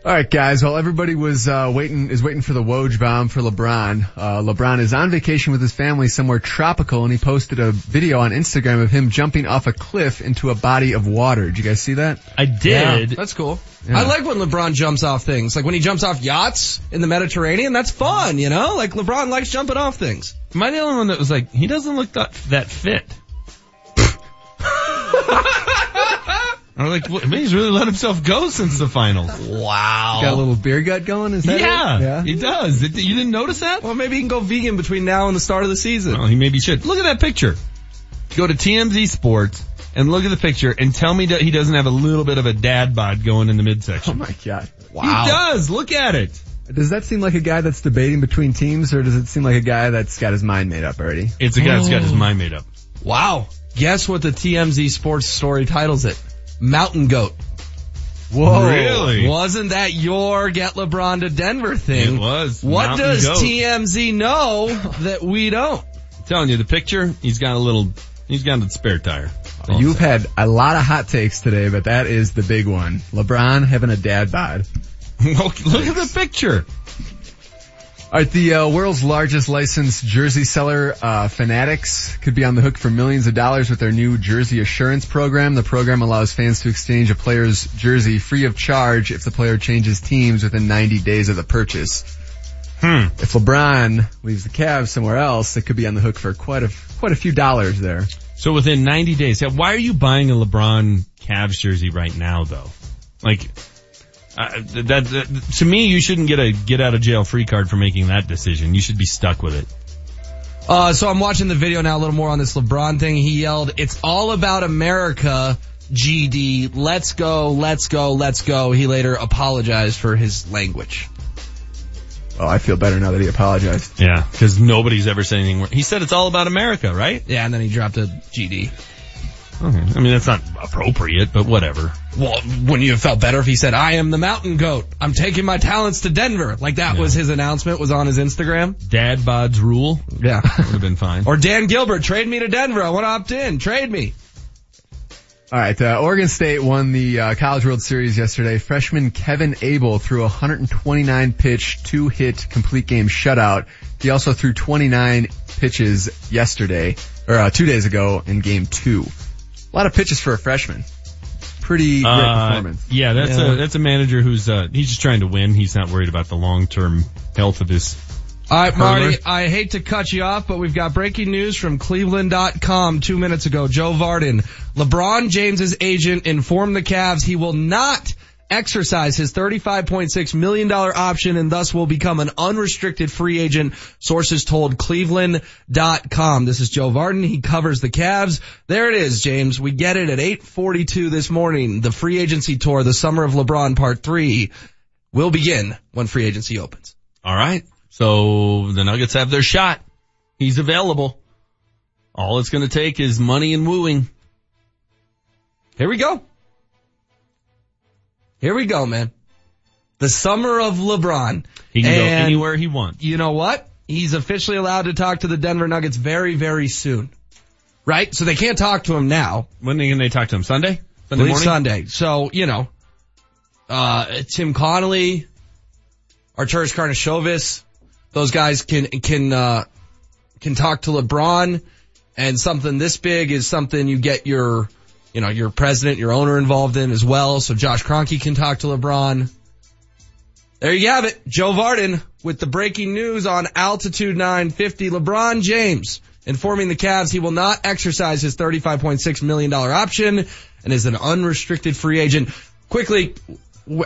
All right, guys. While everybody was uh, waiting, is waiting for the Woj bomb for LeBron. Uh, LeBron is on vacation with his family somewhere tropical, and he posted a video on Instagram of him jumping off a cliff into a body of water. Did you guys see that? I did. That's cool. Yeah. I like when LeBron jumps off things. Like when he jumps off yachts in the Mediterranean, that's fun, you know? Like LeBron likes jumping off things. Am I the only one that was like, he doesn't look that, that fit? <laughs> I was like, what, man, he's really let himself go since the finals. Wow. Got a little beer gut going. Is that it? Yeah, Yeah. he does. Did- You didn't notice that? Well, maybe he can go vegan between now and the start of the season. Well, he maybe should. Look at that picture. Go to TMZ Sports and look at the picture and tell me that he doesn't have a little bit of a dad bod going in the midsection. Oh my god. Wow. He does. Look at it. Does that seem like a guy that's debating between teams, or does it seem like a guy that's got his mind made up already? It's a guy that's got his oh. mind made up. Wow. Guess what the TMZ sports story titles it? Mountain Goat. Whoa. Really? Wasn't that your get LeBron to Denver thing? It was. What Mountain does Goat. TMZ know that we don't? I'm telling you, the picture, he's got a little, he's got a spare tire. You've had a lot of hot takes today, but that is the big one. LeBron having a dad bod. look, <laughs> look at the picture. All right, the uh, world's largest licensed jersey seller, uh, Fanatics, could be on the hook for millions of dollars with their new jersey assurance program. The program allows fans to exchange a player's jersey free of charge if the player changes teams within 90 days of the purchase. Hmm. If LeBron leaves the Cavs somewhere else, it could be on the hook for quite a quite a few dollars there. So within 90 days, why are you buying a LeBron Cavs jersey right now though? Like, uh, that, that, to me, you shouldn't get a get out of jail free card for making that decision. You should be stuck with it. Uh, so I'm watching the video now a little more on this LeBron thing. He yelled, it's all about America, GD. Let's go, let's go, let's go. He later apologized for his language. Oh, I feel better now that he apologized. Yeah, because nobody's ever said anything. He said it's all about America, right? Yeah, and then he dropped a GD. Okay. I mean, that's not appropriate, but whatever. Well, wouldn't you have felt better if he said, I am the mountain goat. I'm taking my talents to Denver. Like that was his announcement, was on his Instagram. Dad bods rule. Yeah. Would have been fine. or Dan Gilbert, trade me to Denver. I want to opt in. Trade me. All right, uh, Oregon State won the uh, College World Series yesterday. Freshman Kevin Abel threw a 129 pitch, two hit complete game shutout. He also threw 29 pitches yesterday, or uh, two days ago in game two. A lot of pitches for a freshman. Pretty great Uh, performance. Yeah, that's Yeah. a that's a manager who's uh he's just trying to win. He's not worried about the long term health of his. All right, Marty, I hate to cut you off, but we've got breaking news from Cleveland.com two minutes ago. Joe Vardon, LeBron James's agent informed the Cavs he will not exercise his $35.6 million option and thus will become an unrestricted free agent, sources told Cleveland.com. This is Joe Vardon. He covers the Cavs. There it is, James. We get it at 842 this morning. The free agency tour, the summer of LeBron part three will begin when free agency opens. All right. So the Nuggets have their shot. He's available. All it's going to take is money and wooing. Here we go. Here we go, man. The summer of LeBron. He can go anywhere he wants. You know what? He's officially allowed to talk to the Denver Nuggets very, very soon. Right? So they can't talk to him now. When can they talk to him? Sunday? Sunday morning? Sunday. So, you know, uh, Tim Connelly, Arturas Karnisovas, those guys can, can, uh, can talk to LeBron and something this big is something you get your, you know, your president, your owner involved in as well. So Josh Kroenke can talk to LeBron. There you have it. Joe Vardon with the breaking news on Altitude 950. LeBron James informing the Cavs he will not exercise his $35.6 million option and is an unrestricted free agent. Quickly,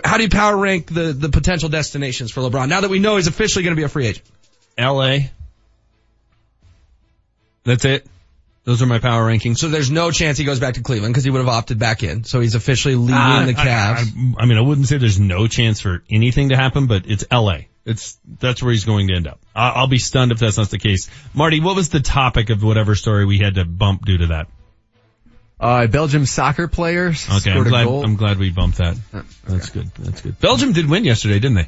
how do you power rank the, the potential destinations for LeBron now that we know he's officially going to be a free agent? LA. That's it. Those are my power rankings. So there's no chance he goes back to Cleveland because he would have opted back in. So he's officially leaving Uh, the Cavs. I, I, I mean, I wouldn't say there's no chance for anything to happen, but it's LA. It's, that's where he's going to end up. I, I'll be stunned if that's not the case. Marty, what was the topic of whatever story we had to bump due to that? Uh, Belgium soccer players Okay, I'm scored a glad, goal. I'm glad we bumped that. That's good. That's good. Belgium did win yesterday, didn't they?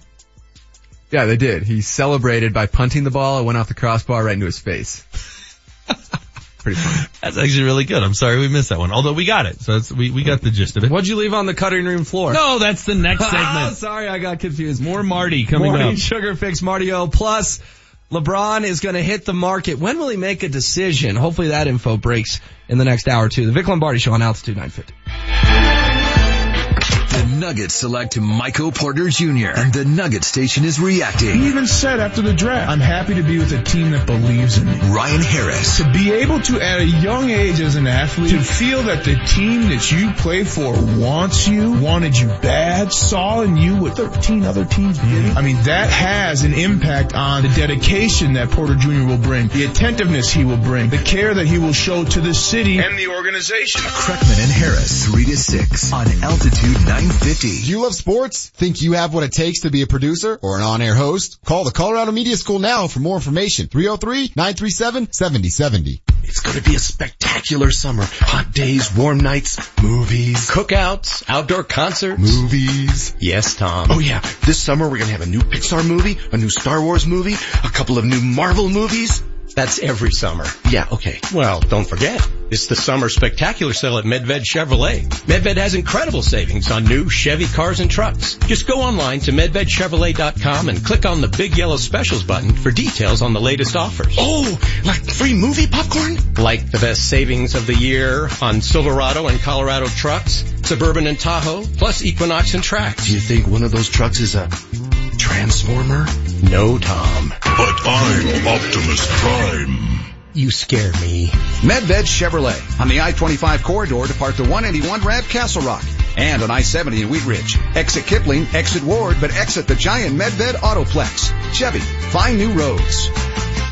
Yeah, they did. He celebrated by punting the ball. It went off the crossbar right into his face. <laughs> Pretty funny. <laughs> That's actually really good. I'm sorry we missed that one. Although we got it. So it's, we, we got the gist of it. What'd you leave on the cutting room floor? No, that's the next Oh, <laughs> segment. sorry, I got confused. More Marty coming Morning up. <laughs> Sugar Fix Marty O. Plus, LeBron is going to hit the market. When will he make a decision? Hopefully that info breaks in the next hour or two. The Vic Lombardi Show on Altitude 950. The Nuggets select Michael Porter Jr. and the Nugget Station is reacting. He even said after the draft, I'm happy to be with a team that believes in me. Ryan Harris, To be able to, at a young age as an athlete, to feel that the team that you play for wants you, wanted you bad, saw in you what 13 other teams did. Mm-hmm. I mean, that has an impact on the dedication that Porter Jr. will bring, the attentiveness he will bring, the care that he will show to the city and the organization. Kreckman and Harris, 3 to 6 on Altitude 950. Do you love sports? Think you have what it takes to be a producer or an on-air host? Call the Colorado Media School now for more information. 303-937-7070. It's gonna be a spectacular summer. Hot days, warm nights, movies, cookouts, outdoor concerts, movies. Yes, Tom. Oh yeah, this summer we're gonna have a new Pixar movie, a new Star Wars movie, a couple of new Marvel movies. That's every summer. Yeah, okay. Well, don't forget, it's the summer spectacular sale at Medved Chevrolet. Medved has incredible savings on new Chevy cars and trucks. Just go online to medvedchevrolet.com and click on the big yellow specials button for details on the latest offers. Oh, like free movie popcorn? Like the best savings of the year on Silverado and Colorado trucks, Suburban and Tahoe, plus Equinox and Trax. Do you think one of those trucks is a Transformer? No, Tom. But I'm Optimus Prime. You scare me. Medved Chevrolet on the I-25 corridor depart the 181 Rad Castle Rock and on I-70 in Wheat Ridge. Exit Kipling, exit Ward, but exit the giant Medved Autoplex. Chevy, find new roads.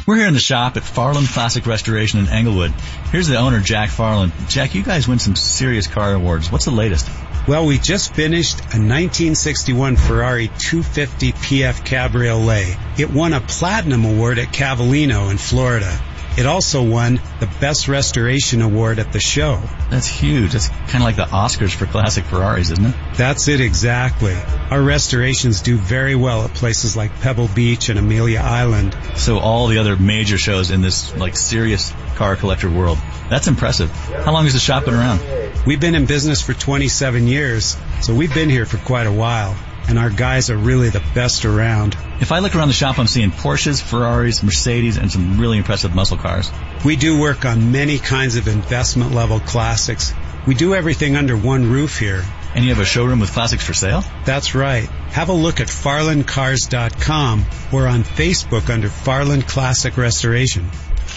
We're here in the shop at Farland Classic Restoration in Englewood. Here's the owner, Jack Farland. Jack, you guys win some serious car awards. What's the latest? Well, we just finished a 1961 Ferrari 250 PF Cabriolet. It won a platinum award at Cavallino in Florida. It also won the Best Restoration Award at the show. That's huge. That's kind of like the Oscars for classic Ferraris, isn't it? That's it exactly. Our restorations do very well at places like Pebble Beach and Amelia Island. So all the other major shows in this like serious car collector world. That's impressive. How long has the shop been around? We've been in business for 27 years, so we've been here for quite a while and our guys are really the best around. If I look around the shop, I'm seeing Porsches, Ferraris, Mercedes, and some really impressive muscle cars. We do work on many kinds of investment level classics. We do everything under one roof here. And you have a showroom with classics for sale? That's right. Have a look at farlandcars.com or on Facebook under Farland Classic Restoration.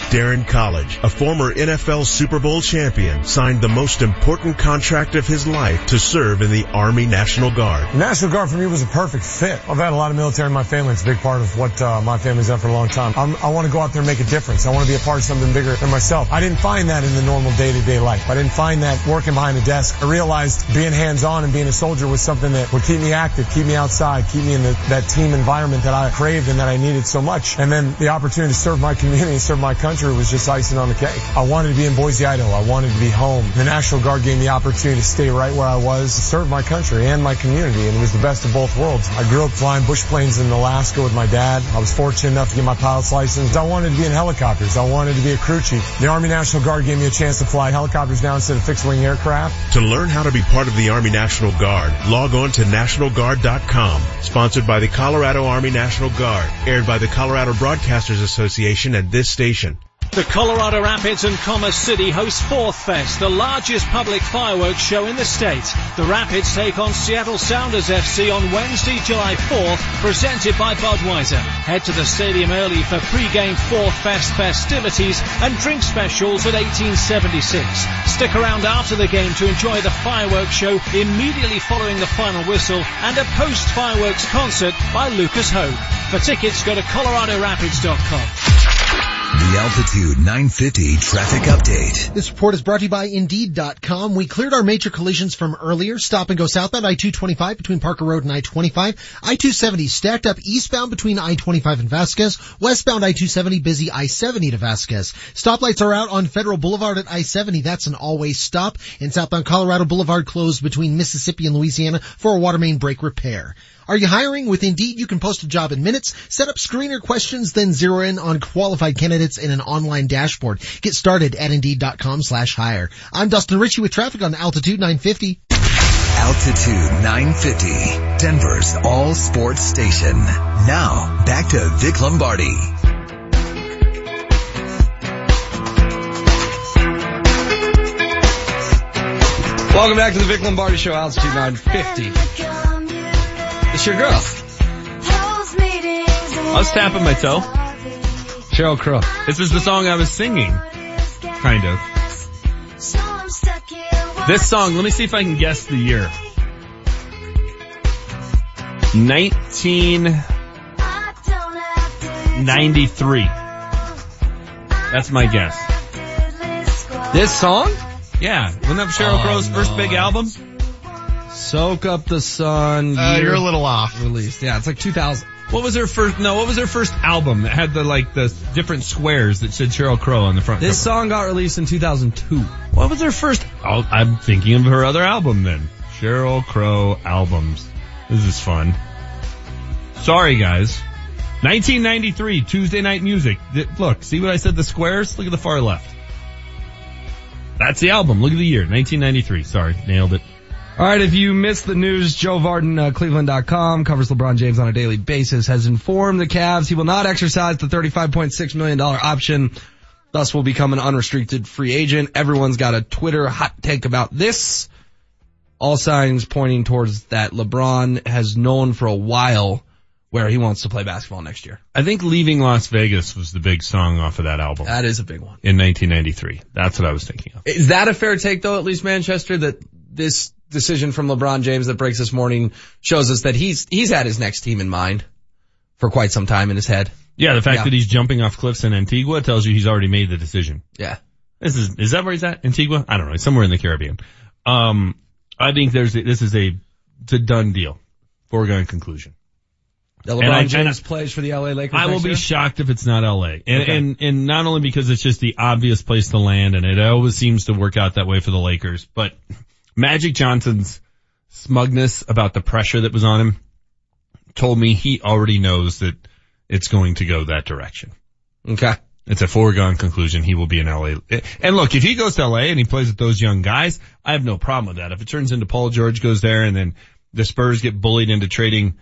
Darren College, a former NFL Super Bowl champion, signed the most important contract of his life to serve in the Army National Guard. The National Guard for me was a perfect fit. I've had a lot of military in my family. It's a big part of what uh, my family's done for a long time. I'm, i want to go out there and make a difference. I want to be a part of something bigger than myself. I didn't find that in the normal day-to-day life. I didn't find that working behind a desk. I realized being hands-on and being a soldier was something that would keep me active, keep me outside, keep me in the, that team environment that I craved and that I needed so much. And then the opportunity to serve my community, <laughs> serve my country was just icing on the cake. I wanted to be in Boise, Idaho. I wanted to be home. The National Guard gave me the opportunity to stay right where I was, serve my country and my community, and it was the best of both worlds. I grew up flying bush planes in Alaska with my dad. I was fortunate enough to get my pilot's license. I wanted to be in helicopters. I wanted to be a crew chief. The Army National Guard gave me a chance to fly helicopters now instead of fixed wing aircraft. To learn how to be part of the Army National Guard, log on to nationalguard.com. Sponsored by the Colorado Army National Guard. Aired by the Colorado Broadcasters Association and this station. The Colorado Rapids and Commerce City host Fourth Fest, the largest public fireworks show in the state. The Rapids take on Seattle Sounders FC on Wednesday, July 4th, presented by Budweiser. Head to the stadium early for pre-game Fourth Fest festivities and drink specials at 1876. Stick around after the game to enjoy the fireworks show immediately following the final whistle and a post-fireworks concert by Lucas Hoge. For tickets, go to coloradorapids.com. The Altitude 950 traffic update. This report is brought to you by Indeed.com. We cleared our major collisions from earlier. Stop and go southbound I-225 between Parker Road and I-25. I-270 stacked up eastbound between I-25 and Vasquez. Westbound I-270 busy I-70 to Vasquez. Stoplights are out on Federal Boulevard at I-70. That's an always stop. And southbound Colorado Boulevard closed between Mississippi and Louisiana for a water main break repair. Are you hiring? With Indeed, you can post a job in minutes, set up screener questions, then zero in on qualified candidates in an online dashboard. Get started at Indeed.com slash hire. I'm Dustin Ritchie with traffic on Altitude 950. Altitude 950, Denver's all sports station. Now, back to Vic Lombardi. Welcome back to the Vic Lombardi Show, Altitude 950. It's your girl. I was tapping my toe. Sheryl Crow. This is the song I was singing. Kind of. This song, let me see if I can guess the year. 1993. That's my guess. This song? Yeah. Wasn't that Sheryl Oh, Crow's first big album? Soak Up the Sun. Uh, year you're a little off. Released. Yeah, it's like 2000. What was her first, no, what was her first album that had the, like, the different squares that said Sheryl Crow on the front This cover? song got released in 2002. What was her first, oh, I'm thinking of her other album then. Sheryl Crow albums. This is fun. Sorry guys. 1993, Tuesday Night Music. Look, see what I said, the squares? Look at the far left. That's the album. Look at the year, 1993. Sorry, nailed it. All right, if you missed the news, Joe Vardon, uh, Cleveland.com, covers LeBron James on a daily basis, has informed the Cavs he will not exercise the $35.6 million option, thus will become an unrestricted free agent. Everyone's got a Twitter hot take about this. All signs pointing towards that LeBron has known for a while where he wants to play basketball next year. I think Leaving Las Vegas was the big song off of that album. That is a big one. In 1993. That's what I was thinking of. Is that a fair take though, at least Manchester, that this decision from LeBron James that breaks this morning shows us that he's, he's had his next team in mind for quite some time in his head. Yeah, the fact Yeah. that he's jumping off cliffs in Antigua tells you he's already made the decision. Yeah. This is, is that where he's at? Antigua? I don't know. It's somewhere in the Caribbean. Um, I think there's, this is a, it's a done deal. Foregone conclusion. That LeBron I- James I- plays for the LA Lakers I will be year? shocked if it's not LA. And, Okay. and, and not only because it's just the obvious place to land and it always seems to work out that way for the Lakers, but Magic Johnson's smugness about the pressure that was on him told me he already knows that it's going to go that direction. Okay. It's a foregone conclusion. He will be in LA. And look, if he goes to LA and he plays with those young guys, I have no problem with that. If it turns into Paul George goes there and then the Spurs get bullied into trading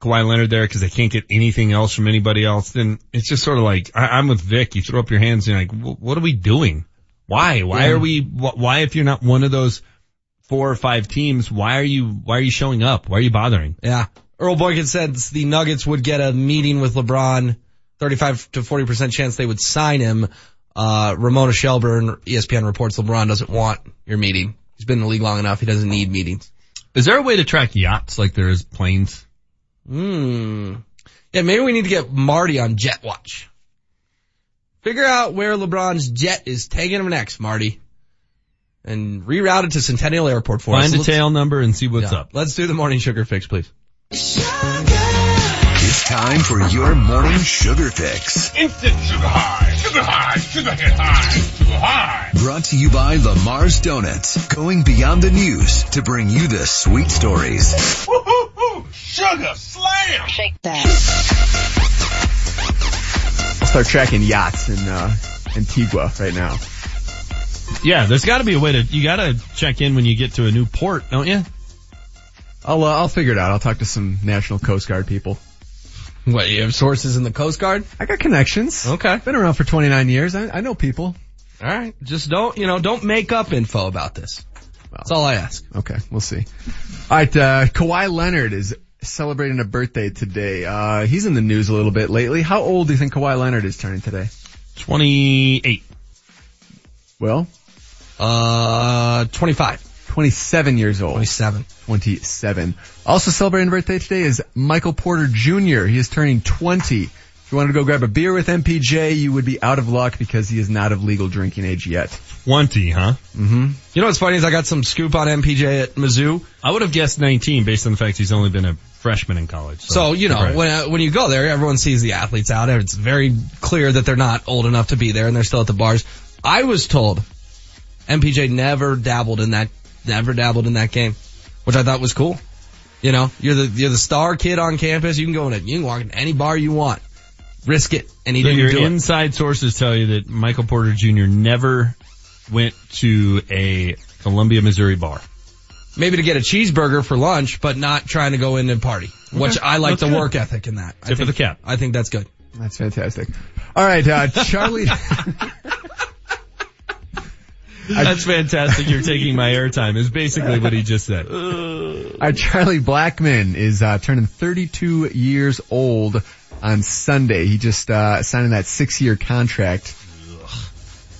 Kawhi Leonard there because they can't get anything else from anybody else, then it's just sort of like, I, I'm with Vic. You throw up your hands and you're like, what are we doing? Why? Why Yeah. are we, wh- why if you're not one of those four or five teams, why are you, why are you showing up? Why are you bothering? Yeah. Earl Boykin said the Nuggets would get a meeting with LeBron, 35 to 40% chance they would sign him. Uh, Ramona Shelburne, ESPN reports LeBron doesn't want your meeting. He's been in the league long enough. He doesn't need meetings. Is there a way to track yachts like there is planes? Hmm. Yeah, maybe we need to get Marty on Jet Watch. Figure out where LeBron's jet is taking him next, Marty. And reroute it to Centennial Airport for us. Find a Let's- tail number and see what's Yeah. up. Let's do the morning sugar fix, please. It's time for your morning sugar fix. Instant sugar high, sugar high, sugar hit high, sugar high. Brought to you by Lamar's Donuts, going beyond the news to bring you the sweet stories. Woo-hoo-hoo, sugar slam. Shake that. I'll start tracking yachts in uh, Antigua right now. Yeah, there's got to be a way to. You got to check in when you get to a new port, don't you? I'll uh, I'll figure it out. I'll talk to some National Coast Guard people. What, you have sources in the Coast Guard? I got connections. Okay. Been around for 29 years. I, I know people. All right. Just don't, you know, don't make up info about this. That's all I ask. Okay, we'll see. All right, uh, Kawhi Leonard is celebrating a birthday today. Uh, he's in the news a little bit lately. How old do you think Kawhi Leonard is turning today? 28. Well, Uh, 25. 27 years old. 27. 27. Also celebrating birthday today is Michael Porter Jr. He is turning 20. If you wanted to go grab a beer with MPJ, you would be out of luck because he is not of legal drinking age yet. 20, huh? Mm-hmm. You know what's funny is I got some scoop on MPJ at Mizzou. I would have guessed 19 based on the fact he's only been a freshman in college. So, you know, Right. when, uh, when you go there, everyone sees the athletes out. It's very clear that they're not old enough to be there and they're still at the bars. I was told MPJ never dabbled in that, never dabbled in that game, which I thought was cool. You know, you're the, you're the star kid on campus. You can go in it. You can walk in any bar you want. Risk it. And he So didn't your do it. inside sources tell you that Michael Porter Jr. never went to a Columbia, Missouri bar. Maybe to get a cheeseburger for lunch, but not trying to go in and party. Which I like That's the good. work ethic in that. I Tip of think, the cap. I think that's good. That's fantastic. All right, uh, Charlie. <laughs> <laughs> That's fantastic. You're taking my airtime is basically what he just said. Our Charlie Blackmon is uh, turning 32 years old on Sunday. He just uh, signed that six-year contract.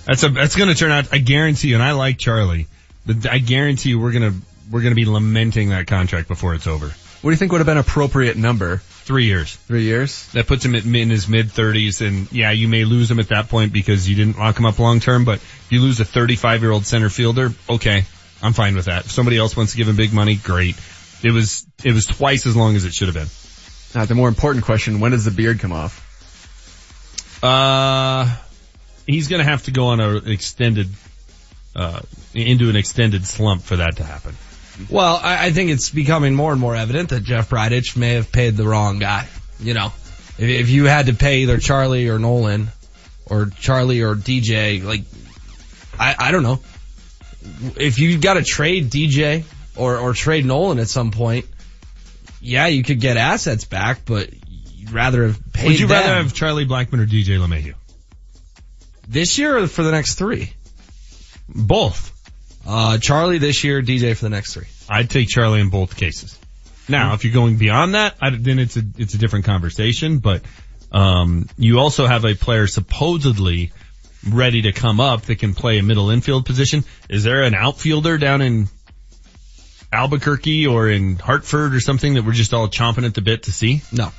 That's a, that's gonna turn out, I guarantee you, and I like Charlie, but I guarantee you we're gonna, we're gonna be lamenting that contract before it's over. What do you think would have been appropriate number? Three years. Three years? That puts him at, in his mid thirties and yeah, you may lose him at that point because you didn't lock him up long term, but if you lose a 35 year old center fielder, okay, I'm fine with that. If somebody else wants to give him big money, great. It was, it was twice as long as it should have been. Now, the more important question, when does the beard come off? Uh, he's gonna have to go on an extended, uh, into an extended slump for that to happen. Well, I, I think it's becoming more and more evident that Jeff Bridich may have paid the wrong guy. You know, if, if you had to pay either Charlie or Nolan, or Charlie or DJ, like, I, I don't know. If you got to trade DJ or, or trade Nolan at some point, yeah, you could get assets back, but you'd rather have paid Would you rather have Charlie Blackmon or DJ LeMahieu? this year or for the next three? Both. Uh, Charlie this year, DJ for the next three. I'd take Charlie in both cases. Now, if you're going beyond that, I, then it's a it's a different conversation. But um, you also have a player supposedly ready to come up that can play a middle infield position. Is there an outfielder down in Albuquerque or in Hartford or something that we're just all chomping at the bit to see? No.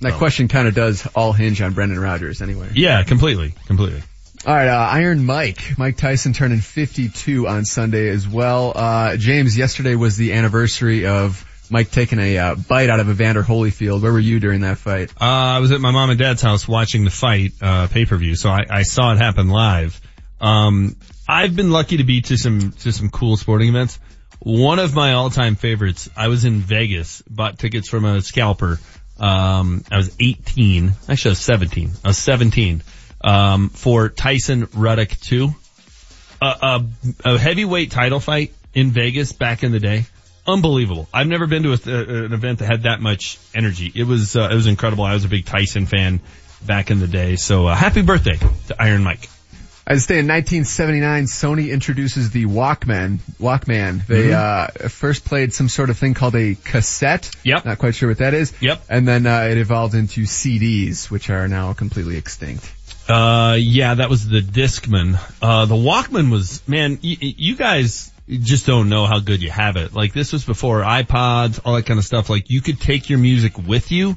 That question kind of does all hinge on Brendan Rodgers anyway. Yeah, completely, completely. All right, uh, Iron Mike, Mike Tyson turning 52 on Sunday as well. Uh, James, yesterday was the anniversary of Mike taking a uh, bite out of Evander Holyfield. Where were you during that fight? Uh, I was at my mom and dad's house watching the fight, uh, pay-per-view, so I, I saw it happen live. Um, I've been lucky to be to some, to some cool sporting events. One of my all-time favorites, I was in Vegas, bought tickets from a scalper. Um, I was 18, actually I was 17. I was 17, um, for Tyson Ruddock 2. A, a, a heavyweight title fight in Vegas back in the day. Unbelievable. I've never been to a, an event that had that much energy. It was, uh, it was incredible. I was a big Tyson fan back in the day. So, uh, happy birthday to Iron Mike. I'd say in 1979, Sony introduces the Walkman. Walkman. They Mhm. uh, first played some sort of thing called a cassette. Yep. Not quite sure what that is. Yep. And then uh, it evolved into CDs, which are now completely extinct. Uh, yeah, that was the Discman. Uh, the Walkman was, man, y- you guys just don't know how good you have it. Like this was before iPods, all that kind of stuff. Like you could take your music with you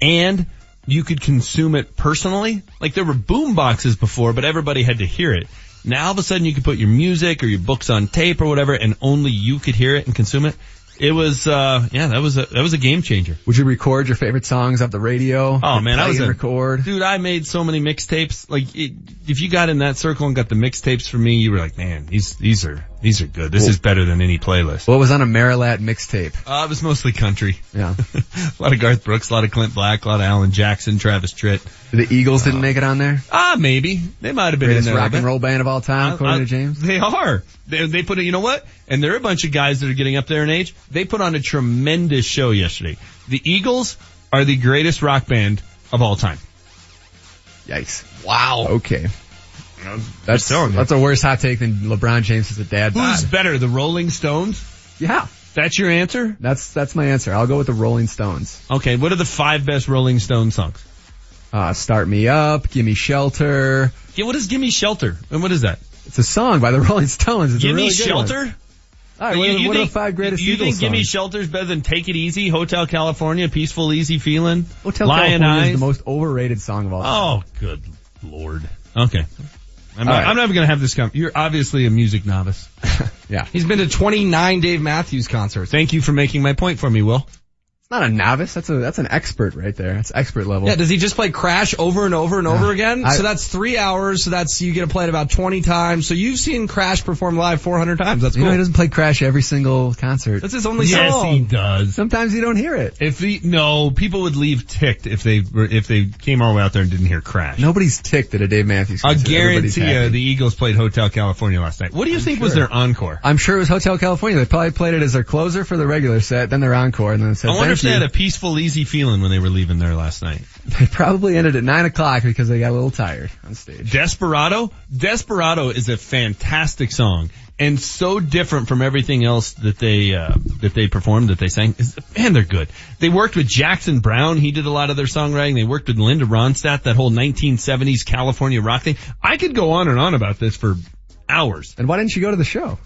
and you could consume it personally. Like there were boom boxes before, but everybody had to hear it. Now all of a sudden you could put your music or your books on tape or whatever and only you could hear it and consume it. It was, uh, yeah, that was a, that was a game changer. Would you record your favorite songs off the radio? Oh man, I was a record. dude. I made so many mixtapes. Like, it, if you got in that circle and got the mixtapes from me, you were like, man, these these are these are good. This Cool. is better than any playlist. What was on a Merilatt mixtape? Uh, it was mostly country. Yeah. <laughs> a lot of Garth Brooks, a lot of Clint Black, a lot of Alan Jackson, Travis Tritt. The Eagles didn't make it on there? Ah, maybe they might have been Greatest in there. rock and roll band of all time, according I- to James. They are. They, they put it, you know what? And there are a bunch of guys that are getting up there in age. They put on a tremendous show yesterday. The Eagles are the greatest rock band of all time. Yikes. Wow. Okay. That's, telling that's a worse hot take than LeBron James as a dad. Who's bod. better, the Rolling Stones? Yeah. That's your answer? That's, that's my answer. I'll go with the Rolling Stones. Okay, what are the five best Rolling Stone songs? Uh, Start Me Up, Gimme Shelter. Yeah, what is Gimme Shelter? And what is that? It's a song by the <laughs> Rolling Stones. It's a Gimme really good one. Shelter? All right, what, are, what are the five greatest You Eagles think Gimme songs? Shelter's better than Take It Easy, Hotel California, Peaceful Easy Feeling, Hotel Lion California Eyes? is the most overrated song of all time. Oh, good lord. Okay. I'm All not, right. I'm never gonna have this come. You're obviously a music novice. <laughs> yeah. He's been to 29 Dave Matthews concerts. Thank you for making my point for me, Will. It's not a novice. That's a, that's an expert right there. That's expert level. Yeah, does he just play Crash over and over and over again? I- so that's three hours. So that's you get to play it about 20 times. So you've seen Crash perform live 400 times. That's you cool. know he doesn't play Crash every single concert. That's his only yes, song. he does. Sometimes you don't hear it. If he, no, people would leave ticked if they were, if they came all the way out there and didn't hear Crash. Nobody's ticked at a Dave Matthews I concert. Everybody's guarantee you the Eagles played Hotel California last night. What do you think was their encore? I'm sure it was Hotel California. They probably played it as their closer for the regular set, then their encore, and then said I wonder thank if they had a peaceful, easy feeling when they were leaving there last night. <laughs> They probably ended at nine o'clock because they got a little tired on stage. Desperado? Desperado is a fantastic song and so different from everything else that they, uh, that they performed, that they sang. Man, they're good. They worked with Jackson Browne. He did a lot of their songwriting. They worked with Linda Ronstadt, that whole 1970s California rock thing. I could go on and on about this for hours. And why didn't you go to the show?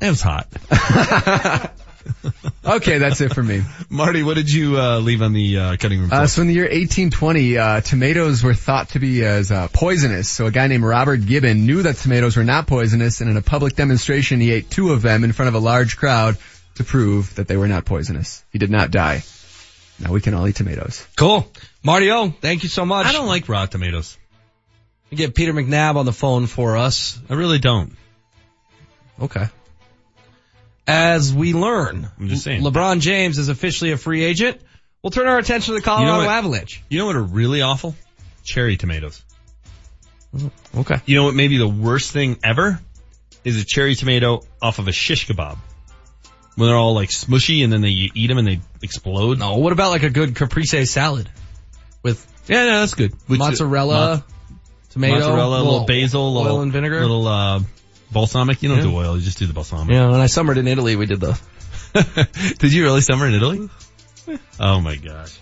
It was hot. <laughs> <laughs> Okay, that's it for me. Marty, what did you, uh, leave on the, uh, cutting room floor? Uh, so in the year 1820, uh, tomatoes were thought to be as uh, poisonous. So a guy named Robert Gibbon knew that tomatoes were not poisonous, and in a public demonstration, he ate two of them in front of a large crowd to prove that they were not poisonous. He did not die. Now we can all eat tomatoes. Cool. Marty O, thank you so much. I don't like raw tomatoes. Get Peter McNab on the phone for us. I really don't. Okay. As we learn, I'm just saying. LeBron James is officially a free agent. We'll turn our attention to the Colorado what? Avalanche. You know what are really awful? Cherry tomatoes. Okay. You know what may be the worst thing ever? Is a cherry tomato off of a shish kebab. When they're all like smushy and then they you eat them and they explode. No, what about like a good caprese salad with Yeah, no, that's good. With mozzarella, tomato, mozzarella, a little basil, oil little and vinegar. little uh balsamic. You don't Yeah. do oil, you just do the balsamic. Yeah, when I summered in Italy, we did the. <laughs> Did you really summer in Italy? Oh my gosh.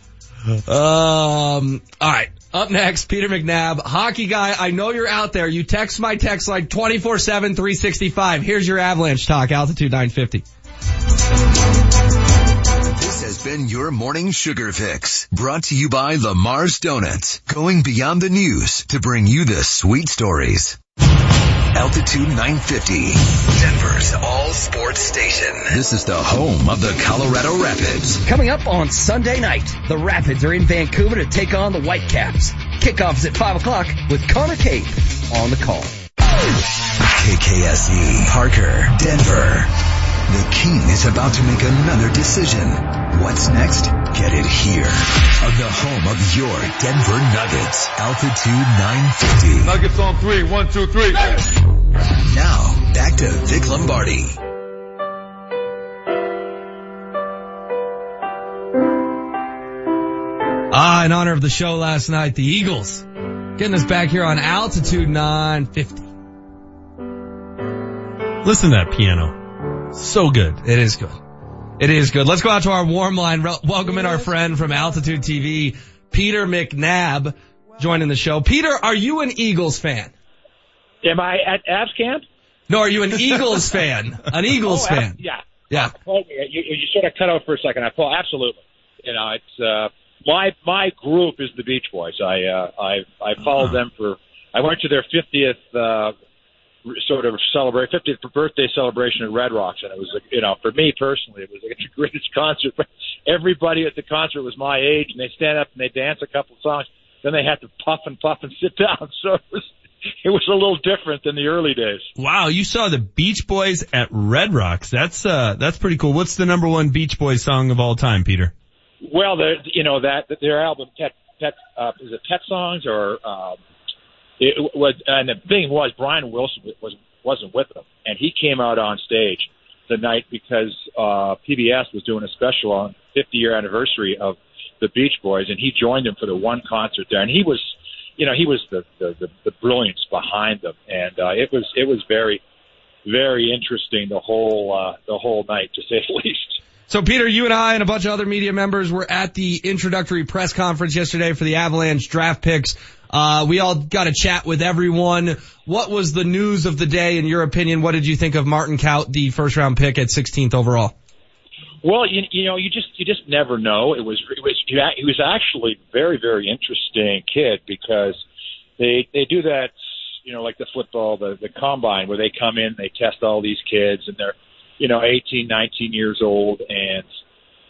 Um, all right. Up next, Peter McNab, hockey guy. I know you're out there. You text my text like 24-7, 365. Here's your avalanche talk, altitude 950. This has been your morning sugar fix brought to you by Lamar's Donuts, going beyond the news to bring you the sweet stories. Altitude 950, Denver's all sports station. This is the home of the Colorado Rapids. Coming up on Sunday night, the Rapids are in Vancouver to take on the Whitecaps. Kickoff is at 5 o'clock with Connor Cape on the call. KKSE, Parker, Denver. The King is about to make another decision. What's next? Get it here. On the home of your Denver Nuggets. Altitude 950. Nuggets on three. One, two, three. Now, back to Vic Lombardi. Ah, in honor of the show last night, the Eagles getting us back here on altitude 950. Listen to that piano. So good. It is good. It is good. Let's go out to our warm line. Re- welcome in our friend from Altitude TV, Peter McNab, joining the show. Peter, are you an Eagles fan? Am I at Avs camp? No, are you an Eagles fan? An <laughs> Eagles Oh, fan? yeah. Yeah. Oh, you, you sort of cut out for a second. I pull absolutely. You know, it's uh, my my group is the Beach Boys. I uh, I I followed them for. I went to their 50th uh, sort of celebrate 50th birthday celebration at Red Rocks, and it was you know for me personally it was like the <laughs> greatest concert. But everybody at the concert was my age, and they stand up and they dance a couple of songs. Then they had to puff and puff and <laughs> sit down. So it was it was a little different than the early days. Wow, you saw the Beach Boys at Red Rocks. That's uh that's pretty cool. What's the number one Beach Boys song of all time, Peter? Well, the you know that their album Pet Pet uh, is it Pet Songs or um, it was and the thing was Brian Wilson was wasn't with them and he came out on stage the night because uh, PBS was doing a special on 50 year anniversary of the Beach Boys and he joined them for the one concert there and he was you know he was the the the, the brilliance behind them and uh, it was it was very very interesting the whole uh, the whole night to say the <laughs> least. So Peter, you and I and a bunch of other media members were at the introductory press conference yesterday for the Avalanche draft picks. Uh, we all got a chat with everyone. What was the news of the day in your opinion? What did you think of Martin Kaut, the first round pick at 16th overall? Well, you, you know, you just you just never know. It was it was he was actually very very interesting kid because they they do that you know like the football the the combine where they come in they test all these kids and they're you know 18 19 years old and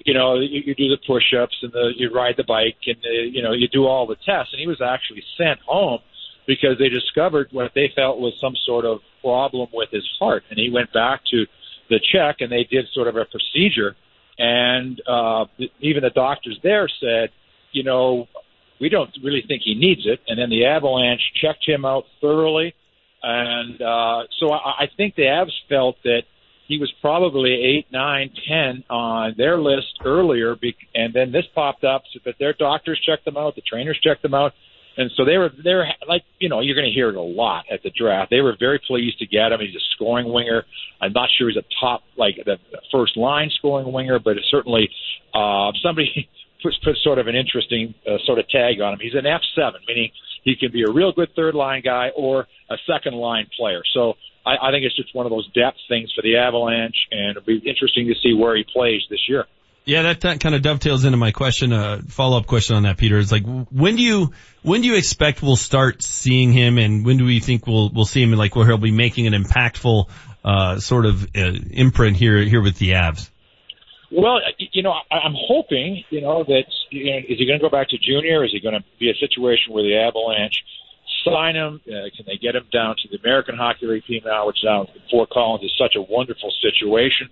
you know you, you do the push-ups and the you ride the bike and the, you know you do all the tests. And he was actually sent home because they discovered what they felt was some sort of problem with his heart. And he went back to the check and they did sort of a procedure. And uh even the doctors there said you know we don't really think he needs it. And then the avalanche checked him out thoroughly. And uh so i, I think the avs felt that he was probably eight, nine, ten on their list earlier, and then this popped up. So that their doctors checked them out, the trainers checked them out, and so they were they were like you know you're going to hear it a lot at the draft. They were very pleased to get him. He's a scoring winger. I'm not sure he's a top like the first line scoring winger, but it's certainly uh, somebody <laughs> puts put sort of an interesting uh, sort of tag on him. He's an F7, meaning he can be a real good third line guy or a second line player. So I, I think it's just one of those depth things for the Avalanche, and it'll be interesting to see where he plays this year. Yeah, that, that kind of dovetails into my question, uh, follow up question on that, Peter. Is like, when do you, when do you expect we'll start seeing him and when do we think we'll, we'll see him like where he'll be making an impactful, uh, sort of, uh, imprint here, here with the Avs? Well, you know, I- I'm hoping, you know, that you know, is he going to go back to junior? Is he going to be a situation where the Avalanche sign him? Uh, can they get him down to the American Hockey League team now, which now Fort Collins is such a wonderful situation.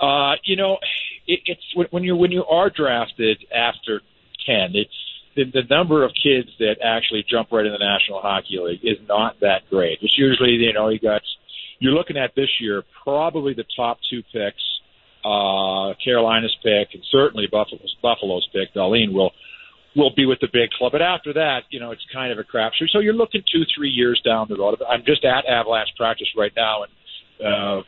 Uh, you know, it, it's when- when you when you are drafted after ten, it's the, the number of kids that actually jump right in the National Hockey League is not that great. It's usually you know you got you're looking at this year probably the top two picks, uh, Carolina's pick, and certainly Buffalo's Buffalo's pick. Dahlin will will be with the big club, but after that, you know, it's kind of a crapshoot. So you're looking two, three years down the road. I'm just at Avalanche practice right now, and uh,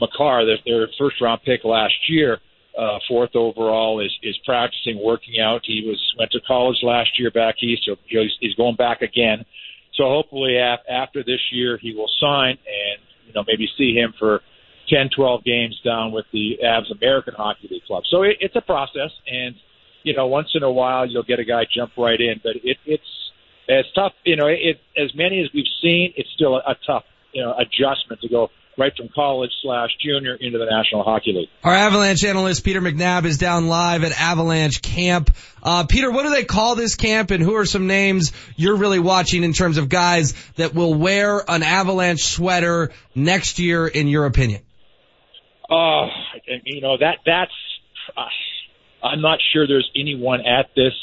Makar, their, their first round pick last year, uh, fourth overall, is is practicing working out. He was went to college last year back east, so you know, he's, he's going back again. So hopefully af- after this year he will sign and you know maybe see him for 10, 12 games down with the Avs American Hockey League club. So it, it's a process, and you know once in a while you'll get a guy jump right in, but it, it's it's tough. You know, it, as many as we've seen, it's still a, a tough you know adjustment to go right from college slash junior into the National Hockey League. Our Avalanche analyst Peter McNab is down live at Avalanche Camp. Uh, Peter, what do they call this camp, and who are some names you're really watching in terms of guys that will wear an Avalanche sweater next year, in your opinion? Uh, you know that that's. Uh, I'm not sure there's anyone at this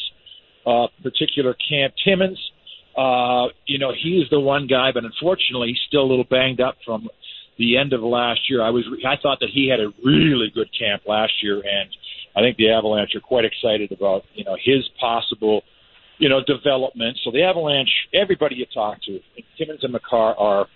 uh, particular camp. Timmins, uh, you know, he's the one guy, but unfortunately, he's still a little banged up from the end of last year. I was I thought that he had a really good camp last year, and I think the Avalanche are quite excited about you know his possible you know development. So the Avalanche, everybody you talk to, Timmins and Makar are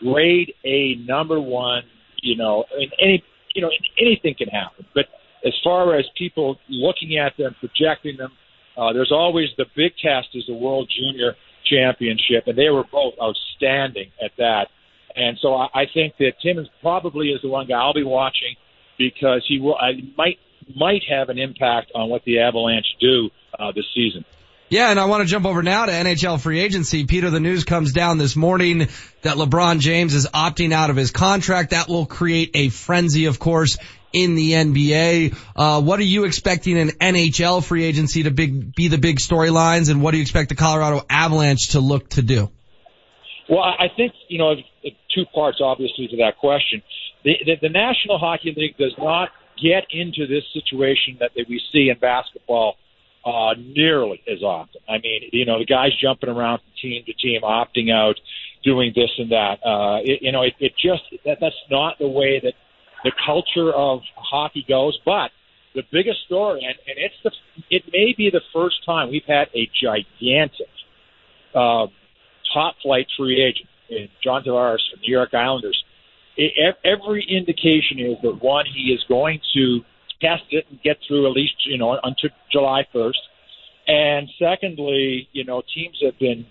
grade A number one. You know, in any you know anything can happen, but as far as people looking at them, projecting them, uh, there's always the big test is the World Junior Championship, and they were both outstanding at that. And so I, I think that Timmins probably is the one guy I'll be watching because he will I might might have an impact on what the Avalanche do uh, this season. Yeah, and I want to jump over now to NHL free agency. Peter, the news comes down this morning that LeBron James is opting out of his contract. That will create a frenzy, of course, in the NBA. Uh, what are you expecting in NHL free agency to big, be the big storylines, and what do you expect the Colorado Avalanche to look to do? Well, I think you know two parts, obviously, to that question. The, the, the National Hockey League does not get into this situation that we see in basketball uh, nearly as often. I mean, you know, the guys jumping around from team to team, opting out, doing this and that. Uh, it, you know, it, it just that that's not the way that the culture of hockey goes. But the biggest story, and, and it's the it may be the first time we've had a gigantic uh, top flight free agent in John Tavares from New York Islanders. It, every indication is that one, he is going to test it and get through at least, you know, until July 1st. And secondly, you know, teams have been,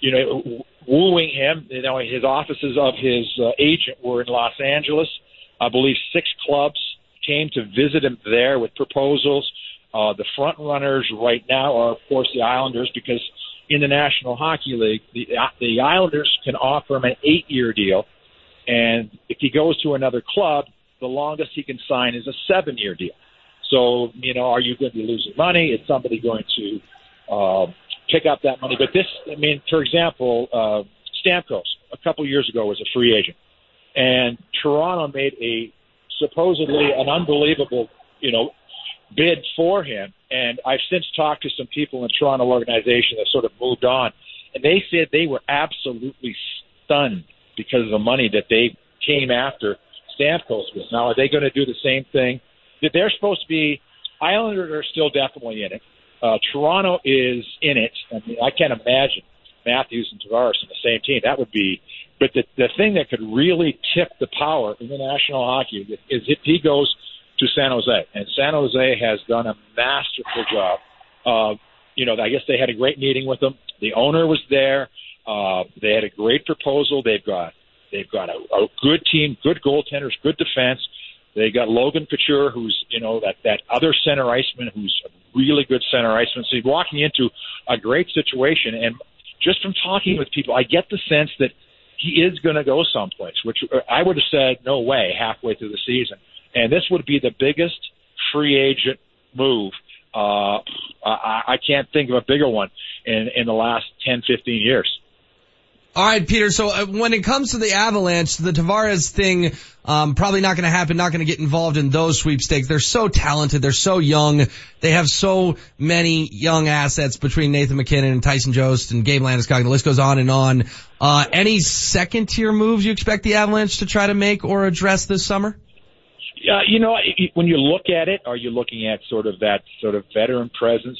you know, wooing him. You know, his offices of his uh, agent were in Los Angeles. I believe six clubs came to visit him there with proposals. Uh, the front runners right now are, of course, the Islanders because in the National Hockey League, the, the Islanders can offer him an eight-year deal, and if he goes to another club, the longest he can sign is a seven-year deal. So, you know, are you going to be losing money? Is somebody going to uh, pick up that money? But this, I mean, for example, uh, Stamkos a couple years ago was a free agent, and Toronto made a supposedly an unbelievable, you know, bid for him. And I've since talked to some people in Toronto organization that sort of moved on, and they said they were absolutely stunned because of the money that they came after Stamkos with. Now, are they going to do the same thing? That they're supposed to be. Islanders are still definitely in it. Uh, Toronto is in it. I mean, I can't imagine Matthews and Tavares in the same team. That would be. But the the thing that could really tip the power in the National Hockey is if he goes to San Jose, and San Jose has done a masterful job. Uh, you know, I guess they had a great meeting with them. The owner was there. Uh, they had a great proposal. They've got they've got a, a good team, good goaltenders, good defense. They got Logan Couture, who's you know that that other center iceman, who's a really good center iceman. So he's walking into a great situation, and just from talking with people, I get the sense that he is going to go someplace. Which I would have said no way halfway through the season and this would be the biggest free agent move. Uh, I, I can't think of a bigger one in, in the last 10, 15 years. All right, Peter. So uh, when it comes to the Avalanche, the Tavares thing, um, probably not going to happen. Not going to get involved in those sweepstakes. They're so talented. They're so young. They have so many young assets between Nathan MacKinnon and Tyson Jost and Gabe Landeskog. The list goes on and on. Uh, any second tier moves you expect the Avalanche to try to make or address this summer? Uh, you know, when you look at it, are you looking at sort of that sort of veteran presence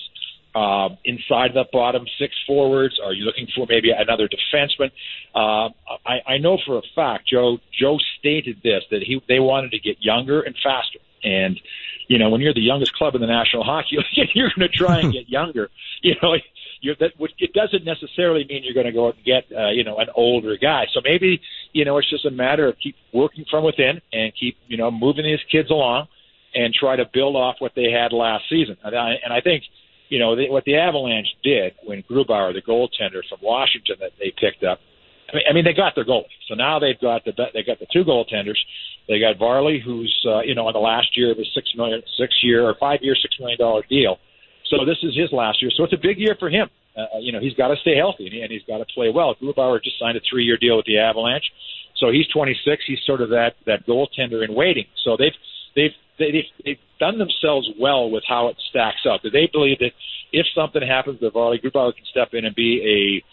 uh, inside the bottom six forwards? Are you looking for maybe another defenseman? Uh, I, I know for a fact Joe Joe stated this that he they wanted to get younger and faster. And, you know, when you're the youngest club in the National Hockey League, <laughs> you're going to try and get younger. <laughs> You know, you're, that it doesn't necessarily mean you're going to go out and get, uh, you know, an older guy. So maybe, you know, it's just a matter of keep working from within and keep, you know, moving these kids along and try to build off what they had last season. And I, and I think, you know, they, what the Avalanche did when Grubauer, the goaltender from Washington that they picked up, I mean, I mean, they got their goalie. So now they've got the they got the two goaltenders. They got Varley, who's uh, you know on the last year of his six million, six year or five year, six million dollar deal. So this is his last year. So it's a big year for him. Uh, you know, he's got to stay healthy and, he, and he's got to play well. Grubauer just signed a three year deal with the Avalanche. So he's 26. He's sort of that that goaltender in waiting. So they've they've they've, they've done themselves well with how it stacks up. They believe that if something happens to Varley, Grubauer can step in and be a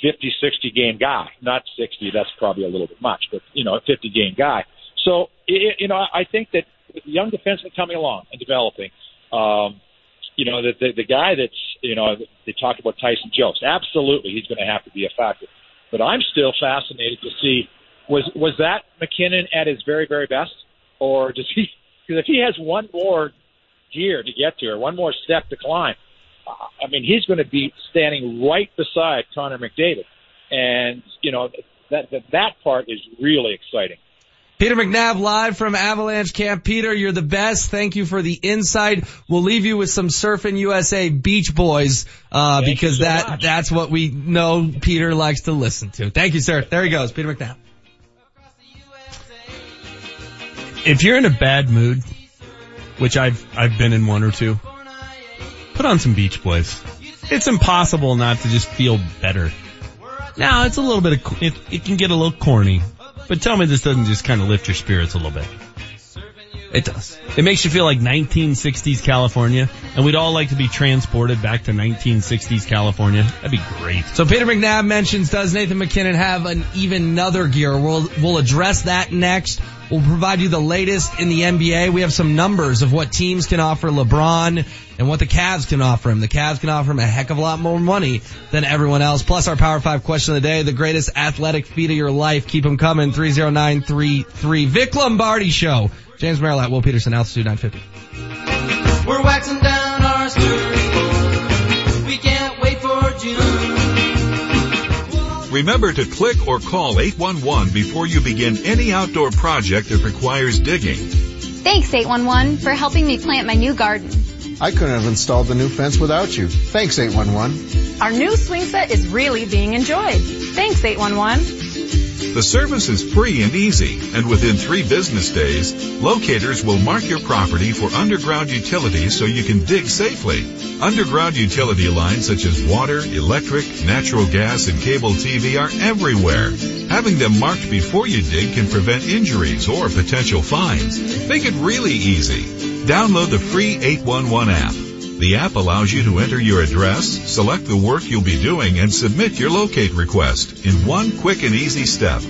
50, 60 game guy. Not 60, that's probably a little bit much, but, you know, a 50 game guy. So, it, you know, I think that with young defensemen coming along and developing, um, you know, the, the, the guy that's, you know, they talked about Tyson Jost. Absolutely, he's going to have to be a factor. But I'm still fascinated to see was was that MacKinnon at his very very best, or does he? Because if he has one more gear to get to, or one more step to climb, I mean, he's going to be standing right beside Connor McDavid, and you know that that, that part is really exciting. Peter McNab live from Avalanche Camp. Peter, you're the best. Thank you for the insight. We'll leave you with some Surfing USA Beach Boys, uh, because so that, much. that's what we know Peter likes to listen to. Thank you, sir. There he goes. Peter McNab. If you're in a bad mood, which I've I've been in one or two, put on some Beach Boys. It's impossible not to just feel better. Now it's a little bit of it, it can get a little corny, but tell me this doesn't just kind of lift your spirits a little bit. It does. It makes you feel like 1960s California, and we'd all like to be transported back to 1960s California. That'd be great. So Peter McNab mentions, does Nathan MacKinnon have an even another gear? We'll, we'll address that next. We'll provide you the latest in the NBA. We have some numbers of what teams can offer LeBron and what the Cavs can offer him. The Cavs can offer him a heck of a lot more money than everyone else. Plus our Power 5 question of the day, the greatest athletic feat of your life. Keep them coming. 30933. Vic Lombardi Show. James Merilatt Will Peterson, Altitude 950. We're waxing down our surfboard. Remember to click or call 811 before you begin any outdoor project that requires digging. Thanks 811 for helping me plant my new garden. I couldn't have installed the new fence without you. Thanks 811. Our new swing set is really being enjoyed. Thanks 811. The service is free and easy, and within three business days, locators will mark your property for underground utilities so you can dig safely. Underground utility lines such as water, electric, natural gas, and cable TV are everywhere. Having them marked before you dig can prevent injuries or potential fines. Make it really easy. Download the free 811 app. The app allows you to enter your address, select the work you'll be doing, and submit your locate request in one quick and easy step.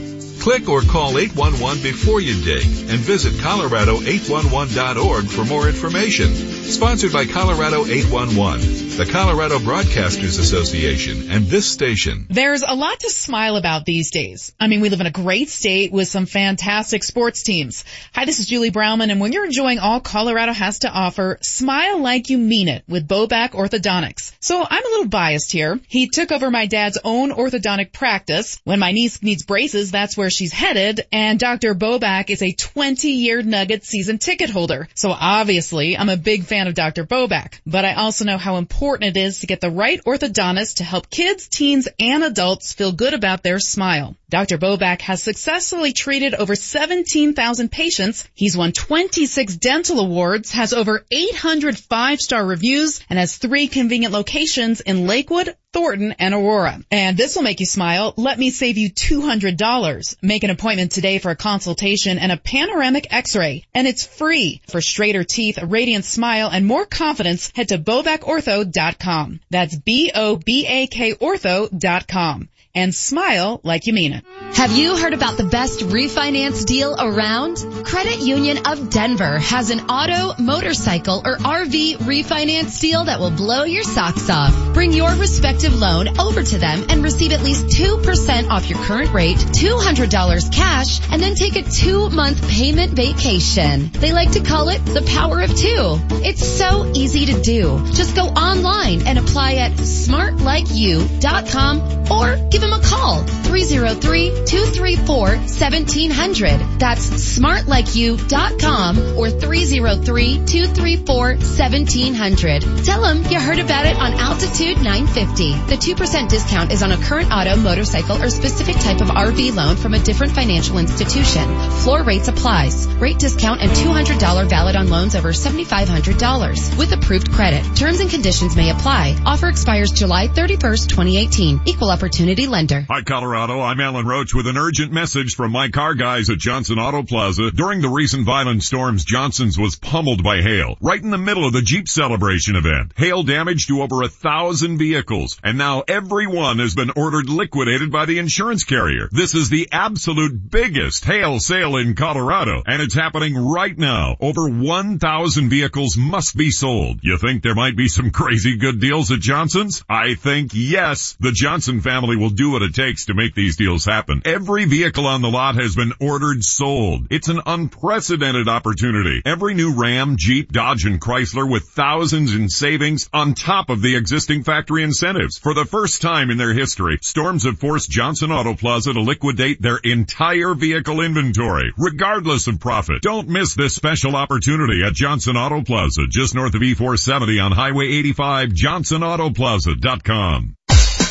Click or call 811 before you dig and visit Colorado811.org for more information. Sponsored by Colorado 811, the Colorado Broadcasters Association, and this station. There's a lot to smile about these days. I mean, we live in a great state with some fantastic sports teams. Hi, this is Julie Browman, and when you're enjoying all Colorado has to offer, smile like you mean it with Bobak Orthodontics. So I'm a little biased here. He took over my dad's own orthodontic practice. When my niece needs braces, that's where she's headed, and Dr. Bobak is a 20-year Nugget season ticket holder. So obviously, I'm a big fan of Dr. Bobak, but I also know how important it is to get the right orthodontist to help kids, teens, and adults feel good about their smile. Dr. Bobak has successfully treated over 17,000 patients. He's won 26 dental awards, has over 800 five-star reviews, and has three convenient locations in Lakewood, Thornton, and Aurora. And this will make you smile. Let me save you $200. Make an appointment today for a consultation and a panoramic x-ray. And it's free. For straighter teeth, a radiant smile, and more confidence, head to bobakortho.com. That's B-O-B-A-K ortho.com. and smile like you mean it. Have you heard about the best refinance deal around? Credit Union of Denver has an auto, motorcycle, or RV refinance deal that will blow your socks off. Bring your respective loan over to them and receive at least 2% off your current rate, $200 cash, and then take a two month payment vacation. They like to call it the power of two. It's so easy to do. Just go online and apply at smartlikeyou.com or give them a call 303-234-1700. That's smartlikeyou.com or 303-234-1700. Tell them you heard about it on Altitude 950. The 2% discount is on a current auto, motorcycle, or specific type of RV loan from a different financial institution. Floor rates applies. Rate discount and $200 valid on loans over $7,500 with approved credit. Terms and conditions may apply. Offer expires July 31st, 2018. Equal opportunity lender. Hi Colorado, I'm Alan Roach with an urgent message from my car guys at Johnson Auto Plaza. During the recent violent storms, Johnson's was pummeled by hail, right in the middle of the Jeep celebration event. Hail damage to over a thousand vehicles, and now every one has been ordered liquidated by the insurance carrier. This is the absolute biggest hail sale in Colorado, and it's happening right now. Over 1,000 vehicles must be sold. You think there might be some <laughs> crazy good deals at Johnson's? I think yes. The Johnson family will do what it takes to make these deals happen. Every vehicle on the lot has been ordered sold. It's an unprecedented opportunity. Every new Ram, Jeep, Dodge, and Chrysler with thousands in savings on top of the existing factory incentives. For the first time in their history, storms have forced Johnson Auto Plaza to liquidate their entire vehicle inventory, regardless of profit. Don't miss this special opportunity at Johnson Auto Plaza, just north of E470 on Highway 85, johnsonautoplaza.com.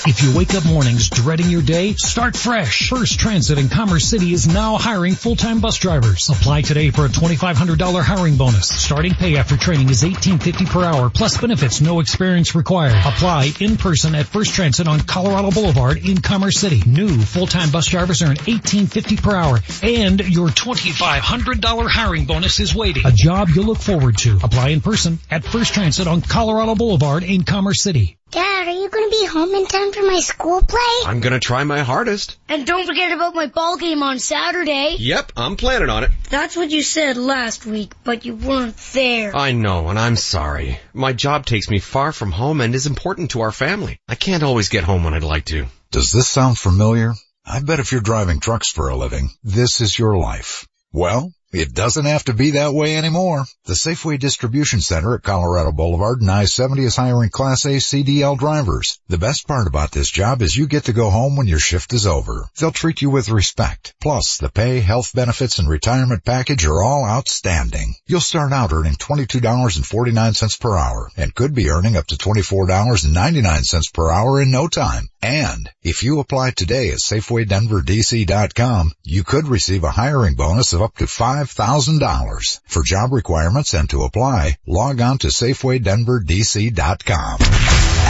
If you wake up mornings dreading your day, start fresh. First Transit in Commerce City is now hiring full-time bus drivers. Apply today for a $2,500 hiring bonus. Starting pay after training is $18.50 per hour plus benefits, no experience required. Apply in person at First Transit on Colorado Boulevard in Commerce City. New full-time bus drivers earn $18.50 per hour and your $2,500 hiring bonus is waiting. A job you'll look forward to. Apply in person at First Transit on Colorado Boulevard in Commerce City. Dad, are you going to be home in time for my school play? I'm going to try my hardest. And don't forget about my ball game on Saturday. Yep, I'm planning on it. That's what you said last week, but you weren't there. I know, and I'm sorry. My job takes me far from home and is important to our family. I can't always get home when I'd like to. Does this sound familiar? I bet if you're driving trucks for a living, this is your life. Well, it doesn't have to be that way anymore. The Safeway Distribution Center at Colorado Boulevard and I-70 is hiring Class A CDL drivers. The best part about this job is you get to go home when your shift is over. They'll treat you with respect. Plus, the pay, health benefits, and retirement package are all outstanding. You'll start out earning $22.49 per hour and could be earning up to $24.99 per hour in no time. And if you apply today at SafewayDenverDC.com, you could receive a hiring bonus of up to $5,000. For job requirements and to apply, log on to SafewayDenverDC.com.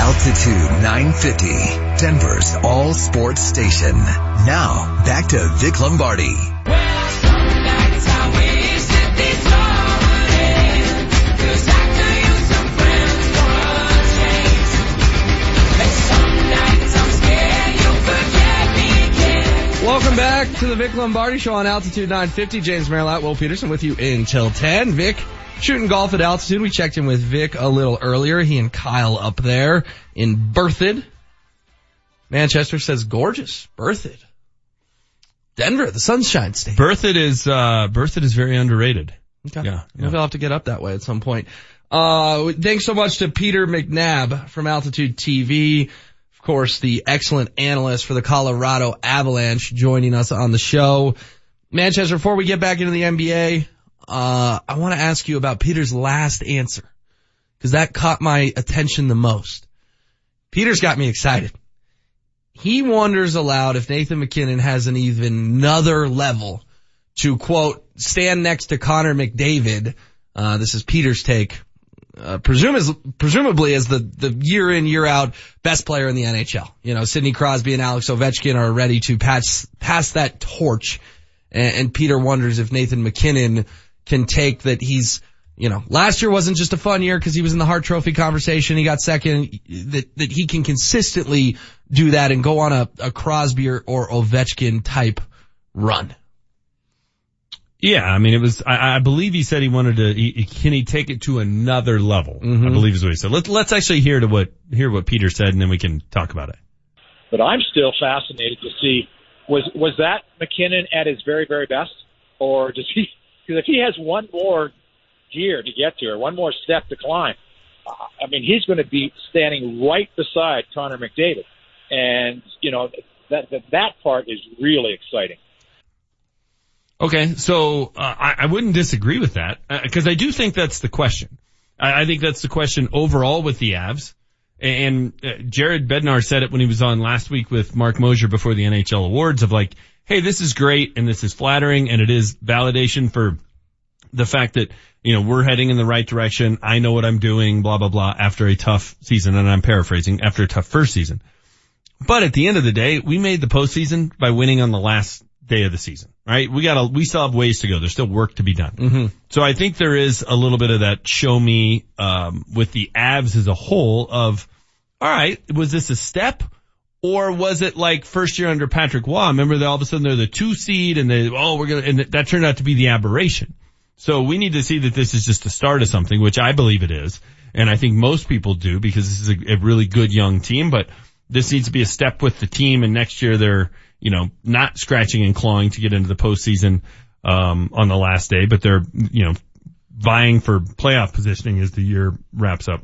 Altitude 950, Denver's all sports station. Now, back to Vic Lombardi. Welcome back to the Vic Lombardi Show on Altitude 950. James Merilatt, Will Peterson with you until 10. Vic shooting golf at altitude. We checked in with Vic a little earlier. He and Kyle up there in Berthoud. Manchester says gorgeous. Berthoud. Denver, the Sunshine State. Berthoud is, uh, Berthoud is very underrated. Okay. Yeah. Maybe I'll have to get up that way at some point. Uh, thanks so much to Peter McNab from Altitude TV. Of course, the excellent analyst for the Colorado Avalanche joining us on the show. Manchester, before we get back into the NBA, uh, I want to ask you about Peter's last answer. Cause that caught my attention the most. Peter's got me excited. He wonders aloud if Nathan MacKinnon has an even another level to quote, stand next to Connor McDavid. Uh, this is Peter's take. Uh, presumably as the, the year in, year out best player in the NHL. You know, Sidney Crosby and Alex Ovechkin are ready to pass, pass that torch. And, and Peter wonders if Nathan MacKinnon can take that he's, you know, last year wasn't just a fun year because he was in the Hart Trophy conversation. He got second. That that he can consistently do that and go on a, a Crosby or, or Ovechkin type run. Yeah, I mean, it was. I, I believe he said he wanted to. He, can he take it to another level? Mm-hmm. I believe is what he said. Let's let's actually hear to what hear what Peter said, and then we can talk about it. But I'm still fascinated to see was was that MacKinnon at his very very best, or does he? Because if he has one more gear to get to, or one more step to climb, I mean, he's going to be standing right beside Connor McDavid, and you know that that, that part is really exciting. Okay, so uh, I, I wouldn't disagree with that because I do think that's the question. I, I think that's the question overall with the Avs. And uh, Jared Bednar said it when he was on last week with Mark Mosier before the NHL awards of like, hey, this is great and this is flattering and it is validation for the fact that, you know, we're heading in the right direction. I know what I'm doing, blah, blah, blah, after a tough season. And I'm paraphrasing after a tough first season. But at the end of the day, we made the postseason by winning on the last day of the season, right? We got to, we still have ways to go. There's still work to be done. Mm-hmm. So I think there is a little bit of that show me, um, with the Avs as a whole of, all right, was this a step? Or was it like first year under Patrick Roy? Remember that all of a sudden they're the two seed and they, oh, we're going to, and that turned out to be the aberration. So we need to see that this is just the start of something, which I believe it is. And I think most people do because this is a, a really good young team, but this needs to be a step with the team and next year they're, you know, not scratching and clawing to get into the postseason, um, on the last day, but they're, you know, vying for playoff positioning as the year wraps up.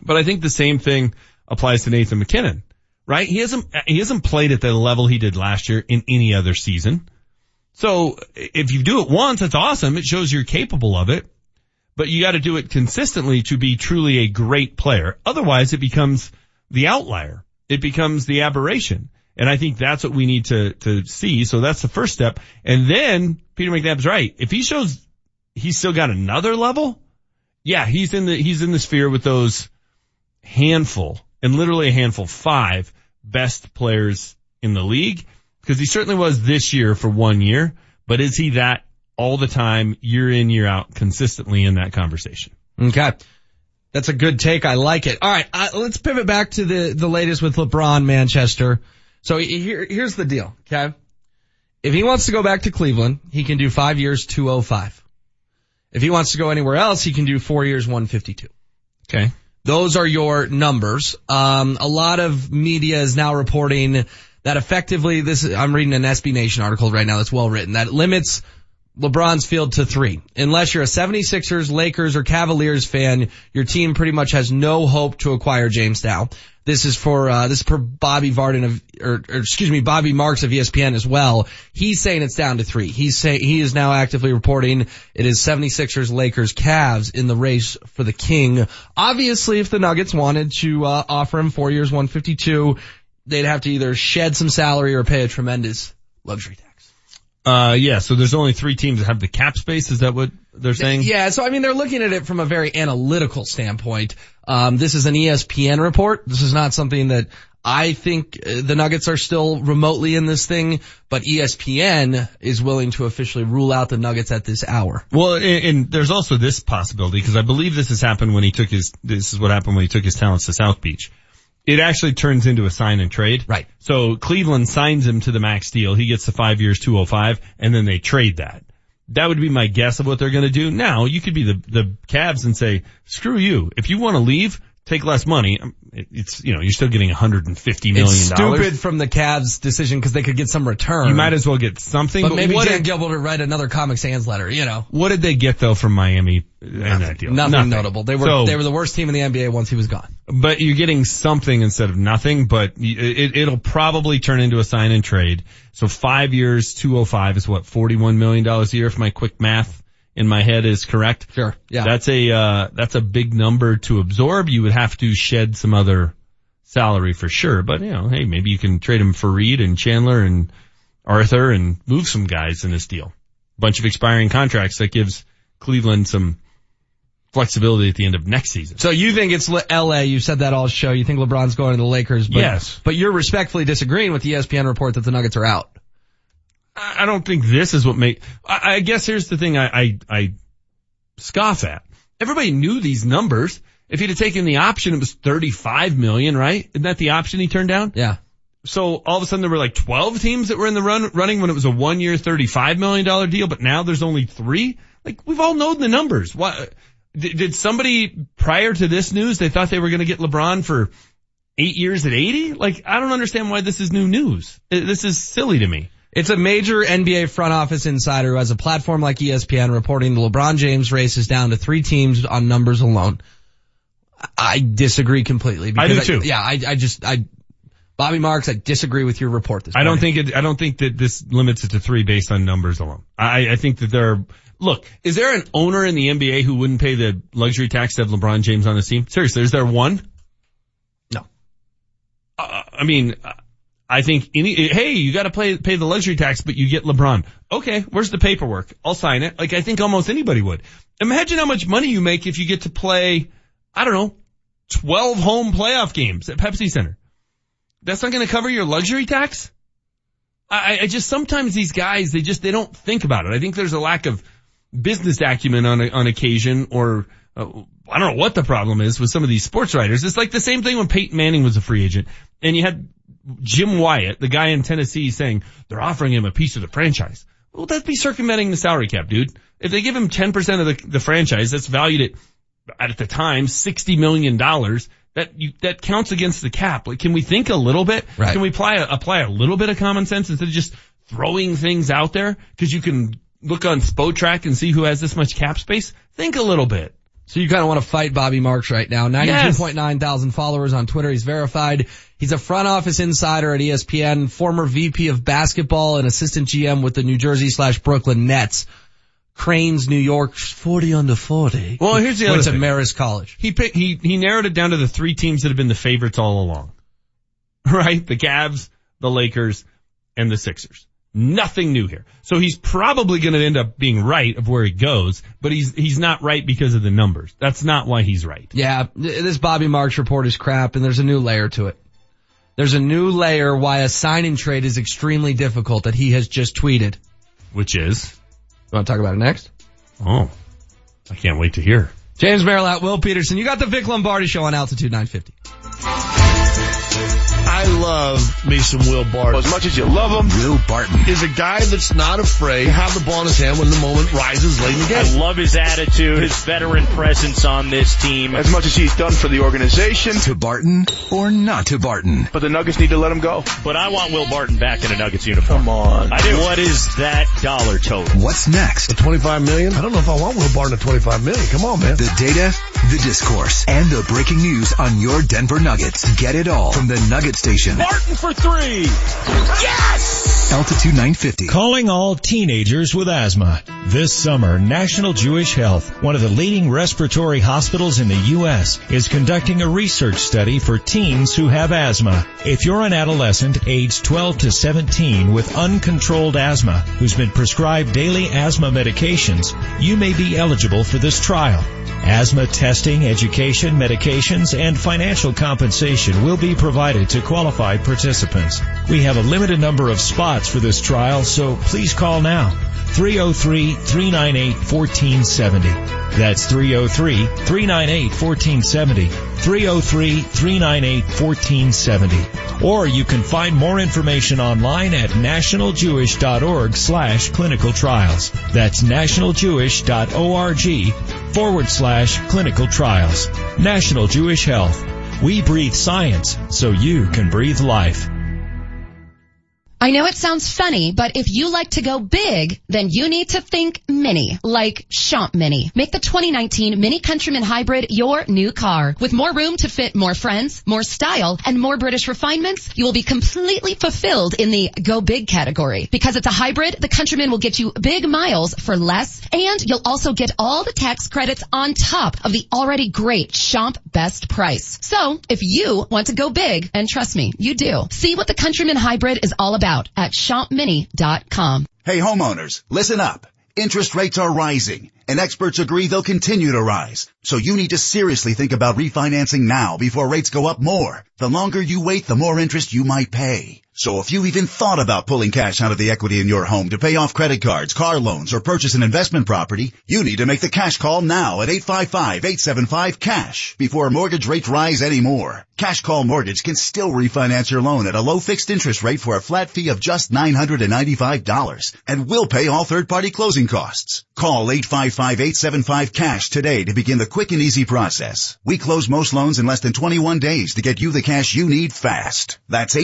But I think the same thing applies to Nathan MacKinnon, right? He hasn't, he hasn't played at the level he did last year in any other season. So if you do it once, that's awesome. It shows you're capable of it, but you got to do it consistently to be truly a great player. Otherwise it becomes the outlier. It becomes the aberration. And I think that's what we need to, to see. So that's the first step. And then Peter McNab's right. If he shows he's still got another level, yeah, he's in the, he's in the sphere with those handful and literally a handful, five best players in the league. Cause he certainly was this year for one year, but is he that all the time, year in, year out, consistently in that conversation? Okay. That's a good take. I like it. All right. Uh, let's pivot back to the, the latest with LeBron Manchester. So here, here's the deal. Okay. If he wants to go back to Cleveland, he can do five years, 205. If he wants to go anywhere else, he can do four years, 152. Okay. Those are your numbers. Um, a lot of media is now reporting that effectively this, I'm reading an SB Nation article right now that's well written that limits LeBron's field to three. Unless you're a 76ers, Lakers, or Cavaliers fan, your team pretty much has no hope to acquire James Dow. This is for, uh, this is for Bobby Varden of, or, or, excuse me, Bobby Marks of ESPN as well. He's saying it's down to three. He's saying, he is now actively reporting it is 76ers, Lakers, Cavs in the race for the king. Obviously, if the Nuggets wanted to, uh, offer him four years, 152, they'd have to either shed some salary or pay a tremendous luxury tax. Uh, yeah, so there's only three teams that have the cap space. Is that what they're saying? Yeah, so I mean, they're looking at it from a very analytical standpoint. Um, this is an ESPN report. This is not something that I think uh, the Nuggets are still remotely in this thing, but ESPN is willing to officially rule out the Nuggets at this hour. Well, and, and there's also this possibility because I believe this has happened when he took his. This is what happened when he took his talents to South Beach. It actually turns into a sign and trade. Right. So Cleveland signs him to the max deal. He gets the five years, 205, and then they trade that. That would be my guess of what they're going to do. Now, you could be the, the Cavs and say, screw you. If you want to leave, take less money. Um, It's, you know, you're still getting 150 million It's dollars. stupid from the Cavs decision because they could get some return. You might as well get something. but maybe what Dan Gilbert would write another Comic Sans letter, you know. what did they get though from Miami in that deal? Nothing, notable. They were, So- they were the worst team in the NBA once he was gone. But you're getting something instead of nothing, but it, it'll probably turn into a sign and trade. So five years, 205 is what, $41 million a year if my quick math in my head is correct. Sure. Yeah. That's a, uh, that's a big number to absorb. You would have to shed some other salary for sure, but you know, hey, maybe you can trade him for Reed and Chandler and Arthur and move some guys in this deal. Bunch of expiring contracts that gives Cleveland some flexibility at the end of next season. So you think it's LA, you said that all show, you think LeBron's going to the Lakers, but, Yes. but you're respectfully disagreeing with the ESPN report that the Nuggets are out. I don't think this is what make. I, I guess here's the thing I, I I scoff at everybody knew these numbers. If he'd have taken the option, it was 35 million, right? Isn't that the option he turned down? Yeah. So all of a sudden there were like 12 teams that were in the run, running when it was a one year, $35 million deal, but now there's only three? Like we've all known the numbers. What, did, somebody prior to this news, they thought they were going to get LeBron for eight years at 80? Like I don't understand why this is new news. This is silly to me. It's a major NBA front office insider who has a platform like ESPN reporting the LeBron James race is down to three teams on numbers alone. I disagree completely. I do too. yeah, I, I just, I, Bobby Marks, I disagree with your report this I don't think it, I don't think that this limits it to three based on numbers alone. I, I think that there are, look, is there an owner in the NBA who wouldn't pay the luxury tax to have LeBron James on his team? Seriously, is there one? No. Uh, I mean, I think any, hey, you gotta pay, pay the luxury tax, but you get LeBron. Okay, where's the paperwork? I'll sign it. Like I think almost anybody would. Imagine how much money you make if you get to play, I don't know, 12 home playoff games at Pepsi Center. That's not going to cover your luxury tax? I, I just, sometimes these guys, they just, they don't think about it. I think there's a lack of business acumen on, a, on occasion or, uh, I don't know what the problem is with some of these sports writers. It's like the same thing when Peyton Manning was a free agent and you had Jim Wyatt, the guy in Tennessee saying they're offering him a piece of the franchise. Well, that'd be circumventing the salary cap, dude. If they give him 10% of the, the franchise, that's valued at, at the time, $60 million. That you, that counts against the cap. Like, can we think a little bit? Right. Can we apply apply a little bit of common sense instead of just throwing things out there? Cause you can look on Spotrac and see who has this much cap space. Think a little bit. So you kind of want to fight Bobby Marks right now. 92.9 thousand followers on Twitter. He's verified. He's a front office insider at ESPN, former VP of basketball and assistant GM with the New Jersey slash Brooklyn Nets. Crain's, New York, 40 under 40. Well, here's the other Went to thing. Marist College. He picked, he, he narrowed it down to the three teams that have been the favorites all along. <laughs> Right? The Cavs, the Lakers, and the Sixers. Nothing new here. So he's probably going to end up being right of where he goes, but he's, he's not right because of the numbers. That's not why he's right. Yeah, this Bobby Marks report is crap and there's a new layer to it. There's a new layer why a sign and trade is extremely difficult that he has just tweeted. Which is? You want to talk about it next? Oh, I can't wait to hear. James Merilatt, Will Peterson. You got the Vic Lombardi show on Altitude 950. I love me some Will Barton. As much as you love him, Will Barton. is a guy that's not afraid to have the ball in his hand when the moment rises late in the game. I love his attitude, his veteran presence on this team. As much as he's done for the organization, To Barton or not to Barton? but the Nuggets need to let him go. But I want Will Barton back in a Nuggets uniform. Come on. I do. What is that dollar total? What's next? 25 million? I don't know if I want Will Barton at 25 million. Come on, man. The data, the discourse, and the breaking news on your Denver Nuggets. Get it all from the Nugget Station. Martin for three. Yes! Altitude 950. Calling all teenagers with asthma. This summer, National Jewish Health, one of the leading respiratory hospitals in the U.S., is conducting a research study for teens who have asthma. If you're an adolescent aged 12 to 17 with uncontrolled asthma who's been prescribed daily asthma medications, you may be eligible for this trial. Asthma testing, education, medications, and financial compensation will be provided to qualified participants. We have a limited number of spots for this trial, so please call now. 303-398-1470. That's 303-398-1470. 303-398-1470. Or you can find more information online at nationaljewish.org slash clinical trials. That's nationaljewish.org forward slash clinical trials. National Jewish Health. We breathe science so you can breathe life. I know it sounds funny, but if you like to go big, then you need to think mini, like Schomp Mini. Make the 2019 Mini Countryman Hybrid your new car. With more room to fit more friends, more style, and more British refinements, you will be completely fulfilled in the go big category. Because it's a hybrid, the Countryman will get you big miles for less, and you'll also get all the tax credits on top of the already great Schomp best price. So, if you want to go big, and trust me, you do, see what the Countryman Hybrid is all about at schompmini.com. Hey homeowners, listen up. Interest rates are rising and experts agree they'll continue to rise. So you need to seriously think about refinancing now before rates go up more. The longer you wait, the more interest you might pay. So if you even thought about pulling cash out of the equity in your home to pay off credit cards, car loans, or purchase an investment property, you need to make the cash call now at 855-875-CASH before mortgage rates rise anymore. Cash Call Mortgage can still refinance your loan at a low fixed interest rate for a flat fee of just $995 and will pay all third-party closing costs. Call 855-875-CASH today to begin the quick and easy process. We close most loans in less than 21 days to get you the cash you need fast. That's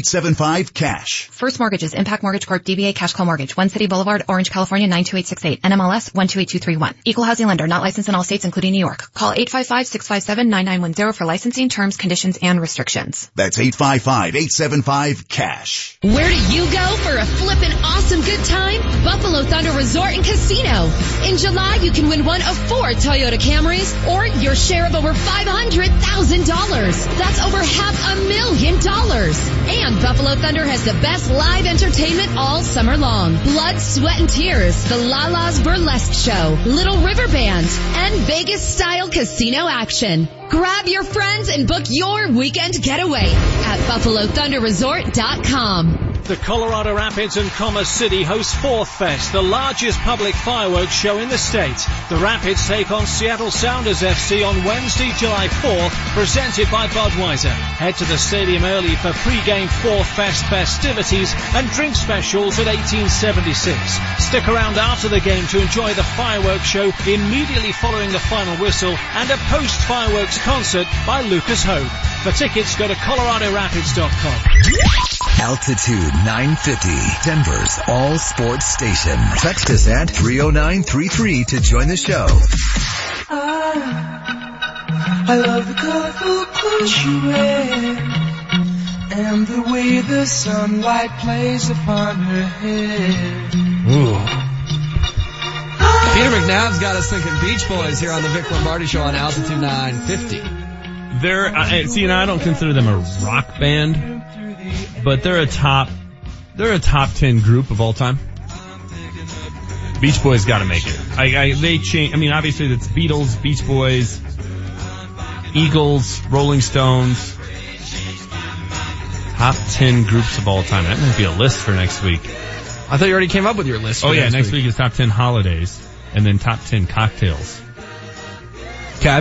855-875-CASH. First Mortgages, Impac Mortgage Corp, DBA Cash Call Mortgage, One City Boulevard, Orange, California 92868, NMLS 128231. Equal housing lender, not licensed in all states including New York. Call 855-657-9910 for licensing terms, conditions, and restrictions. That's 855-875-CASH. Where do you go for a flippin' awesome good time? Buffalo Thunder Resort and Casino. In July, you can win one of four Toyota Camrys or your share of over $500,000. That's over half a million dollars. And Buffalo Thunder has the best live entertainment all summer long. Blood, sweat, and tears, the Lala's Burlesque Show, Little River Band, and Vegas style casino action. Grab your friends and book your weekend getaway at BuffaloThunderResort.com. The Colorado Rapids and Commerce City host Fourth Fest, the largest public fireworks show in the state. The Rapids take on Seattle Sounders FC on Wednesday, July 4th, presented by Budweiser. Head to the stadium early for pre-game Fourth Fest festivities and drink specials at 1876. Stick around after the game to enjoy the fireworks show immediately following the final whistle and a post-fireworks concert by Lucas Hoge. For tickets, go to coloradorapids.com. Altitude 950, Denver's all sports station. Text us at 30933 to join the show. Ah, I love the colorful clothes you wear and the way the sunlight plays upon her hair. Ooh. Peter McNab's got us thinking Beach Boys here on the Vic Lombardi Show on Altitude 950. They're, uh, see, and I don't consider them a rock band, but they're a top, they're a top 10 group of all time. Beach Boys gotta make it. I, I, they change, I mean, obviously it's Beatles, Beach Boys, Eagles, Rolling Stones, top 10 groups of all time. That might be a list for next week. I thought you already came up with your list. Oh yeah, next week. week is top 10 holidays and then top 10 cocktails. Okay.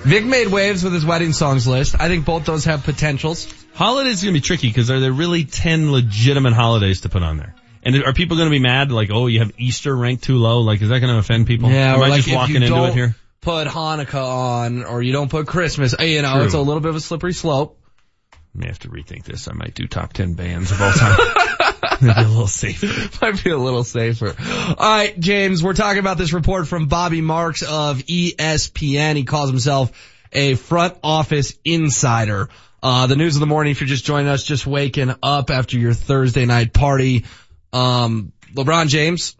Vic made waves with his wedding songs list. I think both those have potentials. Holidays is going to be tricky because are there really 10 legitimate holidays to put on there? And are people to be mad like, oh, you have Easter ranked too low? Like, is that to offend people? Yeah, Am or I like just walking into don't it here? Put Hanukkah on, or you don't put Christmas. You know, True. it's a little bit of a slippery slope. I may have to rethink this. I might do top 10 bands of all time. <laughs> <laughs> A little safer. <laughs> Might be a little safer. All right, James, we're talking about this report from Bobby Marks of ESPN. He calls himself a front office insider. Uh, the news of the morning, if you're just joining us, just waking up after your Thursday night party. Um, LeBron James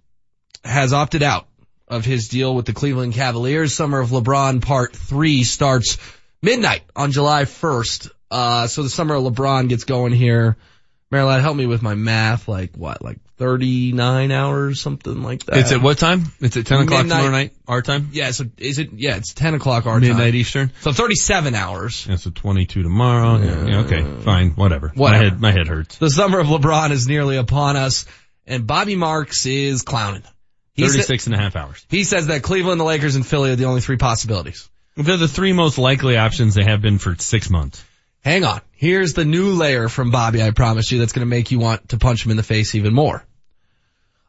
has opted out of his deal with the Cleveland Cavaliers. Summer of LeBron part three starts midnight on July 1st. Uh, so the summer of LeBron gets going here. Marilyn, help me with my math. Like what? Like 39 hours, something like that. It's at what time? It's at 10 o'clock Midnight. tomorrow night, our time? Yeah, so is it, yeah, it's 10 o'clock our Midnight time. Eastern? So 37 hours. Yeah, so 22 tomorrow. Yeah, yeah, okay, fine, whatever. Whatever. My head, my head hurts. The summer of LeBron is nearly upon us and Bobby Marks is clowning. He, sa- 36 and a half hours. he says that Cleveland, the Lakers, and Philly are the only three possibilities. They're the three most likely options they have been for six months. Hang on. Here's the new layer from Bobby, I promise you, that's going to make you want to punch him in the face even more.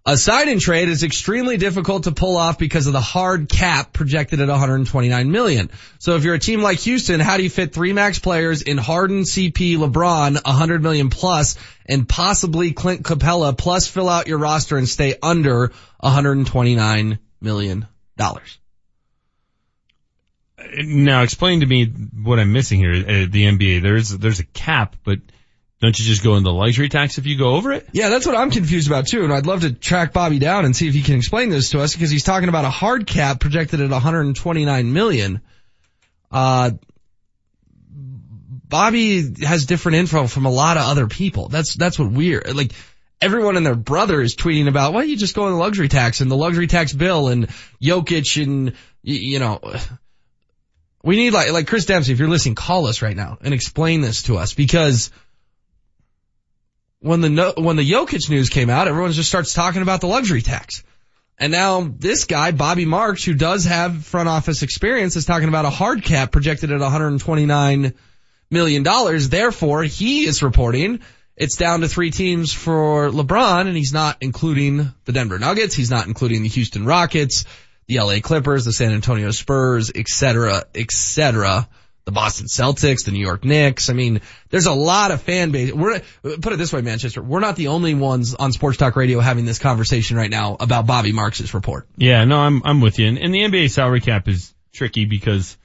A sign-in trade is extremely difficult to pull off because of the hard cap projected at 129 million. So if you're a team like Houston, how do you fit three max players in Harden, CP, LeBron, 100 million plus, and possibly Clint Capela, plus fill out your roster and stay under 129 million dollars? Now explain to me what I'm missing here at the NBA. There's, there's a cap, but don't you just go in the luxury tax if you go over it? Yeah, that's what I'm confused about too, and I'd love to track Bobby down and see if he can explain this to us because he's talking about a hard cap projected at 129 million. Uh, Bobby has different info from a lot of other people. That's that's what we're, Like everyone and their brother is tweeting about, why don't you just go in the luxury tax and the luxury tax bill and Jokic and you know. We need like like Chris Dempsey. If you're listening, call us right now and explain this to us because when the no, when the Jokic news came out, everyone just starts talking about the luxury tax. And now this guy, Bobby Marks, who does have front office experience, is talking about a hard cap projected at 129 million dollars. Therefore, he is reporting it's down to three teams for LeBron, and he's not including the Denver Nuggets. He's not including the Houston Rockets, the LA Clippers, the San Antonio Spurs, et cetera, et cetera the Boston Celtics, the New York Knicks. I mean, there's a lot of fan base. We're, put it this way, Manchester, we're not the only ones on Sports Talk Radio having this conversation right now about Bobby Marks' report. Yeah, no, I'm, I'm with you. And, and the NBA salary cap is tricky because,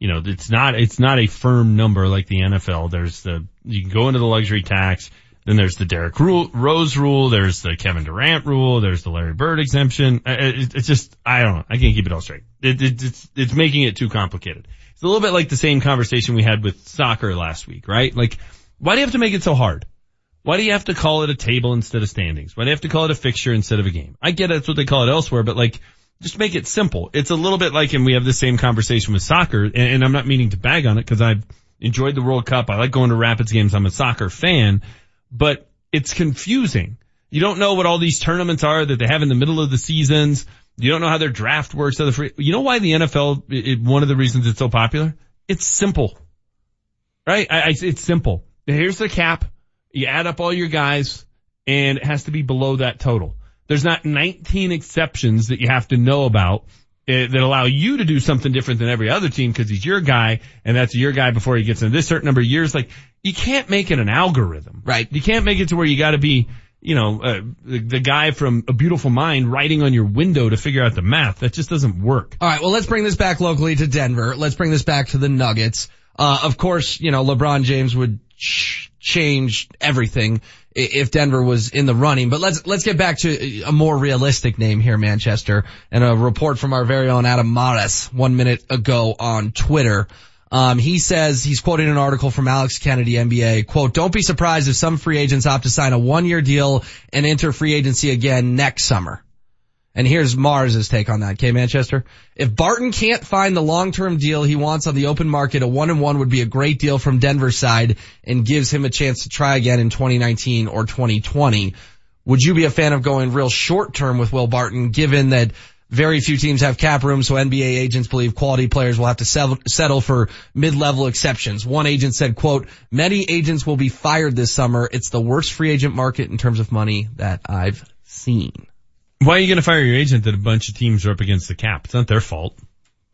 you know, it's not, it's not a firm number like the NFL. There's the, you can go into the luxury tax. Then there's the Derrick Rose rule. There's the Kevin Durant rule. There's the Larry Bird exemption. It's just, I don't know. I can't keep it all straight. It, it, it's, it's making it too complicated. It's a little bit like the same conversation we had with soccer last week, right? Like, why do you have to make it so hard? Why do you have to call it a table instead of standings? Why do you have to call it a fixture instead of a game? I get it, that's what they call it elsewhere, but like, just make it simple. It's a little bit like, and we have the same conversation with soccer, and, and I'm not meaning to bag on it because I've enjoyed the World Cup. I like going to Rapids games. I'm a soccer fan, but it's confusing. You don't know what all these tournaments are that they have in the middle of the seasons. You don't know how their draft works. Free, you know why the NFL, it, one of the reasons it's so popular? It's simple. Right? I, I, it's simple. Here's the cap. You add up all your guys and it has to be below that total. There's not 19 exceptions that you have to know about uh, that allow you to do something different than every other team because he's your guy and that's your guy before he gets in this certain number of years. Like you can't make it an algorithm, right? You can't make it to where you got to be you know, uh, the, the, guy from A Beautiful Mind writing on your window to figure out the math. That just doesn't work. All right. Well, let's bring this back locally to Denver. Let's bring this back to the Nuggets. Uh, of course, you know, LeBron James would ch- change everything if Denver was in the running. But let's, let's get back to a more realistic name here, Manchester, and a report from our very own Adam Mares one minute ago on Twitter. Um, he says he's quoting an article from Alex Kennedy, NBA. Quote: Don't be surprised if some free agents opt to sign a one-year deal and enter free agency again next summer. And here's Mars's take on that. Okay, Manchester. If Barton can't find the long-term deal he wants on the open market, a one and one would be a great deal from Denver's side and gives him a chance to try again in 2019 or 2020. Would you be a fan of going real short term with Will Barton given that very few teams have cap room, so NBA agents believe quality players will have to settle for mid-level exceptions. One agent said, quote, many agents will be fired this summer. It's the worst free agent market in terms of money that I've seen. Why are you going to fire your agent that a bunch of teams are up against the cap? It's not their fault.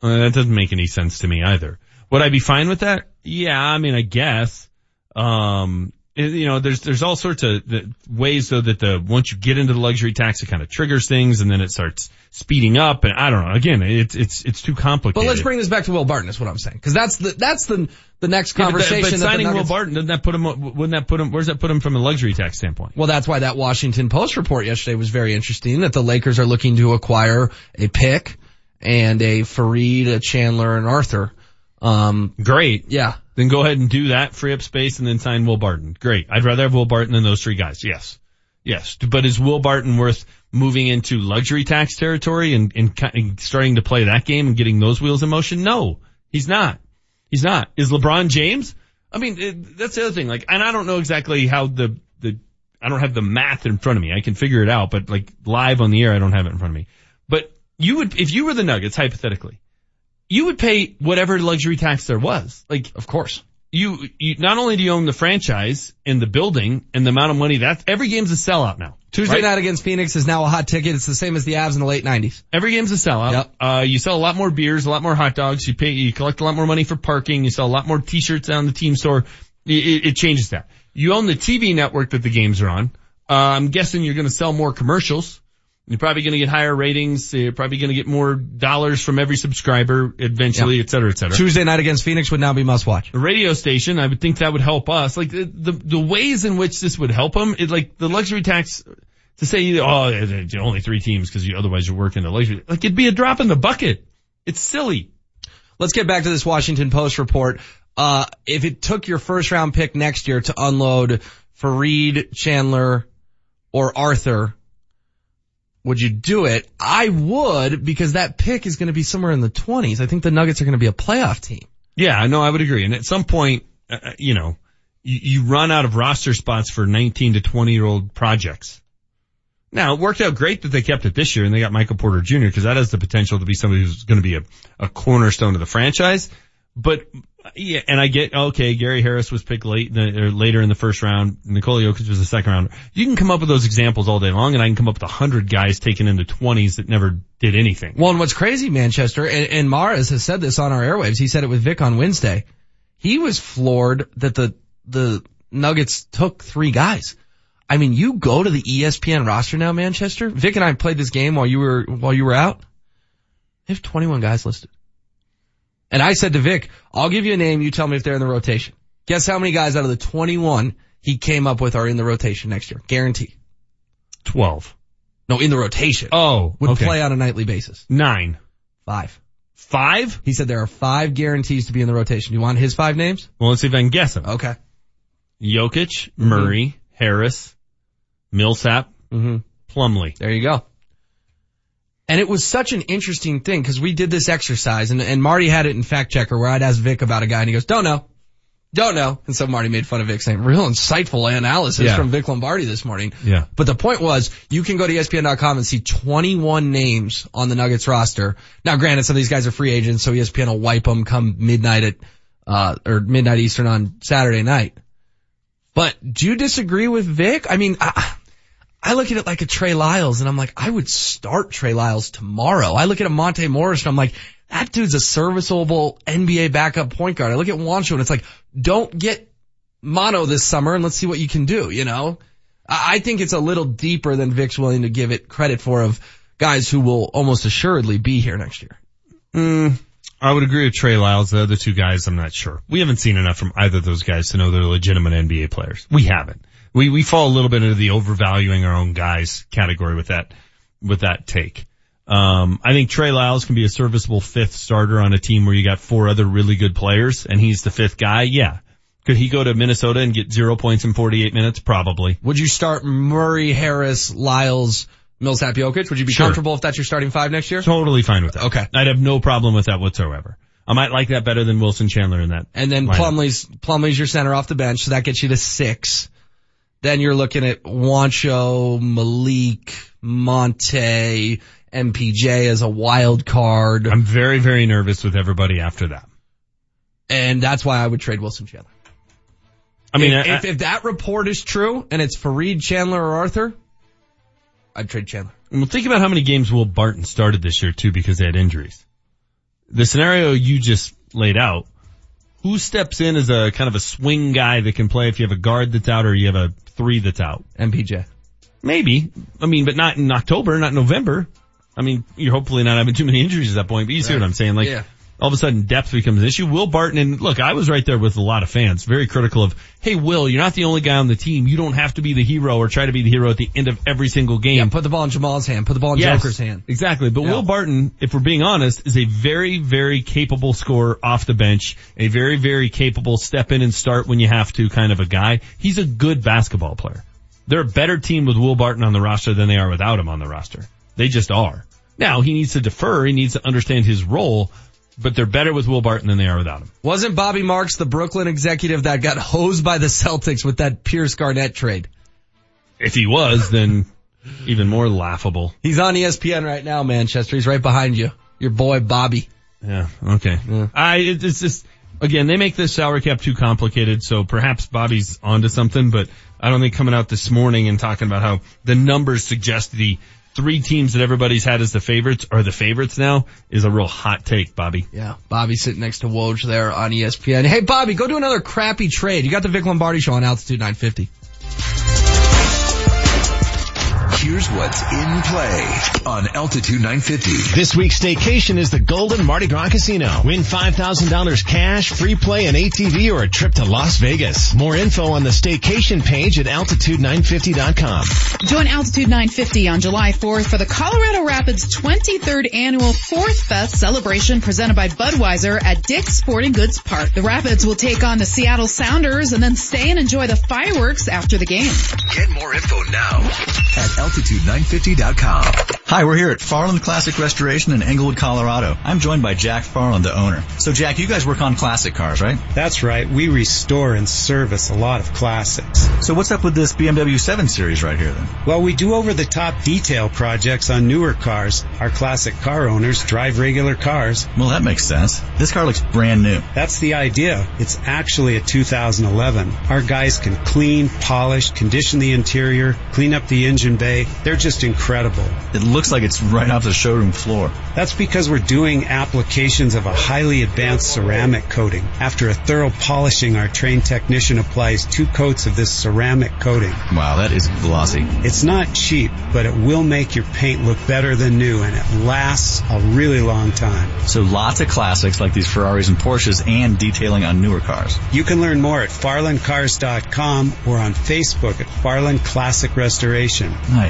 Uh, that doesn't make any sense to me either. Would I be fine with that? Yeah, I mean, I guess. Um, you know, there's there's all sorts of ways though that the once you get into the luxury tax, it kind of triggers things, and then it starts speeding up. And I don't know. Again, it's it's it's too complicated. But let's bring this back to Will Barton. Is what I'm saying because that's the that's the the next conversation. Yeah, but, but signing Will Barton doesn't that put him? Wouldn't that put him? Where's that put him from a luxury tax standpoint? Well, that's why that Washington Post report yesterday was very interesting. That the Lakers are looking to acquire a pick and a Faried, a Chandler, and Arthur. Um, great. Yeah. Then go ahead and do that, free up space, and then sign Will Barton. Great. I'd rather have Will Barton than those three guys. Yes. Yes. But is Will Barton worth moving into luxury tax territory and, and, and starting to play that game and getting those wheels in motion? No, he's not. He's not. Is LeBron James? I mean, it, that's the other thing. Like, and I don't know exactly how the, the, I don't have the math in front of me. I can figure it out, but like live on the air, I don't have it in front of me. But you would, if you were the Nuggets, hypothetically, you would pay whatever luxury tax there was. Like, of course. You, you, not only do you own the franchise and the building and the amount of money that every game's a sellout now. Tuesday right? night against Phoenix is now a hot ticket. It's the same as the Avs in the late nineties. Every game's a sellout. Yep. Uh, you sell a lot more beers, a lot more hot dogs. You pay, you collect a lot more money for parking. You sell a lot more t-shirts down the team store. It, it changes that. You own the TV network that the games are on. Uh, I'm guessing you're going to sell more commercials. You're probably going to get higher ratings. You're probably going to get more dollars from every subscriber eventually, yeah. et cetera, et cetera. Tuesday night against Phoenix would now be must watch. The radio station, I would think that would help us. Like the, the, the ways in which this would help them, it like the luxury tax to say, oh, only three teams because you, otherwise you're working the luxury. Like it'd be a drop in the bucket. It's silly. Let's get back to this Washington Post report. Uh, if it took your first round pick next year to unload Faried, Chandler, or Arthur, would you do it? I would because that pick is going to be somewhere in the 20s. I think the Nuggets are going to be a playoff team. Yeah, no, I would agree. And at some point, uh, uh, you know, you, you run out of roster spots for 19 to 20 year old projects. Now it worked out great that they kept it this year and they got Michael Porter Jr. because that has the potential to be somebody who's going to be a, a cornerstone of the franchise. But yeah, and I get okay. Gary Harris was picked late or later in the first round. Nikola Jokic was the second round. You can come up with those examples all day long, and I can come up with a hundred guys taken in the twenties that never did anything. Well, and what's crazy, Manchester, and, and Mars has said this on our airwaves. He said it with Vic on Wednesday. He was floored that the the Nuggets took three guys. I mean, you go to the ESPN roster now, Manchester. Vic and I played this game while you were while you were out. They have 21 guys listed. And I said to Vic, I'll give you a name, you tell me if they're in the rotation. Guess how many guys out of the 21 he came up with are in the rotation next year? Guarantee. 12. No, in the rotation. Oh, Would okay. play on a nightly basis. Nine. Five. Five? He said there are five guarantees to be in the rotation. You want his five names? Well, let's see if I can guess them. Okay. Jokic, Murray, Harris, Millsap, Mm-hmm. Plumlee. There you go. And it was such an interesting thing because we did this exercise and, and Marty had it in fact checker where I'd ask Vic about a guy and he goes, don't know. Don't know. And so Marty made fun of Vic saying, real insightful analysis Yeah. from Vic Lombardi this morning. Yeah. But the point was, you can go to ESPN.com and see 21 names on the Nuggets roster. Now granted, some of these guys are free agents, so ESPN will wipe them come midnight at, uh, or midnight Eastern on Saturday night. But do you disagree with Vic? I mean, I, I look at it like a Trey Lyles and I'm like, I would start Trey Lyles tomorrow. I look at a Monte Morris and I'm like, that dude's a serviceable NBA backup point guard. I look at Juancho and it's like, don't get mono this summer and let's see what you can do, you know? I think it's a little deeper than Vic's willing to give it credit for of guys who will almost assuredly be here next year. Mm, I would agree with Trey Lyles. The other two guys, I'm not sure. We haven't seen enough from either of those guys to know they're legitimate NBA players. We haven't. We, we fall a little bit into the overvaluing our own guys category with that, with that take. Um, I think Trey Lyles can be a serviceable fifth starter on a team where you got four other really good players and he's the fifth guy. Yeah. Could he go to Minnesota and get zero points in 48 minutes? Probably. Would you start Murray, Harris, Lyles, Millsap, Jokic? Would you be Sure. comfortable if that's your starting five next year? Totally fine with that. Okay. I'd have no problem with that whatsoever. I might like that better than Wilson Chandler in that. And then lineup. Plumlee's, Plumlee's your center off the bench, so that gets you to six. Then you're looking at Juancho, Malik, Monte, MPJ as a wild card. I'm very, very nervous with everybody after that. And that's why I would trade Wilson Chandler. I mean, if, I- if, if that report is true and it's Faried Chandler or Arthur, I'd trade Chandler. Well, think about how many games Will Barton started this year too because they had injuries. The scenario you just laid out, who steps in as a kind of a swing guy that can play if you have a guard that's out or you have a three that's out? MPJ. Maybe. I mean, but not in October, not November. I mean, you're hopefully not having too many injuries at that point, but you see what I'm saying? Like, Yeah. All of a sudden depth becomes an issue. Will Barton, and look, I was right there with a lot of fans, very critical of, hey Will, you're not the only guy on the team. You don't have to be the hero or try to be the hero at the end of every single game. Yeah, put the ball in Jamal's hand, put the ball in Yes, Joker's hand. Exactly. But Yeah. Will Barton, if we're being honest, is a very, very capable scorer off the bench, a very, very capable step in and start when you have to kind of a guy. He's a good basketball player. They're a better team with Will Barton on the roster than they are without him on the roster. They just are. Now he needs to defer. He needs to understand his role, but they're better with Will Barton than they are without him. Wasn't Bobby Marks the Brooklyn executive that got hosed by the Celtics with that Pierce Garnett trade? If he was, then even more laughable. He's on ESPN right now, Manchester. He's right behind you. Your boy Bobby. Yeah. Okay. I it's just again they make this salary cap too complicated, so perhaps Bobby's onto something, but I don't think coming out this morning and talking about how the numbers suggest the three teams that everybody's had as the favorites are the favorites now is a real hot take, Bobby. Yeah, Bobby sitting next to Woj there on ESPN. Hey Bobby, go do another crappy trade. You got the Vic Lombardi show on Altitude 950. Here's what's in play on Altitude 950. This week's staycation is the Golden Mardi Gras Casino. Win $5,000 cash, free play, an ATV, or a trip to Las Vegas. More info on the staycation page at altitude950.com. Join Altitude 950 on July 4th for the Colorado Rapids 23rd annual Fourth Fest celebration presented by Budweiser at Dick's Sporting Goods Park. The Rapids will take on the Seattle Sounders and then stay and enjoy the fireworks after the game. Get more info now at Altitude950.com. Hi, we're here at Farland Classic Restoration in Englewood, Colorado. I'm joined by Jack Farland, the owner. So Jack, you guys work on classic cars, right? That's right. We restore and service a lot of classics. So what's up with this BMW 7 Series right here then? Well, we do over the top detail projects on newer cars. Our classic car owners drive regular cars. Well, that makes sense. This car looks brand new. That's the idea. It's actually a 2011. Our guys can clean, polish, condition the interior, clean up the engine bay. They're just incredible. It looks like it's right off the showroom floor. That's because we're doing applications of a highly advanced ceramic coating. After a thorough polishing, our trained technician applies two coats of this ceramic coating. Wow, that is glossy. It's not cheap, but it will make your paint look better than new and it lasts a really long time. So lots of classics like these Ferraris and Porsches and detailing on newer cars. You can learn more at farlandcars.com or on Facebook at Farland Classic Restoration. Nice.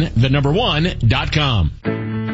the number dot com.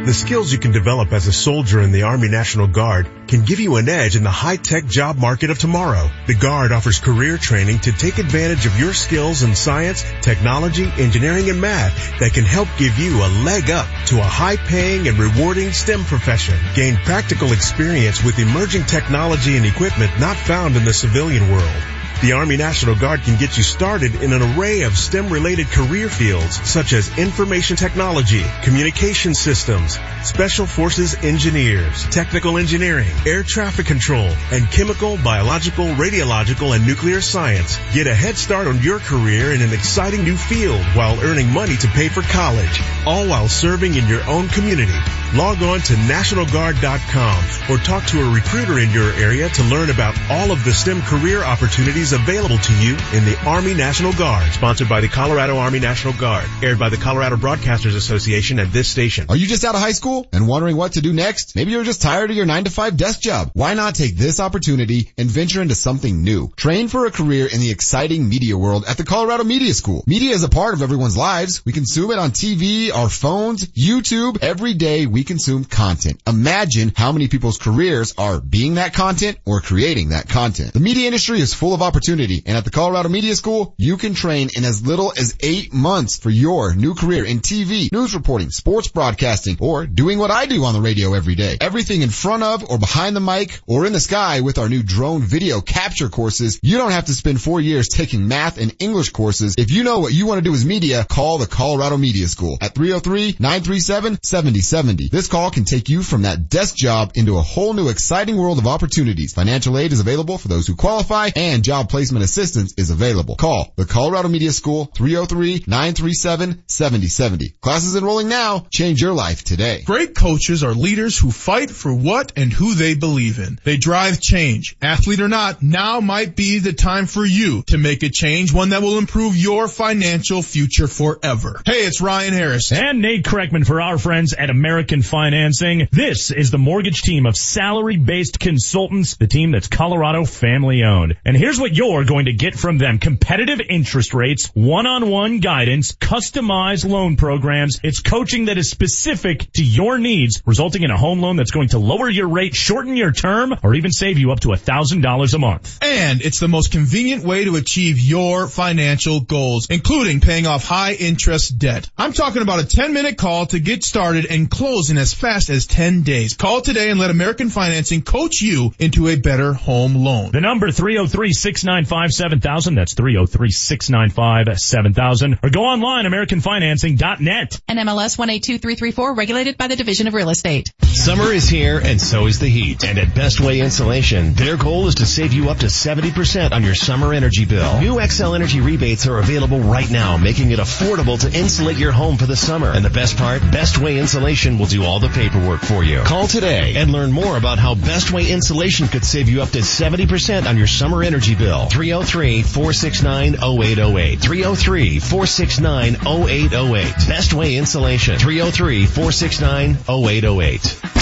The skills you can develop as a soldier in the Army National Guard can give you an edge in the high-tech job market of tomorrow. The Guard offers career training to take advantage of your skills in science, technology, engineering, and math that can help give you a leg up to a high-paying and rewarding STEM profession. Gain practical experience with emerging technology and equipment not found in the civilian world. The Army National Guard can get you started in an array of STEM-related career fields such as information technology, communication systems, special forces engineers, technical engineering, air traffic control, and chemical, biological, radiological, and nuclear science. Get a head start on your career in an exciting new field while earning money to pay for college, all while serving in your own community. Log on to nationalguard.com or talk to a recruiter in your area to learn about all of the STEM career opportunities available to you in the Army National Guard. Sponsored by the Colorado Army National Guard. Aired by the Colorado Broadcasters Association at this station. Are you just out of high school and wondering what to do next? Maybe you're just tired of your 9 to 5 desk job. Why not take this opportunity and venture into something new? Train for a career in the exciting media world at the Colorado Media School. Media is a part of everyone's lives. We consume it on TV, our phones, YouTube. Every day we consume content. Imagine how many people's careers are being that content or creating that content. The media industry is full of opportunity and at the Colorado Media School, you can train in as little as eight months for your new career in TV, news reporting, sports broadcasting, or doing what I do on the radio every day. Everything in front of or behind the mic or in the sky with our new drone video capture courses. You don't have to spend four years taking math and English courses. If you know what you want to do as media, call the Colorado Media School at 303-937-7070. This call can take you from that desk job into a whole new exciting world of opportunities. Financial aid is available for those who qualify and job placement assistance is available. Call the Colorado Media School 303-937-7070. Classes enrolling now. Change your life today. Great coaches are leaders who fight for what and who they believe in. They drive change. Athlete or not, now might be the time for you to make a change, one that will improve your financial future forever. Hey, it's Ryan Harris. And Nate Kreckman for our friends at American Financing. This is the mortgage team of salary-based consultants, the team that's Colorado family owned. And here's what you're going to get from them. Competitive interest rates, one-on-one guidance, customized loan programs. It's coaching that is specific to your needs, resulting in a home loan that's going to lower your rate, shorten your term, or even save you up to $1,000 a month. And it's the most convenient way to achieve your financial goals, including paying off high interest debt. I'm talking about a 10 minute call to get started and close in as fast as 10 days. Call today and let American Financing coach you into a better home loan. The number 303 695 7000. That's 303 695 7000. Or go online, AmericanFinancing.net. NMLS 182334, regulated by the Division of Real Estate. Summer is here and so is the heat. And at Best Way Insulation, their goal is to save you up to 70% on your summer energy bill. New Xcel Energy rebates are available right now, making it affordable to insulate your home for the summer. And the best part, Best Way Insulation will do do all the paperwork for you. Call today and learn more about how Best Way Insulation could save you up to 70% on your summer energy bill. 303-469-0808. 303-469-0808. Best Way Insulation. 303-469-0808.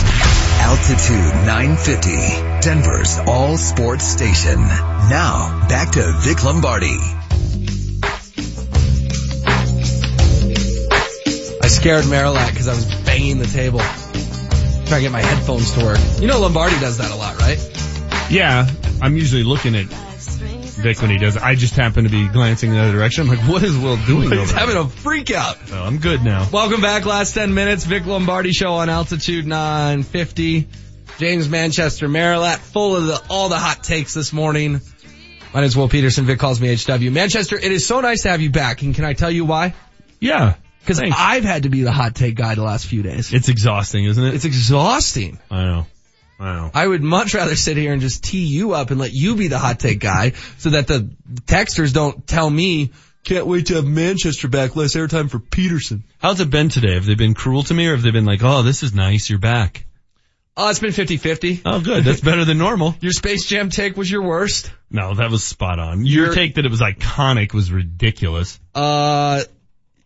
Altitude 950, Denver's all sports station. Now, back to Vic Lombardi. I scared Merilatt because I was banging the table. Trying to get my headphones to work. You know Lombardi does that a lot, right? Yeah, I'm usually looking at Vic when he does it. I just happen to be glancing in the other direction. I'm like, what is Will doing He's over there? having a freak out. Oh, I'm good now. Welcome back. Last 10 minutes. Vic Lombardi show on altitude 950. James Manchester Merilatt full of the, all the hot takes this morning. My name is Will Peterson. Vic calls me HW. Manchester, it is so nice to have you back. And can I tell you why? Yeah. Cause I've had to be the hot take guy the last few days. It's exhausting, isn't it? It's exhausting. I know. I know. I would much rather sit here and just tee you up and let you be the hot take guy so that the texters don't tell me, can't wait to have Manchester back, less airtime for Peterson. How's it been today? Have they been cruel to me or have they been like, oh, this is nice, you're back? Oh, it's been 50-50. Oh, good. That's better than normal. <laughs> Your Space Jam take was your worst. No, that was spot on. Your Your- take that it was iconic was ridiculous. Uh,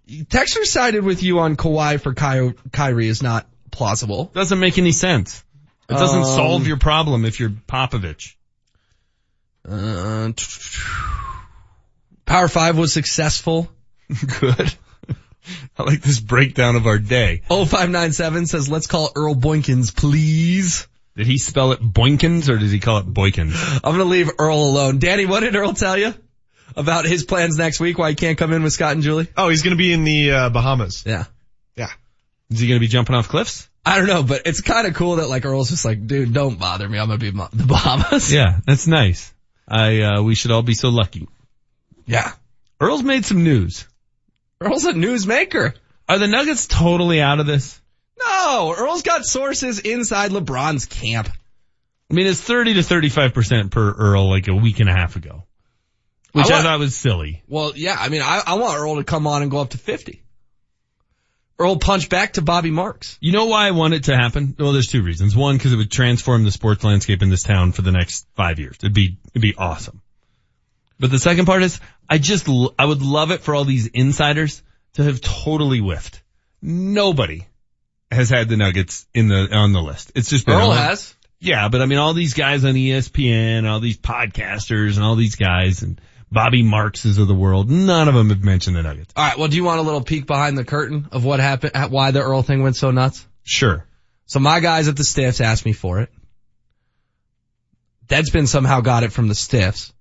Texter sided with you on Kawhi for Ky- Kyrie is not plausible. Doesn't make any sense. It doesn't Um, solve your problem if you're Popovich. Uh, Power 5 was successful. <laughs> Good. I like this breakdown of our day. 0597 says, let's call Earl Boykins, please. Did he spell it Boykins or does he call it Boykins? I'm gonna leave Earl alone. Danny, what did Earl tell you about his plans next week? Why he can't come in with Scott and Julie? Oh, he's going to be in the uh, Bahamas. Yeah. Yeah. Is he going to be jumping off cliffs? I don't know, but it's kind of cool that like Earl's just like, dude, don't bother me. I'm gonna be <laughs> the Bahamas. Yeah, that's nice. I, uh, we should all be so lucky. Yeah. Earl's made some news. Earl's a newsmaker. Are the Nuggets totally out of this? No, Earl's got sources inside LeBron's camp. I mean, it's 30 to 35% per Earl like a week and a half ago. Which I, want- thought was silly. Well, yeah, I mean, I, I want Earl to come on and go up to 50. Earl punch back to Bobby Marks. You know why I want it to happen? Well, there's two reasons. One, because it would transform the sports landscape in this town for the next five years. It'd be, it'd be awesome. But the second part is, I just, I would love it for all these insiders to have totally whiffed. Nobody has had the Nuggets in the, on the list. It's just been Earl has. Yeah, but I mean, all these guys on ESPN, all these podcasters and all these guys and Bobby Markses of the world, none of them have mentioned the Nuggets. All right. Well, do you want a little peek behind the curtain of what happened, why the Earl thing went so nuts? Sure. So my guys at the Stiffs asked me for it. Deadspin somehow got it from the Stiffs.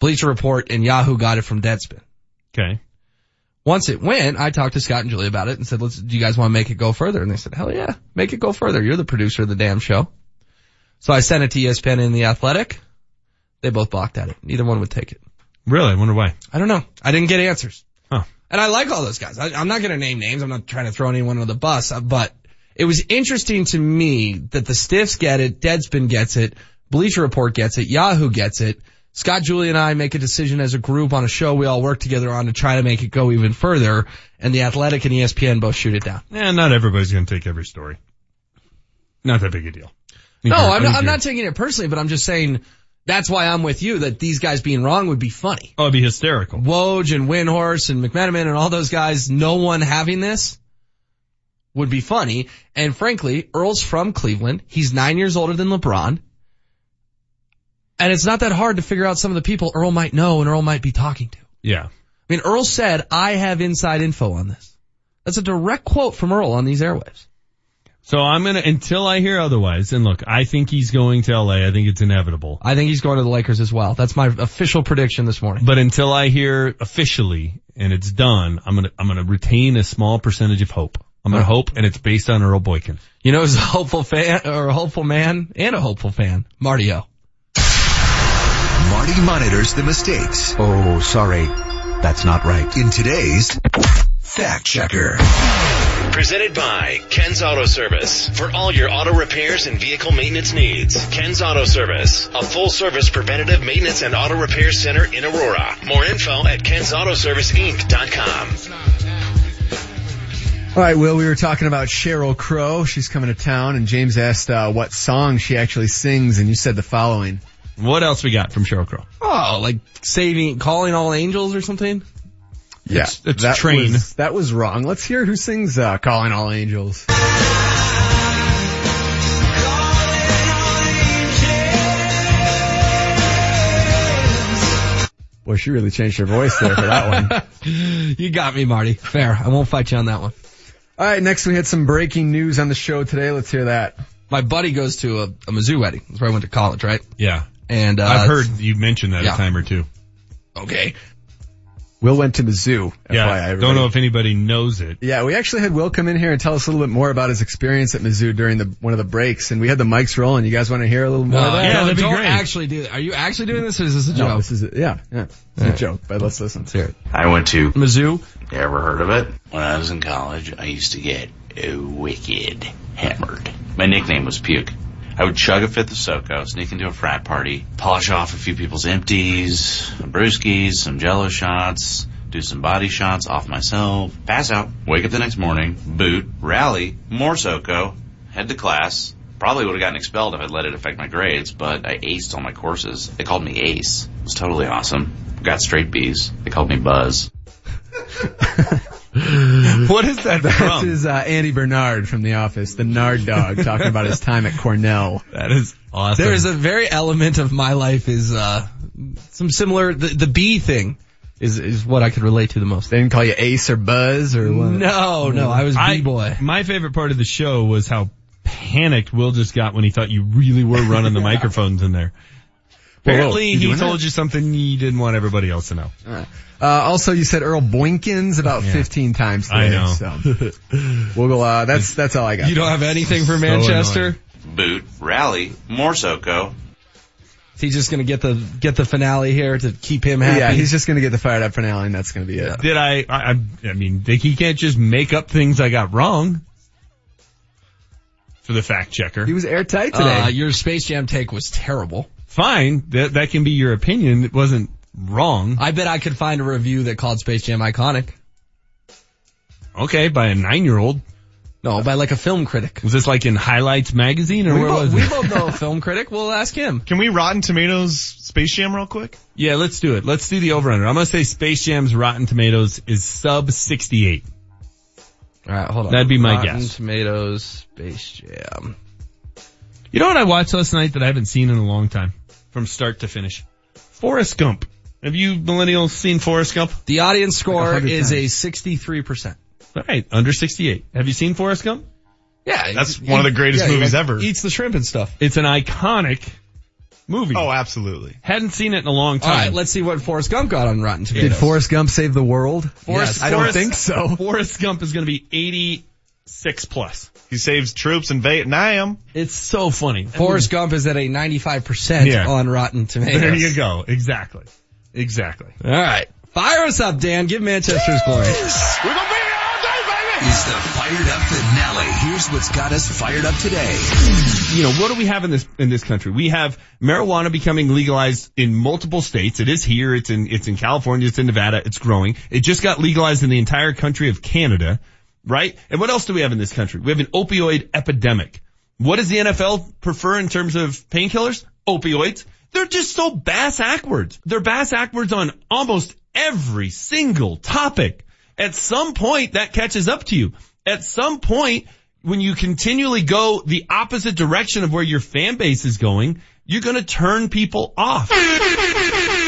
Bleacher Report and Yahoo got it from Deadspin. Okay. Once it went, I talked to Scott and Julie about it and said, let's, do you guys want to make it go further? And they said, hell yeah, make it go further. You're the producer of the damn show. So I sent it to ESPN and The Athletic. They both balked at it. Neither one would take it. Really? I wonder why. I don't know. I didn't get answers. Huh. And I like all those guys. I, I'm not going to name names. I'm not trying to throw anyone under the bus, uh, but it was interesting to me that the Stiffs get it, Deadspin gets it, Bleacher Report gets it, Yahoo gets it. Scott, Julie, and I make a decision as a group on a show we all work together on to try to make it go even further, and the Athletic and ESPN both shoot it down. Yeah, not everybody's going to take every story. Not that big a deal. No, I'm not, I'm not taking it personally, but I'm just saying that's why I'm with you that these guys being wrong would be funny. Oh, it'd be hysterical. Woj and Windhorst and McMenamin and all those guys, no one having this would be funny. And frankly, Earl's from Cleveland. He's nine years older than LeBron. And it's not that hard to figure out some of the people Earl might know and Earl might be talking to. Yeah. I mean, Earl said, I have inside info on this. That's a direct quote from Earl on these airwaves. So I'm going to, until I hear otherwise, and look, I think he's going to LA. I think it's inevitable. I think he's going to the Lakers as well. That's my official prediction this morning. But until I hear officially and it's done, I'm going to, I'm going to retain a small percentage of hope. I'm going to Uh-huh. hope and it's based on Earl Boykin. You know, who's a hopeful fan or a hopeful man and a hopeful fan, Marty O. Marty monitors the mistakes. Oh, sorry. That's not right. In today's Fact Checker. Presented by Ken's Auto Service. For all your auto repairs and vehicle maintenance needs. Ken's Auto Service. A full service preventative maintenance and auto repair center in Aurora. More info at kensautoserviceinc.com. All right, Will, we were talking about Sheryl Crow. She's coming to town, and James asked uh, what song she actually sings, and you said the following. What else we got from Sheryl Crow? Oh, like saving, calling all angels or something? Yeah, It's- it's that Train. Was, that was wrong. Let's hear who sings uh, "Calling All Angels." Boy, she really changed her voice there for that one. <laughs> you got me, Marty. Fair. I won't fight you on that one. All right, next we had some breaking news on the show today. Let's hear that. My buddy goes to a, a Mizzou wedding. That's where I went to college, right? Yeah. And uh, I've heard you mentioned that yeah. a time or two. Okay. Will went to Mizzou. Yeah. FYI, Don't know if anybody knows it. Yeah, we actually had Will come in here and tell us a little bit more about his experience at Mizzou during the one of the breaks, and we had the mics rolling. You guys want to hear a little more of that? yeah, that'd be don't great. actually do that. Are you actually doing this or is this a No, joke? this is a, yeah, yeah, it's a joke, but let's listen. Let's hear it. I went to Mizzou. Ever heard of it? When I was in college, I used to get wicked hammered. My nickname was Puke. I would chug a fifth of SoCo, sneak into a frat party, polish off a few people's empties, brewskis, some jello shots, do some body shots off myself, pass out, wake up the next morning, boot, rally, more SoCo, head to class. Probably would have gotten expelled if I'd let it affect my grades, but I aced all my courses. They called me Ace. It was totally awesome. Got straight B's. They called me Buzz. <laughs> <laughs> What is that This from? is uh, Andy Bernard from The Office, the Nard dog, talking about his time at Cornell. That is awesome. There is a very element of my life is uh some similar the the bee thing is is what I could relate to the most. They didn't call you Ace or Buzz or what? No, no, I was I- B boy. My favorite part of the show was how panicked Will just got when he thought you really were running the <laughs> microphones in there. Apparently, you he told that? you something you didn't want everybody else to know. Uh, also, you said Earl Boinkins about Yeah. 15 times today. I know. So. we'll go, uh, that's, that's all I got. You don't have anything for So Manchester? Boot, rally, more SoCo. Is he just gonna get the get the finale here to keep him happy? Yeah, he's just gonna get the fired up finale and that's gonna be it. Did I, I, I I mean, he can't just make up things I got wrong. For the fact checker. He was airtight today. uh, your Space Jam take was terrible. Fine. That, that can be your opinion. It wasn't wrong. I bet I could find a review that called Space Jam iconic. Okay, by a nine year old. No, by like a film critic. Was this like in Highlights magazine or We where both, was we both know a <laughs> film critic. We'll ask him. Can we Rotten Tomatoes Space Jam real quick? Yeah, let's do it. Let's do the over under. I'm gonna say Space Jam's Rotten Tomatoes is sub 68. All right, hold on. That'd be my Rotten guess. Tomatoes, Space Jam. You know what I watched last night that I haven't seen in a long time? From start to finish. Forrest Gump. Have you millennials seen Forrest Gump? The audience score 100 is a 63%. All right, under 68. Have you seen Forrest Gump? Yeah. That's one of the greatest he, movies like, ever. Eats the shrimp and stuff. It's an iconic movie. Oh, absolutely. Hadn't seen it in a long time. right, let's see what Forrest Gump got on Rotten Tomatoes. Did Forrest Gump save the world? Forrest, Yes, I don't Forrest- think so. Forrest Gump is going to be 86 plus. He saves troops in Vietnam. It's so funny. Forrest Gump is at a 95% Yeah. on Rotten Tomatoes. There you go. Exactly. Exactly. All right. Fire us up, Dan. Give Manchester's glory. We're gonna be here all day, baby! Is the fired up finale. Here's what's got us fired up today. You know, what do we have in this, in this country? We have marijuana becoming legalized in multiple states. It is here. It's in, it's in California. It's in Nevada. It's growing. It just got legalized in the entire country of Canada, right? And what else do we have in this country? We have an opioid epidemic. What does the NFL prefer in terms of painkillers? Opioids. They're just so bass backwards. They're bass backwards on almost every single topic. At some point that catches up to you. At some point when you continually go the opposite direction of where your fan base is going, you're going to turn people off. <laughs>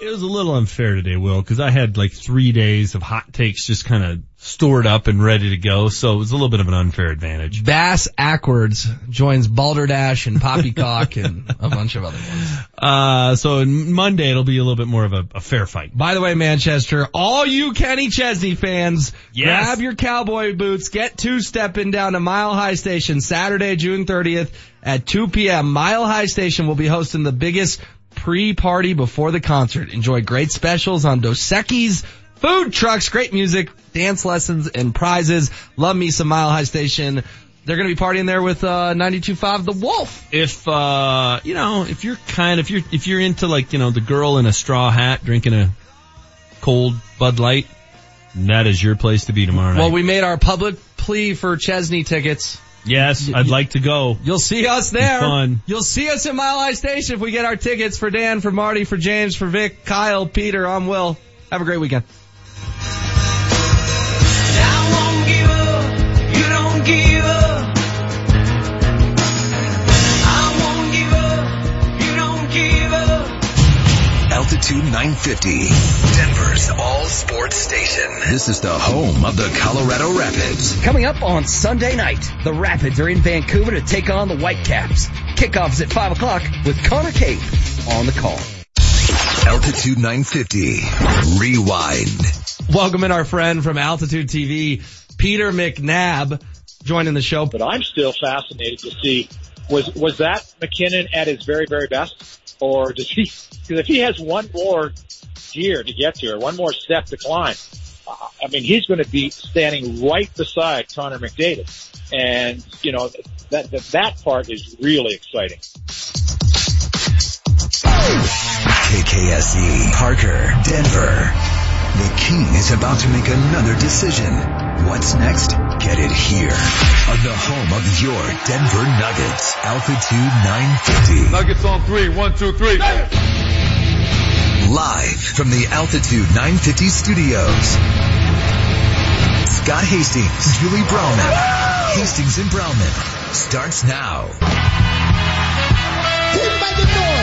It was a little unfair today, Will, because I had like three days of hot takes just kind of stored up and ready to go. So it was a little bit of an unfair advantage. Bass Ackwards joins Balderdash and Poppycock and a bunch of other ones. Uh, so on Monday it'll be a little bit more of a, a fair fight. By the way, Manchester, all you Kenny Chesney fans, Yes. grab your cowboy boots, get two stepping down to Mile High Station Saturday, June 30th at 2 p.m. Mile High Station will be hosting the biggest pre-party before the concert. Enjoy great specials on Dos Equis, food trucks, great music, dance lessons, and prizes. Love me some Mile High Station. They're gonna be partying there with, uh, 92.5 The Wolf. If, uh, you know, if you're kind, if you're, if you're into like, you know, the girl in a straw hat drinking a cold Bud Light, That is your place to be tomorrow night. Well, we made our public plea for Chesney tickets. Yes, I'd like to go. You'll see us there. fun. You'll see us at Mile High Station if we get our tickets for Dan, for Marty, for James, for Vic, Kyle, Peter. I'm Will. Have a great weekend. Altitude 950, Denver's all sports station. This is the home of the Colorado Rapids. Coming up on Sunday night, the Rapids are in Vancouver to take on the Whitecaps. Kickoff is at 5 o'clock with Connor Cave on the call. Altitude 950, rewind. Welcome in our friend from Altitude TV, Peter McNab, joining the show. But I'm still fascinated to see was was that MacKinnon at his very very best, or does he? Because if he has one more gear to get to, or one more step to climb, uh, I mean he's going to be standing right beside Connor McDavid, and you know that that, that part is really exciting. KKSE, Parker, Denver. The King is about to make another decision. What's next? Get it here. On the home of your Denver Nuggets. Altitude 950. Nuggets on three. One, two, three. Live from the Altitude 950 studios. Scott Hastings, Julie Browman. Hastings and Browman starts now. Keep making noise.